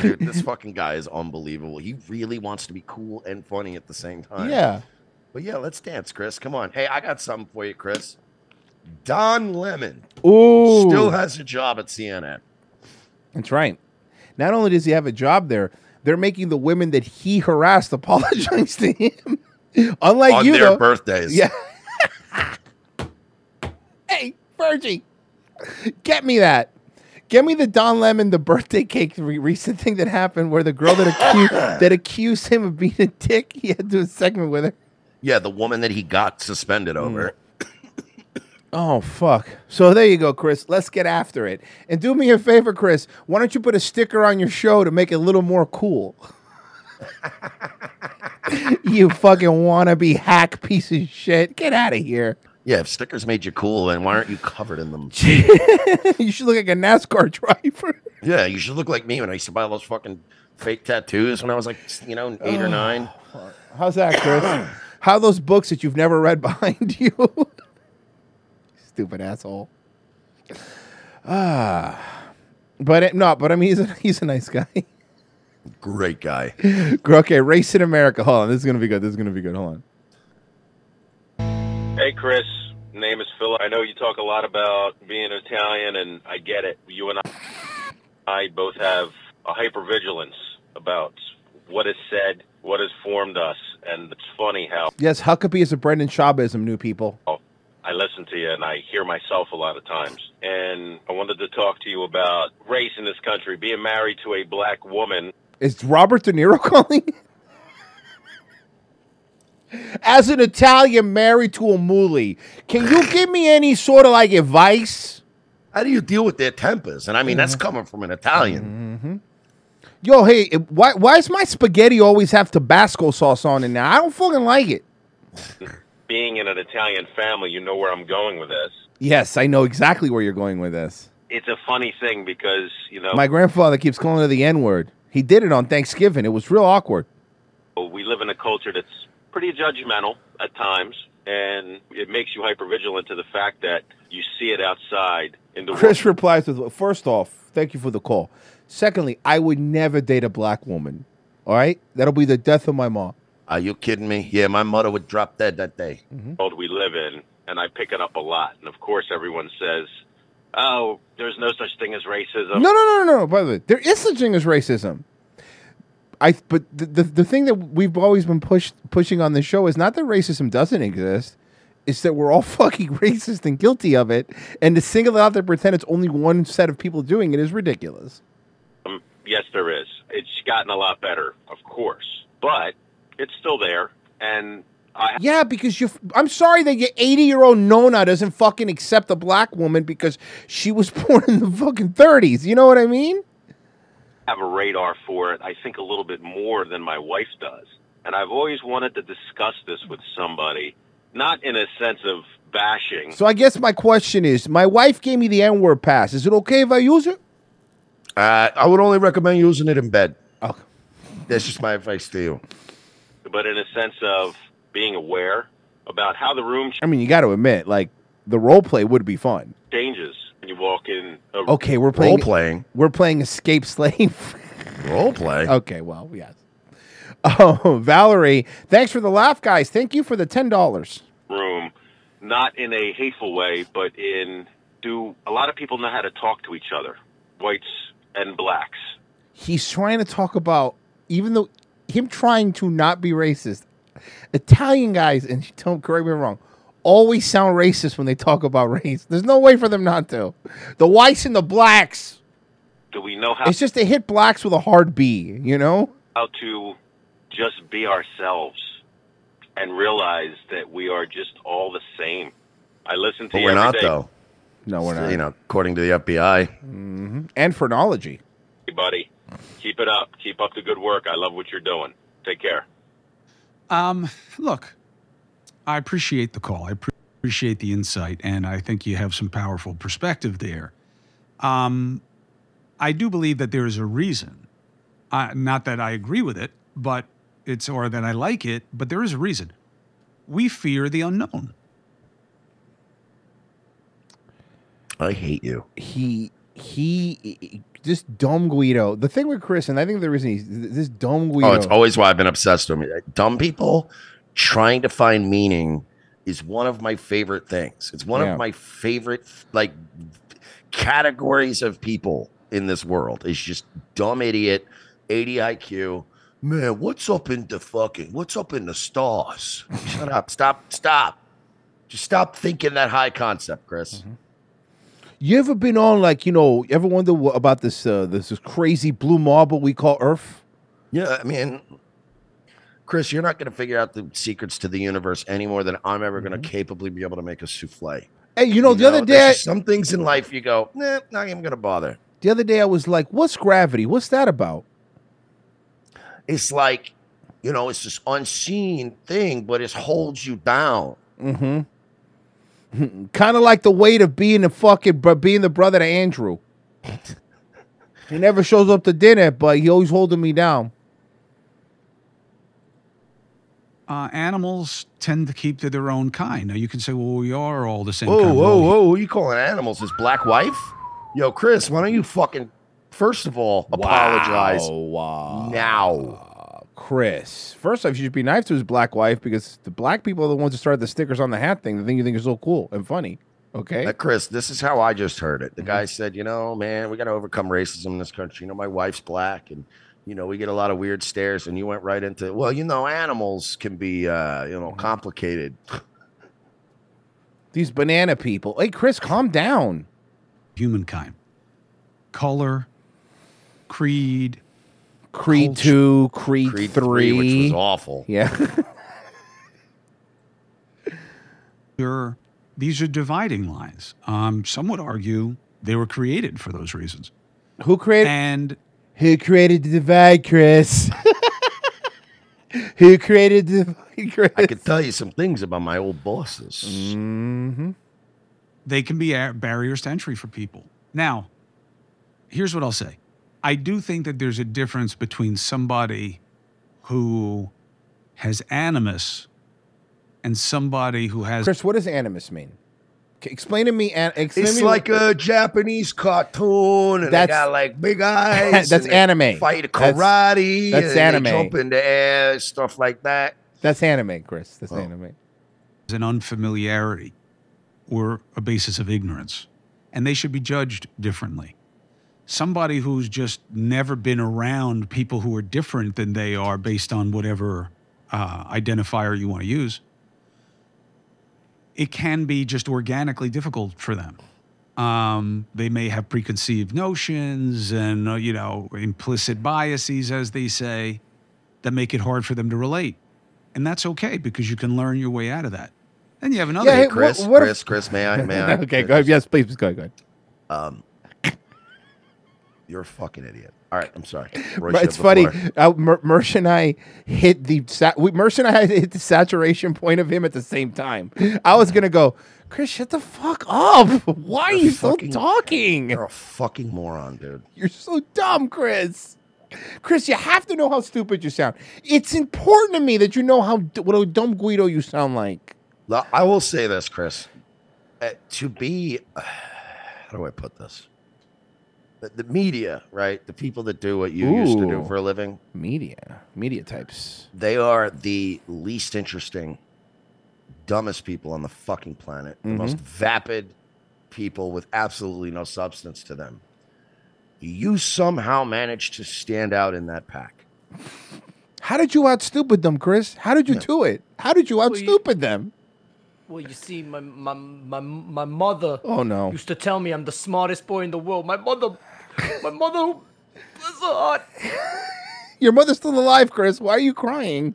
Speaker 7: Dude, this fucking guy is unbelievable. He really wants to be cool and funny at the same time.
Speaker 8: Yeah.
Speaker 7: But yeah, let's dance, Chris. Come on. Hey, I got something for you, Chris. Don Lemon
Speaker 8: Ooh.
Speaker 7: still has a job at CNN.
Speaker 8: That's right. Not only does he have a job there, they're making the women that he harassed apologize to him. Unlike
Speaker 7: on
Speaker 8: you,
Speaker 7: their
Speaker 8: though.
Speaker 7: birthdays.
Speaker 8: Yeah. hey, Virgie, get me that. Get me the Don Lemon, the birthday cake re- recent thing that happened where the girl that accused that accused him of being a dick, he had to do a segment with her.
Speaker 7: Yeah, the woman that he got suspended
Speaker 8: Mm. Oh fuck! So there you go, Chris. Let's get after it. And do me a favor, Chris. Why don't you put a sticker on your show to make it a little more cool? you fucking wannabe hack piece of shit. Get out of here.
Speaker 7: Yeah, if stickers made you cool, then why aren't you covered in them?
Speaker 8: you should look like a NASCAR driver.
Speaker 7: yeah, you should look like me when I used to buy all those fucking fake tattoos when I was like, you know, eight or
Speaker 8: Oh.
Speaker 7: nine.
Speaker 8: How's that, Chris? How those books that you've never read behind you? Stupid asshole. Ah, but it, no, but I mean, he's a, he's a nice guy.
Speaker 7: Great guy.
Speaker 8: okay, race in America. Hold on, this is gonna be good. This is gonna be good. Hold on.
Speaker 38: Hey, Chris. Name is Philip. I know you talk a lot about being Italian, and I get it. You and I, I both have a hypervigilance about what is said, what has formed us, and it's funny how
Speaker 8: Yes, Huckabee is a Brendan Schaubism, new people.
Speaker 38: I listen to you and I hear myself a lot of times. And I wanted to talk to you about race in this country, being married to a black woman.
Speaker 8: Is Robert De Niro calling? As an Italian married to a Muli, can you give me any sort of like advice?
Speaker 7: How do you deal with their tempers? And I mean, that's coming from an Italian.
Speaker 8: Mm-hmm. Yo, hey, why why does my spaghetti always have Tabasco sauce on it now? I don't fucking like it.
Speaker 38: Being in an Italian family, you know where I'm going with this.
Speaker 8: Yes, I know exactly where you're going with this.
Speaker 38: It's a funny thing because, you know,
Speaker 8: My grandfather keeps calling it the N word. He did it on Thanksgiving. It was real awkward.
Speaker 38: we live in a culture that's pretty judgmental at times, and it makes you hypervigilant to the fact that you see it outside in the
Speaker 8: Chris replies with, first off, thank you for the call. Secondly, I would never date a black woman. All right? That'll be the death of my mom.
Speaker 7: Are you kidding me? Yeah, my mother would drop dead that day.
Speaker 38: world we live in, and I pick it up a lot. And of course, everyone says Oh, there's no such thing as racism.
Speaker 8: No, no, no, no, no. By the way, there is such thing as racism. I but the, the the thing that we've always been push, pushing on this show is not that racism doesn't exist. It's that we're all fucking racist and guilty of it, and to single it out and pretend it's only one set of people doing it is ridiculous.
Speaker 38: Um, yes, there is. It's gotten a lot better, of course, but it's still there. And I
Speaker 8: Yeah, because you. I'm sorry that your 80 year old Nona doesn't fucking accept a black woman because she was born in the fucking 30s. You know what I mean?
Speaker 38: I have a radar for it. I think a little bit more than my wife does. And I've always wanted to discuss this with somebody, not in a sense of bashing.
Speaker 8: So I guess my question is, my wife gave me the N word pass. Is it okay if I use it?
Speaker 7: Uh, I would only recommend using it in bed. Okay. That's just my advice to you.
Speaker 38: But in a sense of being aware about how the room
Speaker 8: I mean, you got to admit, like the role play would be fun.
Speaker 38: changes when you walk in. A
Speaker 8: Okay, we're playing role
Speaker 7: playing.
Speaker 8: We're playing escape slave.
Speaker 7: Role play.
Speaker 8: Okay, well, yes. Oh, Valerie, thanks for the laugh, guys. Thank you for the ten dollars.
Speaker 38: room, not in a hateful way, but in do a lot of people know how to talk to each other, whites and blacks.
Speaker 8: He's trying to talk about, even though him trying to not be racist. Italian guys, and don't correct me wrong, always sound racist when they talk about race. There's no way for them not to. The whites and the blacks.
Speaker 38: Do we know how
Speaker 8: It's just they hit blacks with a hard B. You know.
Speaker 38: how to just be ourselves and realize that we are just all the same? I listen to
Speaker 7: But
Speaker 38: you
Speaker 7: we're
Speaker 38: every
Speaker 7: not,
Speaker 38: day,
Speaker 7: though.
Speaker 8: No, we're not.
Speaker 7: You know, according to the FBI.
Speaker 8: hmm And phrenology.
Speaker 38: Hey, buddy. Keep it up. Keep up the good work. I love what you're doing. Take care.
Speaker 36: Um, look, I appreciate the call. I pre- appreciate the insight, and I think you have some powerful perspective there. Um, I do believe that there is a reason. Uh, not that I agree with it, but it's or that I like it, but there is a reason. We fear the unknown.
Speaker 7: I hate you.
Speaker 8: He he this dumb Guido. The thing with Chris, and I think the reason he's this dumb oh, Guido.
Speaker 7: Oh, it's always why I've been obsessed with me. Uh, dumb people trying to find meaning is one of my favorite things. It's one
Speaker 8: Yeah.
Speaker 7: of my favorite like categories of people in this world. It's just dumb idiot, 80 IQ. Man, what's up in the fucking what's up in the stars? Shut up. Stop. Stop. Just stop thinking that high concept, Chris. Mm-hmm.
Speaker 8: You ever been on like you know? You ever wonder what, about this uh, this, crazy blue marble we call Earth?
Speaker 7: Yeah, I mean, Chris, you're not going to figure out the secrets to the universe any more than I'm ever going to capably be able to make a souffle.
Speaker 8: Hey, you know, the other day,
Speaker 7: just some things in life you go, nah, not even going to bother.
Speaker 8: the other day I was like, "What's gravity? What's that about?"
Speaker 7: It's like, you know, it's this unseen thing, but it holds you down.
Speaker 8: Mm-hmm. kind of like the weight of being the fucking, but being the brother to Andrew. he never shows up to dinner, but he always holding me down.
Speaker 36: Uh, animals tend to keep to their own kind. Now you can say, "Well, we are all the same."
Speaker 7: Whoa,
Speaker 36: kind.
Speaker 7: whoa,
Speaker 36: Well,
Speaker 7: whoa! Who you calling animals? His black wife? Yo, Chris, why don't you fucking first of all apologize
Speaker 8: Wow.
Speaker 7: now?
Speaker 8: Chris, first off, you should be nice to his black wife because the black people are the ones who started the stickers on the hat thing. The thing you think is so cool and funny. Okay.
Speaker 7: Uh, Chris, this is how I just heard it. The
Speaker 8: Mm-hmm.
Speaker 7: guy said, you know, man, we got to overcome racism in this country. You know, my wife's black and, you know, we get a lot of weird stares. And you went right into, well, you know, animals can be, uh, you
Speaker 8: Mm-hmm.
Speaker 7: know, complicated.
Speaker 8: These banana people. Hey, Chris, calm down.
Speaker 36: Humankind, color, creed,
Speaker 8: Creed
Speaker 36: culture.
Speaker 8: two, Creed,
Speaker 7: Creed
Speaker 8: three,
Speaker 7: 3, which was awful.
Speaker 8: Yeah.
Speaker 36: They're- these are dividing lines. Um, some would argue they were created for those reasons.
Speaker 8: Who created?
Speaker 36: And
Speaker 8: Who created the divide, Chris? Who created the divide, Chris?
Speaker 7: I could tell you some things about my old bosses.
Speaker 8: Mm-hmm.
Speaker 36: they can be a- barriers to entry for people. Now, here's what I'll say. I do think that there's a difference between somebody who has animus and somebody who has
Speaker 8: Chris, what does animus mean? C- Explain to me. An- explain
Speaker 7: It's
Speaker 8: me
Speaker 7: like
Speaker 8: what-
Speaker 7: a Japanese cartoon, and they
Speaker 8: That's-
Speaker 7: got like big eyes.
Speaker 8: That's
Speaker 7: and they
Speaker 8: anime.
Speaker 7: Fight karate.
Speaker 8: that's
Speaker 7: and
Speaker 8: anime.
Speaker 7: They jump in the air, stuff like that.
Speaker 8: That's anime, Chris.
Speaker 7: Oh.
Speaker 8: That's anime.
Speaker 36: an unfamiliarity or a basis of ignorance. and they should be judged differently. Somebody who's just never been around people who are different than they are based on whatever uh, identifier you want to use, it can be just organically difficult for them. Um, they may have preconceived notions and, uh, you know, implicit biases, as they say, that make it hard for them to relate. And that's okay because you can learn your way out of that. Then you have another.
Speaker 7: Yeah,
Speaker 8: hey,
Speaker 7: Chris,
Speaker 8: what- what if-
Speaker 7: Chris, Chris, may I? May I?
Speaker 8: okay, go ahead. Yes, please, go ahead. Go ahead.
Speaker 7: Um, you're a fucking idiot. All right, I'm sorry. Roy
Speaker 8: But
Speaker 7: said
Speaker 8: it's funny. Uh, Mer- Mersh and I hit the sa- we, Mersh and I hit the saturation point of him at the same time. I was gonna go, Chris, shut the fuck up. Why are
Speaker 7: You're
Speaker 8: you still talking?
Speaker 7: You're a fucking moron, dude.
Speaker 8: You're so dumb, Chris. Chris, you have to know how stupid you sound. It's important to me that you know how what a dumb Guido you sound like.
Speaker 7: I will say this, Chris. Uh, to be, how do I put this? The, the media, right? The people that do what you used to do
Speaker 8: Ooh.
Speaker 7: for a living,
Speaker 8: Media, media types.
Speaker 7: they are the least interesting, dumbest people on the fucking planet. The most
Speaker 8: Mhm.
Speaker 7: vapid people with absolutely no substance to them. You somehow managed to stand out in that pack.
Speaker 8: How did you out stupid them, Chris? How did you do it? How did you out
Speaker 10: Well, you-
Speaker 8: stupid them?
Speaker 10: Well, you see, my my my my mother.
Speaker 8: Oh, no.
Speaker 10: Used to tell me I'm the smartest boy in the world. My mother, my mother, bless her heart.
Speaker 8: Your mother's still alive, Chris. Why are you crying?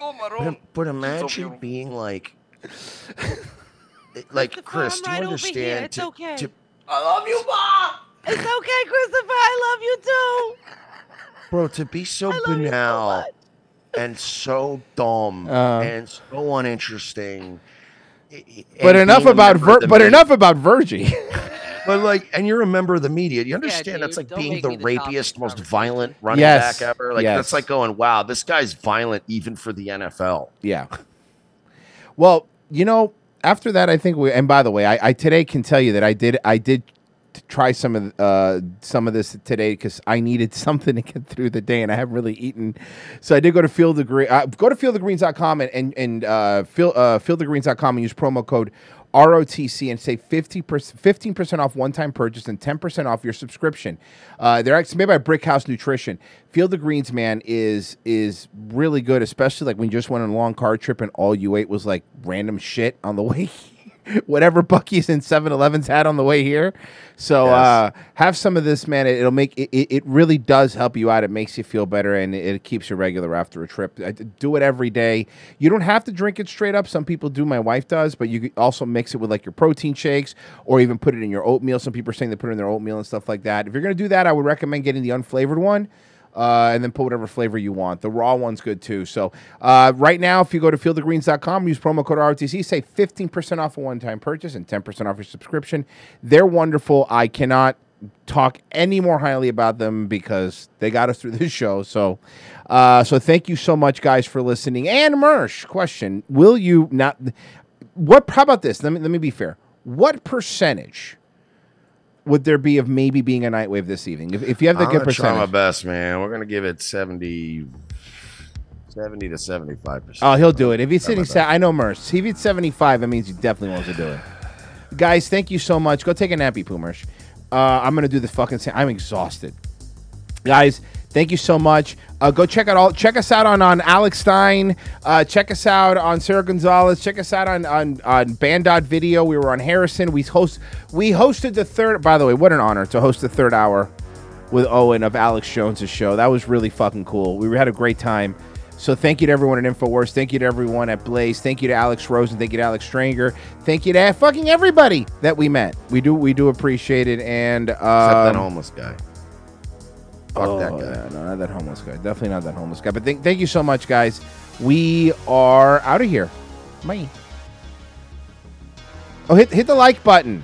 Speaker 10: Oh my
Speaker 7: But, but imagine being like, eh, like Chris, do you understand? to- to-
Speaker 10: I love you, mom.
Speaker 9: It's okay, Christopher. I love you too.
Speaker 7: bro, to be so banal and so dumb
Speaker 8: Uh.
Speaker 7: and so uninteresting. i- i-
Speaker 8: But
Speaker 7: and
Speaker 8: enough
Speaker 7: being a
Speaker 8: about
Speaker 7: member
Speaker 8: Vir-
Speaker 7: the
Speaker 8: but
Speaker 7: media-
Speaker 8: enough about Virgie.
Speaker 7: But like, and you're a member of the media. You understand
Speaker 9: dude,
Speaker 7: that's like being the
Speaker 9: the
Speaker 7: rapiest, most violent running
Speaker 8: Yes,
Speaker 7: back ever. Like
Speaker 8: yes.
Speaker 7: that's like going, wow, this guy's violent even for the NFL.
Speaker 8: Yeah. Well, you know, after that, I think we. And by the way, I, I today can tell you that I did. I did t- try some of uh, some of this today because I needed something to get through the day, and I haven't really eaten. So I did go to Field the Green. Uh, go to fieldofgreens.com and and, and uh, field, uh, fieldofgreens.com and use promo code. ROTC and save 50 15% off one time purchase and 10% off your subscription. Uh, they're actually made by Brickhouse Nutrition. Field of Greens, man, is is really good, especially like when you just went on a long car trip and all you ate was like random shit on the way. Whatever Buc-ee's and 7 Elevens had on the way here. So
Speaker 7: Yes.
Speaker 8: uh, have some of this, man. It, will make it, it, really does help you out. It makes you feel better and it, it keeps you regular after a trip. I do it every day. You don't have to drink it straight up. Some people do. My wife does, but you also mix it with like your protein shakes or even put it in your oatmeal. Some people are saying they put it in their oatmeal and stuff like that. If you're going to do that, I would recommend getting the unflavored one. Uh, and then put whatever flavor you want. The raw one's good too. So uh, right now, if you go to fieldofgreens.com, use promo code ROTC, save 15% off a one-time purchase and 10% off your subscription. They're wonderful. I cannot talk any more highly about them because they got us through this show. So, uh, so thank you so much, guys, for listening. And Mersh, question: Will you not? What? How about this? Let me let me be fair. What percentage would there be of maybe being a night wave this evening? If, if you have the
Speaker 7: I'm
Speaker 8: good
Speaker 7: gonna try my best, man. We're gonna give it 70, 70 to 75 percent.
Speaker 8: Oh, he'll do it. If he's sitting, sa- I know Mersh. If he's 75, that means he definitely wants to do it. Guys, thank you so much. Go take a nappy, Poo Mersh. Uh, I'm gonna do the fucking. Sa- I'm exhausted. Guys, thank you so much. Uh, go check out all. Check us out on on Alex Stein. Uh, check us out on Sara Gonzales. Check us out on on on banned.video. We were on Harrison. We host. We hosted the third. By the way, what an honor to host the third hour with Owen of Alex Jones' show. That was really fucking cool. We had a great time. So thank you to everyone at Infowars. Thank you to everyone at Blaze. Thank you to Alex Rosen. Thank you to Alex Stranger. Thank you to fucking everybody that we met. We do we do appreciate it. And
Speaker 7: Except that
Speaker 8: um,
Speaker 7: homeless guy. Fuck that
Speaker 8: oh,
Speaker 7: guy.
Speaker 8: yeah, no, not that homeless guy. Definitely not that homeless guy. But thank, thank you so much, guys. We are out of here. Bye. Oh, hit hit the like button.